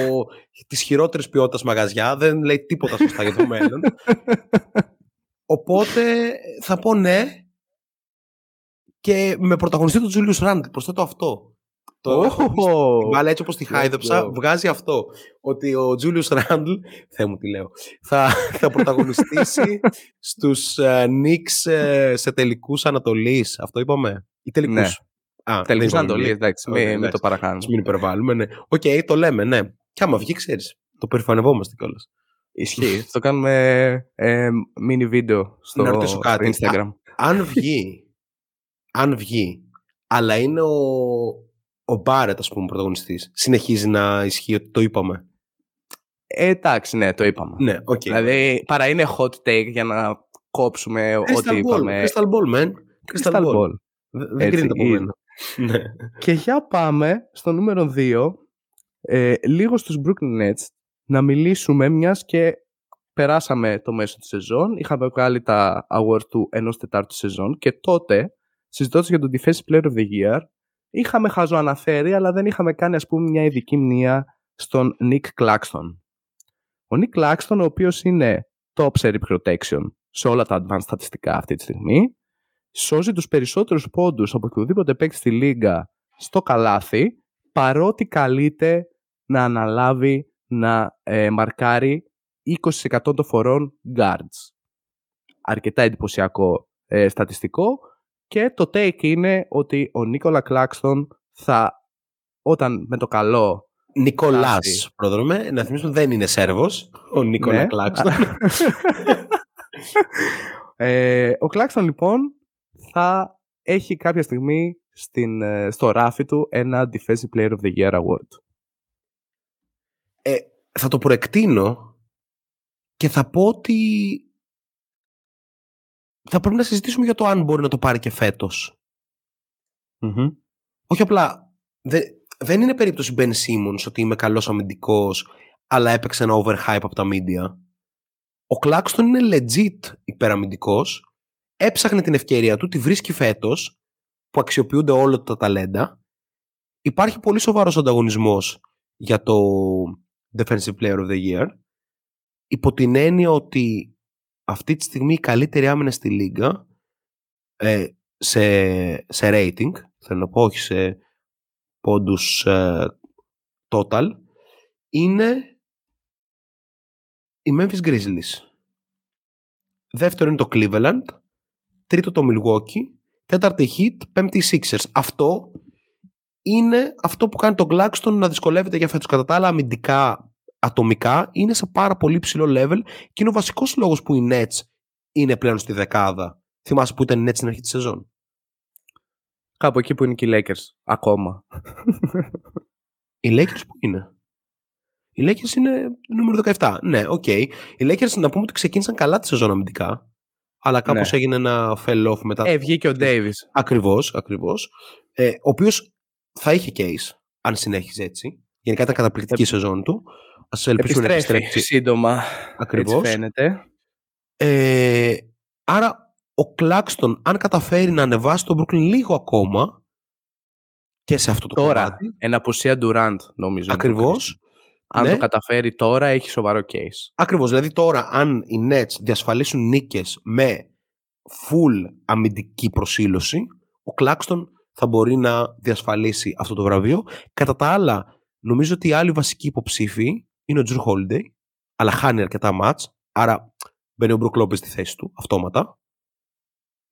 τις χειρότερες ποιότητας μαγαζιά. Δεν λέει τίποτα σωστά για το μέλλον. Οπότε θα πω ναι. Και με πρωταγωνιστή τον Τζούλιου Ράντ. Προσθέτω αυτό. Το Oh. μπάλα έτσι όπως τη Let's χάιδεψα go. βγάζει αυτό. Ότι ο Τζούλιους Ράντλ, Θεέ μου τι λέω, θα, θα πρωταγωνιστήσει στους uh, Knicks ε, σε τελικούς Ανατολής. Αυτό είπαμε. Ή τελικούς. Ναι. Α, Τελικούς δεν είπαμε. Ανατολής, εντάξει, Οκ, μην, μην εντάξει. το παρακάνουμε. Ας μην υπερβάλλουμε, ναι. Οκ, το λέμε, ναι. Και άμα βγει, ξέρεις. Το περηφανευόμαστε κιόλας. Ισχύει. Θα το κάνουμε ε, mini βίντεο στο, Να ρωτήσω κάτι. στο Instagram. Αν βγει, αν βγει, αλλά είναι ο, ο Μπάρετ, ας πούμε, πρωταγωνιστής, συνεχίζει να ισχύει ότι το είπαμε. Ε, εντάξει, ναι, το είπαμε. Ναι, οκ. Δηλαδή, παρά είναι hot take για να κόψουμε ό,τι Crystal Ball, είπαμε. Crystal Ball, man. Crystal, Crystal Ball. Ball. Δε- Δεν Έτσι, κρίνεται από είναι. μένα. Ναι. Και για πάμε στο νούμερο 2, ε, λίγο στους Brooklyn Nets, να μιλήσουμε μιας και περάσαμε το μέσο της σεζόν, είχαμε βγάλει τα awards του ενός τετάρτου σεζόν και τότε, συζητώντας για τον Defensive Player of the Year, είχαμε χαζοαναφέρει, αλλά δεν είχαμε κάνει ας πούμε μια ειδική μνήα στον Nick Claxton. Ο Nick Claxton, ο οποίος είναι top σε rim protection σε όλα τα advanced στατιστικά αυτή τη στιγμή, σώζει τους περισσότερους πόντους από οποιοδήποτε παίκτη στη λίγα στο καλάθι, παρότι καλείται να αναλάβει να ε, μαρκάρει 20% των φορών guards. Αρκετά εντυπωσιακό ε, στατιστικό και το take είναι ότι ο Νίκολα Κλάξτον θα όταν με το καλό Νικολάς, Φτάσει. πρόδρομε. Να θυμίσουμε δεν είναι Σέρβος. Ο Νίκολα Ναι. Κλάξτον. ε, ο Κλάξτον λοιπόν θα έχει κάποια στιγμή στην, ε, στο ράφι του ένα Defensive Player of the Year Award. Ε, θα το προεκτείνω και θα πω ότι θα πρέπει να συζητήσουμε για το αν μπορεί να το πάρει και φέτος. Όχι απλά. δε- δεν είναι περίπτωση Ben Simmons ότι είμαι καλός αμυντικός αλλά έπαιξε ένα overhype από τα media. Ο Claxton είναι legit υπεραμυντικός. Έψαχνε την ευκαιρία του, τη βρίσκει φέτος που αξιοποιούνται όλα τα ταλέντα. Υπάρχει πολύ σοβαρός ανταγωνισμός για το Defensive Player of the Year υπό την έννοια ότι αυτή τη στιγμή η καλύτερη άμυνα στη λίγα ε, σε, σε rating, θέλω να πω όχι σε πόντους ε, total, είναι η Memphis Grizzlies. Δεύτερο είναι το Cleveland, τρίτο το Milwaukee, τέταρτη η Heat, πέμπτη η Sixers. Αυτό είναι αυτό που κάνει τον Claxton να δυσκολεύεται για φέτος. Κατά τα άλλα αμυντικά ατομικά είναι σε πάρα πολύ ψηλό level και είναι ο βασικός λόγος που οι Nets είναι πλέον στη δεκάδα. Θυμάσαι που ήταν οι Nets στην αρχή της σεζόν; Κάπου εκεί που είναι και οι Lakers. Ακόμα. Οι Lakers που είναι; Οι Lakers είναι νούμερο 17. Ναι, οκ. Οι Lakers να πούμε ότι ξεκίνησαν καλά τη σεζόν αμυντικά. Αλλά κάπως Ναι. έγινε ένα fell off μετά. Ε, βγήκε ο Davis. Ακριβώς, ακριβώς. Ε, ο οποίος θα είχε case αν συνέχιζε έτσι. Γενικά ήταν καταπληκτική η σεζόν του. Ας ελπίσουμε να Επιστρέφει επιστρέψει. σύντομα. Ακριβώς. Έτσι φαίνεται. Ε, άρα ο Κλάκστον αν καταφέρει να ανεβάσει τον Brooklyn λίγο ακόμα και σε αυτό το Τώρα, κομμάτι. εν απουσία Durant, νομίζω. είναι το Ακριβώς. κρίσιμο. Αν ναι. το καταφέρει τώρα, έχει σοβαρό case. Ακριβώς. Δηλαδή τώρα αν οι Nets διασφαλίσουν νίκες με full αμυντική προσήλωση, ο Κλάκστον θα μπορεί να διασφαλίσει αυτό το βραβείο. Κατά τα άλλα, νομίζω ότι οι άλλοι βασικοί υποψήφοι είναι ο Τζουρ Holiday, αλλά χάνει αρκετά μάτς, άρα μπαίνει ο Μπρουκ Λόπες στη θέση του, αυτόματα.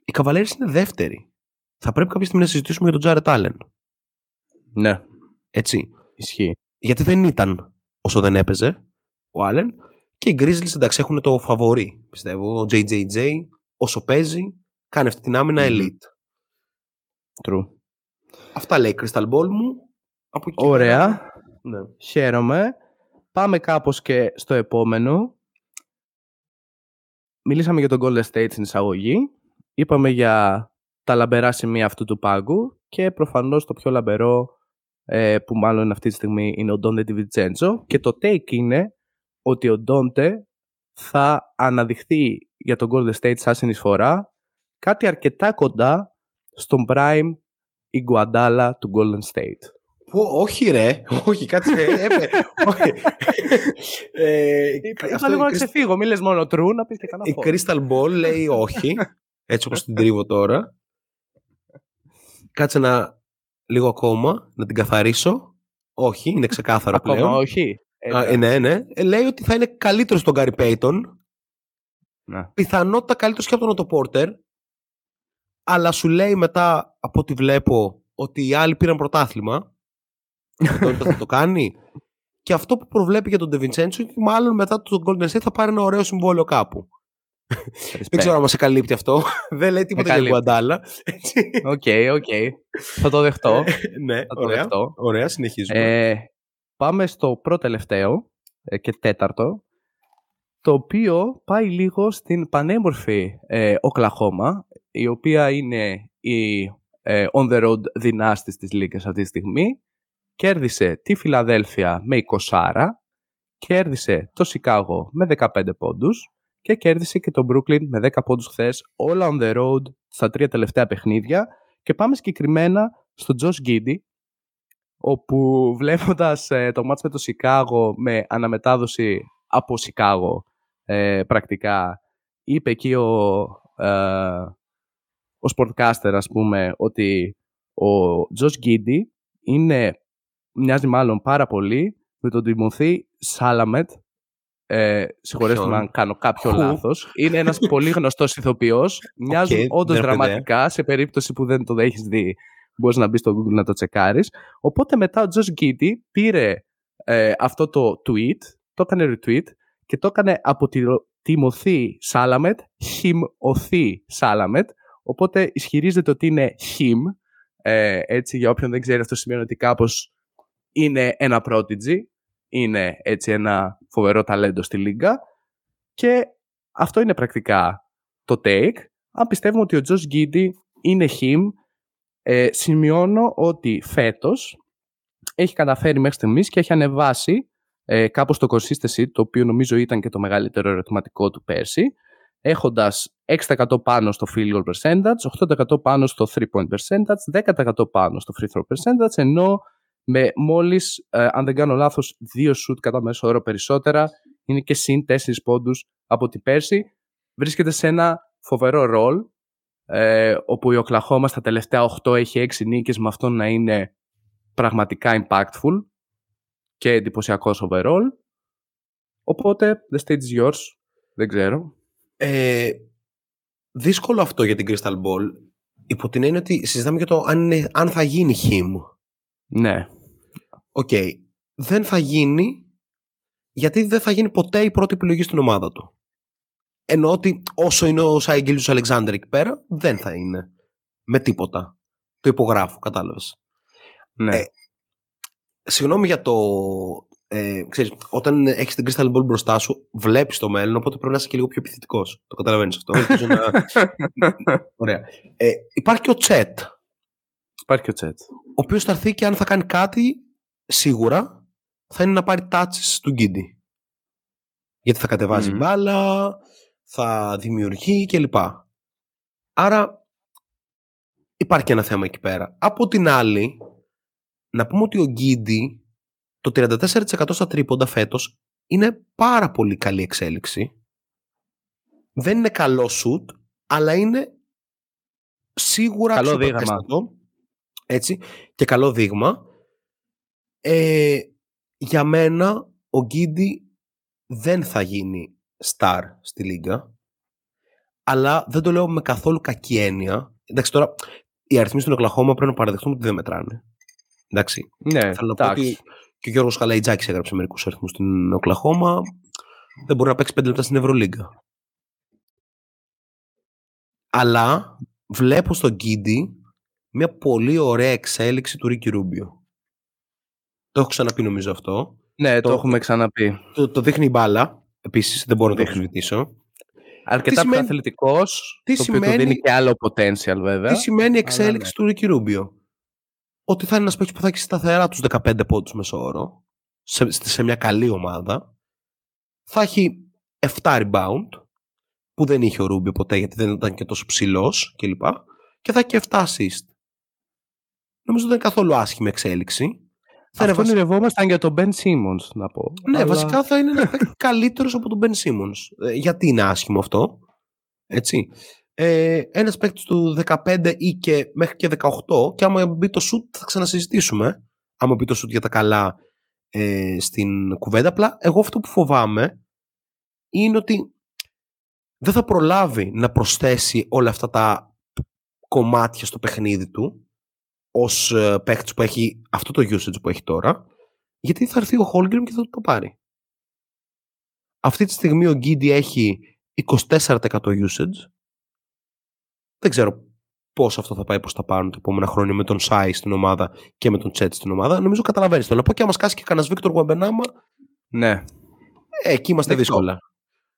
Οι Cavaliers είναι δεύτεροι. Θα πρέπει κάποια στιγμή να συζητήσουμε για τον Τζάρετ Allen. Ναι, Έτσι. ισχύει. Γιατί δεν ήταν όσο δεν έπαιζε ο Allen. Και οι Grizzlies εντάξει έχουν το φαβορή, πιστεύω. Ο JJJ όσο παίζει κάνει αυτή την άμυνα Μμμ. elite. True. Αυτά λέει η Crystal Ball μου. Από εκεί Ωραία. πέρα- Ναι. Χαίρομαι. Πάμε κάπως και στο επόμενο. Μιλήσαμε για τον Golden State στην εισαγωγή. Είπαμε για τα λαμπερά σημεία αυτού του πάγκου και προφανώς το πιο λαμπερό ε, που μάλλον αυτή τη στιγμή είναι ο Ντόντε Τιβιτζέντζο και το take είναι ότι ο Ντόντε θα αναδειχθεί για τον Golden State σαν συνεισφορά κάτι αρκετά κοντά στον prime Iguadala του Golden State. Πω, όχι ρε, όχι κάτσε. ε, έπαι, όχι. ε, Είπα αυτό λίγο η να Crystal- ξεφύγω, μη λες μόνο true, να πεις και κανένα Η false. Crystal Ball λέει όχι, έτσι όπως την τρίβω τώρα. Κάτσε να λίγο ακόμα, να την καθαρίσω. Όχι, είναι ξεκάθαρο Ακόμα πλέον. όχι. Ε, Α, ε, ναι, ναι. Ε, λέει ότι θα είναι καλύτερος στον Γκάρι Πέιτον. να. Πιθανότητα καλύτερος και από τον Ότο Πόρτερ. Αλλά σου λέει μετά, από ό,τι βλέπω, ότι οι άλλοι πήραν πρωτάθλημα. Τότε θα το κάνει. Και αυτό που προβλέπει για τον Ντεβιντσέντσο είναι ότι μάλλον μετά το Golden State θα πάρει ένα ωραίο συμβόλαιο κάπου. Δεν ξέρω αν μα καλύπτει αυτό. Δεν λέει τίποτα για καλύπτει. Γκουαντάλα. Οκ, οκ. Θα το δεχτώ. ναι, Θα το ωραία. δεχτώ. Ωραία, συνεχίζουμε. Ε, πάμε στο πρώτο τελευταίο ε, και τέταρτο, το οποίο πάει λίγο στην πανέμορφη ε, Οκλαχόμα, η οποία είναι η ε, on the road δυνάστης της Λίγκας αυτή τη στιγμή. Κέρδισε τη Φιλαδέλφια με 20, κέρδισε το Σικάγο με 15 πόντους και κέρδισε και το Brooklyn με 10 πόντους χθες, όλα on the road στα τρία τελευταία παιχνίδια. Και πάμε συγκεκριμένα στο Josh Giddy, όπου βλέποντας ε, το μάτς με το Σικάγο με αναμετάδοση από Σικάγο ε, πρακτικά είπε εκεί ο, ε, ο sportcaster ας πούμε ότι ο Josh Giddy είναι, μοιάζει μάλλον πάρα πολύ με τον Timothée Chalamet ε, συγχωρέστε με Ποιον; αν κάνω κάποιο Who? λάθος. Είναι ένας πολύ γνωστός ηθοποιός. Μοιάζουν Οκ, όντως δεν έρχεται. δραματικά σε περίπτωση που δεν το έχεις δει μπορείς να μπεις στο Google να το τσεκάρεις. Οπότε μετά ο Josh Giddey πήρε ε, αυτό το tweet, το έκανε retweet και το έκανε από τη Timothée Chalamet, Himothée Chalamet. Οπότε ισχυρίζεται ότι είναι him. Ε, έτσι για όποιον δεν ξέρει αυτό σημαίνει ότι κάπως είναι ένα prodigy. Είναι έτσι ένα φοβερό ταλέντο στη λίγκα. Και αυτό είναι πρακτικά το take. Αν πιστεύουμε ότι ο Josh Giddy είναι him, ε, σημειώνω ότι φέτος έχει καταφέρει μέχρι στιγμής και έχει ανεβάσει ε, κάπως το consistency, το οποίο νομίζω ήταν και το μεγαλύτερο ερωτηματικό του πέρσι, έχοντας 6% πάνω στο field goal percentage, 8% πάνω στο 3 point percentage, 10% πάνω στο free throw percentage, ενώ με μόλις, ε, αν δεν κάνω λάθος, 2 shoot κατά μέσο όρο περισσότερα, είναι και συν 4 πόντους από την πέρσι, βρίσκεται σε ένα φοβερό ρόλ, ε, όπου η Οκλαχώμα στα τελευταία 8 έχει 6 νίκες με αυτό να είναι πραγματικά impactful και εντυπωσιακό overall. Οπότε, the stage is yours. Δεν ξέρω. Ε, δύσκολο αυτό για την Crystal Ball. Υπό την έννοια ότι συζητάμε για το αν, είναι, αν θα γίνει him. Ναι. Οκ. Δεν θα γίνει γιατί δεν θα γίνει ποτέ η πρώτη επιλογή στην ομάδα του. Ενώ ότι όσο είναι ο Shai Gilgeous-Alexander εκεί πέρα, δεν θα είναι. Με τίποτα. Το υπογράφω, κατάλαβες. ναι. Ε, Συγγνώμη για το... Ε, ξέρεις, όταν έχεις την Crystal Ball μπροστά σου, βλέπεις το μέλλον, οπότε πρέπει να είσαι και λίγο πιο επιθετικός. Το καταλαβαίνεις αυτό. Ελπίζω να... Ωραία. Ε, υπάρχει και ο Τσέτ, Υπάρχει και ο Τσέτ. ο οποίος θα έρθει και αν θα κάνει κάτι, σίγουρα, θα είναι να πάρει τάτσες του Γκίντι. Γιατί θα κατεβάζει Μμμ. μπάλα, θα δημιουργεί κλπ. Άρα υπάρχει και ένα θέμα εκεί πέρα. Από την άλλη, να πούμε ότι ο Γκίντι το 34% στα τρίποντα φέτος είναι πάρα πολύ καλή εξέλιξη. Δεν είναι καλό σουτ, αλλά είναι σίγουρα Καλό αξιοπρεπέστατο, Έτσι, και καλό δείγμα. Ε, για μένα ο Γκίντι δεν θα γίνει star στη λίγα αλλά δεν το λέω με καθόλου κακή έννοια. Εντάξει, τώρα οι αριθμοί στον Οκλαχώμα πρέπει να παραδεχτούμε ότι δεν μετράνε. Εντάξει. Ναι, Θέλω να πω εντάξει. ότι και ο Γιώργος Χαλαϊτζάκης έγραψε μερικούς αριθμούς στην Οκλαχώμα. Δεν μπορεί να παίξει 5 λεπτά στην Ευρωλίγκα. Αλλά βλέπω στον Γκίντι μια πολύ ωραία εξέλιξη του Ρίκη Ρούμπιο. Το έχω ξαναπεί νομίζω αυτό. Ναι, το, το- έχουμε ξαναπεί. Το, το δείχνει η μπάλα. Επίσης δεν μπορώ να το Δείχνει. αμφισβητήσω. Αρκετά πιο σημαίνει- αθλητικό. τι το οποίο του σημαίνει- δίνει και άλλο potential, βέβαια. Τι σημαίνει η αλλά εξέλιξη του Ρίκη Ρούμπιο; Ότι θα είναι ένας παίκτης που θα έχει σταθερά τους 15 πόντους μεσόωρο σε, σε μια καλή ομάδα. Θα έχει 7 rebound που δεν είχε ο Ρούμπιο ποτέ γιατί δεν ήταν και τόσο ψηλός κλπ. Και θα έχει και 7 assist. Νομίζω δεν είναι καθόλου άσχημη εξέλιξη. Θα είναι Αυτό βασι- ονειρευόμασταν για τον Ben Simmons, να πω. Ναι, Αλλά- βασικά θα είναι ένα παίκτη καλύτερος από τον Ben Simmons. Ε, γιατί είναι άσχημο αυτό. Έτσι. Ε, ένας παίκτης του 15 ή και μέχρι και 18, και άμα μπει το σουτ θα ξανασυζητήσουμε. Άμα μπει το σουτ για τα καλά ε, στην κουβέντα. Απλά εγώ αυτό που φοβάμαι είναι ότι δεν θα προλάβει να προσθέσει όλα αυτά τα κομμάτια στο παιχνίδι του ως ε, παίκτης που έχει αυτό το usage που έχει τώρα γιατί θα έρθει ο Holmgren και θα το πάρει. Αυτή τη στιγμή ο Γκίντι έχει 24% usage. Δεν ξέρω πώς αυτό θα πάει προς τα πάνω τα επόμενα χρόνια με τον Σάι στην ομάδα και με τον Τσέτ στην ομάδα. Νομίζω καταλαβαίνεις το να πω και άμα σκάσει και κανένας Βίκτορ Γουαμπενάμα, Ναι, ε, εκεί είμαστε Δεκτό. δύσκολα.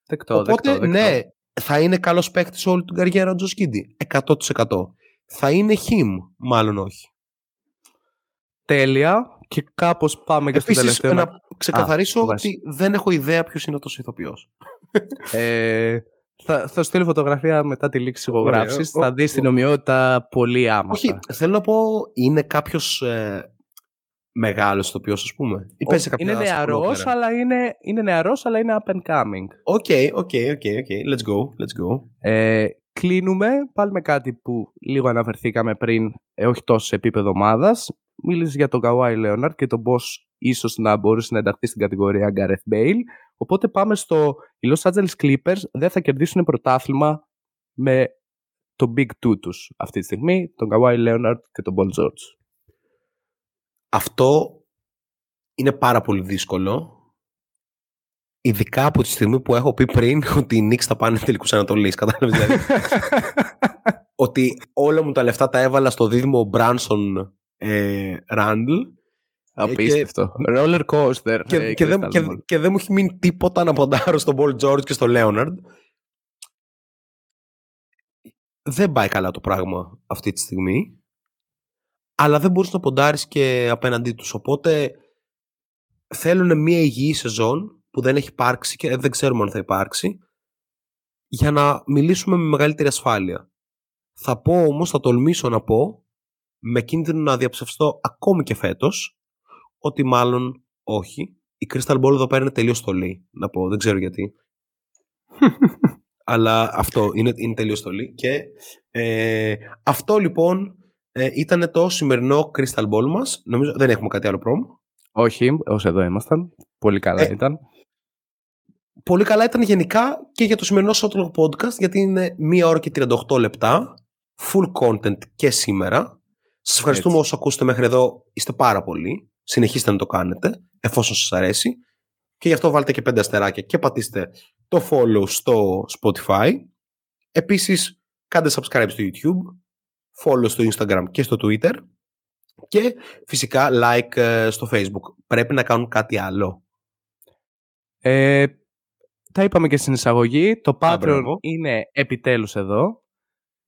δεκτό, Οπότε, δεκτό, δεκτό. ναι, θα είναι καλός παίκτης όλη την καριέρα ο Τζος Γκίντι. 100%. Θα είναι him, μάλλον όχι. Τέλεια. Και κάπως πάμε και στο Επίσης, τελευταίο. να ξεκαθαρίσω βάζει. ότι δεν έχω ιδέα ποιος είναι αυτός ο ηθοποιός. Ε, θα, θα στείλω φωτογραφία μετά τη λήξη ηχογράφησης. Ωραία. Θα δεις την ομοιότητα πολύ άμεσα. Όχι, θέλω να πω, είναι κάποιος ε, μεγάλος ηθοποιός, ας πούμε. Ή παίζει σε κάποια είναι νεαρός, σαπουνόπερα. αλλά είναι, είναι νεαρός, αλλά είναι up and coming. Οκ, οκ, οκ, οκ. Let's go, let's go. Ε, κλείνουμε πάλι με κάτι που λίγο αναφερθήκαμε πριν, ε, όχι τόσο σε επίπεδο ομάδας. Μίλησες για τον Καουάι Λέοναρτ και τον πώς ίσως να μπορούσε να ενταχθεί στην κατηγορία Gareth Bale. Οπότε πάμε στο. Οι Los Angeles Clippers δεν θα κερδίσουν πρωτάθλημα με το Big Two τους αυτή τη στιγμή, τον Καουάι Λέοναρτ και τον Paul George. Αυτό είναι πάρα πολύ δύσκολο. Ειδικά από τη στιγμή που έχω πει πριν ότι οι Knicks θα πάνε τελικούς Ανατολής. Κατάλαβες δηλαδή. ότι όλα μου τα λεφτά τα έβαλα στο δίδυμο Μπράνσον ε, Ράντλ Απίστευτο. Roller coaster. και, ε, και, δεν, Crystal και, Ball. και δεν μου έχει μείνει τίποτα να ποντάρω στον Paul George και στο Λέοναρντ. Δεν πάει καλά το πράγμα αυτή τη στιγμή. Αλλά δεν μπορείς να ποντάρεις και απέναντί τους. Οπότε θέλουν μια υγιή σεζόν που δεν έχει υπάρξει και δεν ξέρουμε αν θα υπάρξει για να μιλήσουμε με μεγαλύτερη ασφάλεια. Θα πω όμως, θα τολμήσω να πω με κίνδυνο να διαψευστώ ακόμη και φέτος ότι μάλλον όχι. Η Crystal Ball εδώ πέρα είναι τελείως στολή, να πω. Δεν ξέρω γιατί. Αλλά αυτό είναι, είναι τελείως στολή. Και ε, αυτό λοιπόν ε, ήταν το σημερινό Crystal Ball μας. Νομίζω δεν έχουμε κάτι άλλο πρόμο. Όχι, όσο εδώ ήμασταν. Πολύ καλά Ε, ήταν. Πολύ καλά ήταν γενικά και για το σημερινό Shotlog Podcast γιατί είναι 1 ώρα και 38 λεπτά. Full content και σήμερα. Σας ευχαριστούμε Έτσι. όσοι ακούσετε μέχρι εδώ. Είστε πάρα πολλοί. Συνεχίστε να το κάνετε εφόσον σας αρέσει. Και γι' αυτό βάλτε και πέντε αστεράκια και πατήστε το follow στο Spotify. Επίσης κάντε subscribe στο YouTube, follow στο Instagram και στο Twitter και φυσικά like ε, στο Facebook. Πρέπει να κάνουν κάτι άλλο. Ε, τα είπαμε και στην εισαγωγή. Το Patreon μπράβο. είναι επιτέλους εδώ.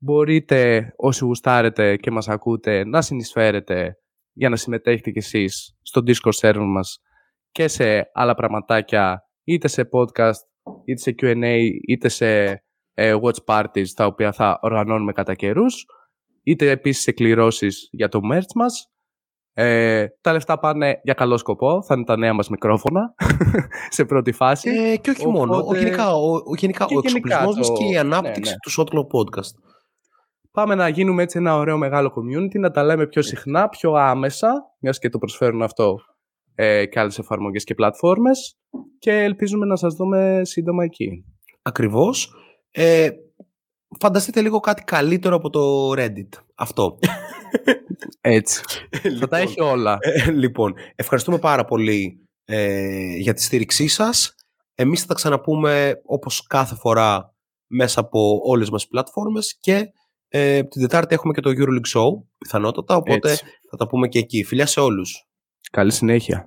Μπορείτε όσοι γουστάρετε και μας ακούτε να συνεισφέρετε για να συμμετέχετε κι εσείς στο Discord server μας και σε άλλα πραγματάκια είτε σε podcast, είτε σε Q&A, είτε σε ε, watch parties τα οποία θα οργανώνουμε κατά καιρούς, είτε επίσης σε κληρώσεις για το merch μας. Ε, τα λεφτά πάνε για καλό σκοπό. Θα είναι τα νέα μας μικρόφωνα σε πρώτη φάση. Ε, και όχι μόνο. Ο, γενικά ο, ο, γενικά, Και ο γενικά εξοπλισμός μας το- και η ναι, ανάπτυξη ναι. του Shotlow Podcast. Πάμε να γίνουμε έτσι ένα ωραίο μεγάλο community, να τα λέμε πιο συχνά, πιο άμεσα, μιας και το προσφέρουν αυτό ε, και άλλες εφαρμογές και πλατφόρμες και ελπίζουμε να σας δούμε σύντομα εκεί. Ακριβώς. Ε, φανταστείτε λίγο κάτι καλύτερο από το Reddit. Αυτό. Έτσι. Θα τα έχει όλα. Ε, λοιπόν, ευχαριστούμε πάρα πολύ ε, για τη στήριξή σας. Εμείς θα τα ξαναπούμε όπως κάθε φορά μέσα από όλες μας τις πλατφόρμες και ε, την Τετάρτη έχουμε και το EuroLeague Show, πιθανότατα, οπότε Έτσι. θα τα πούμε και εκεί. Φιλιά σε όλους. Καλή συνέχεια.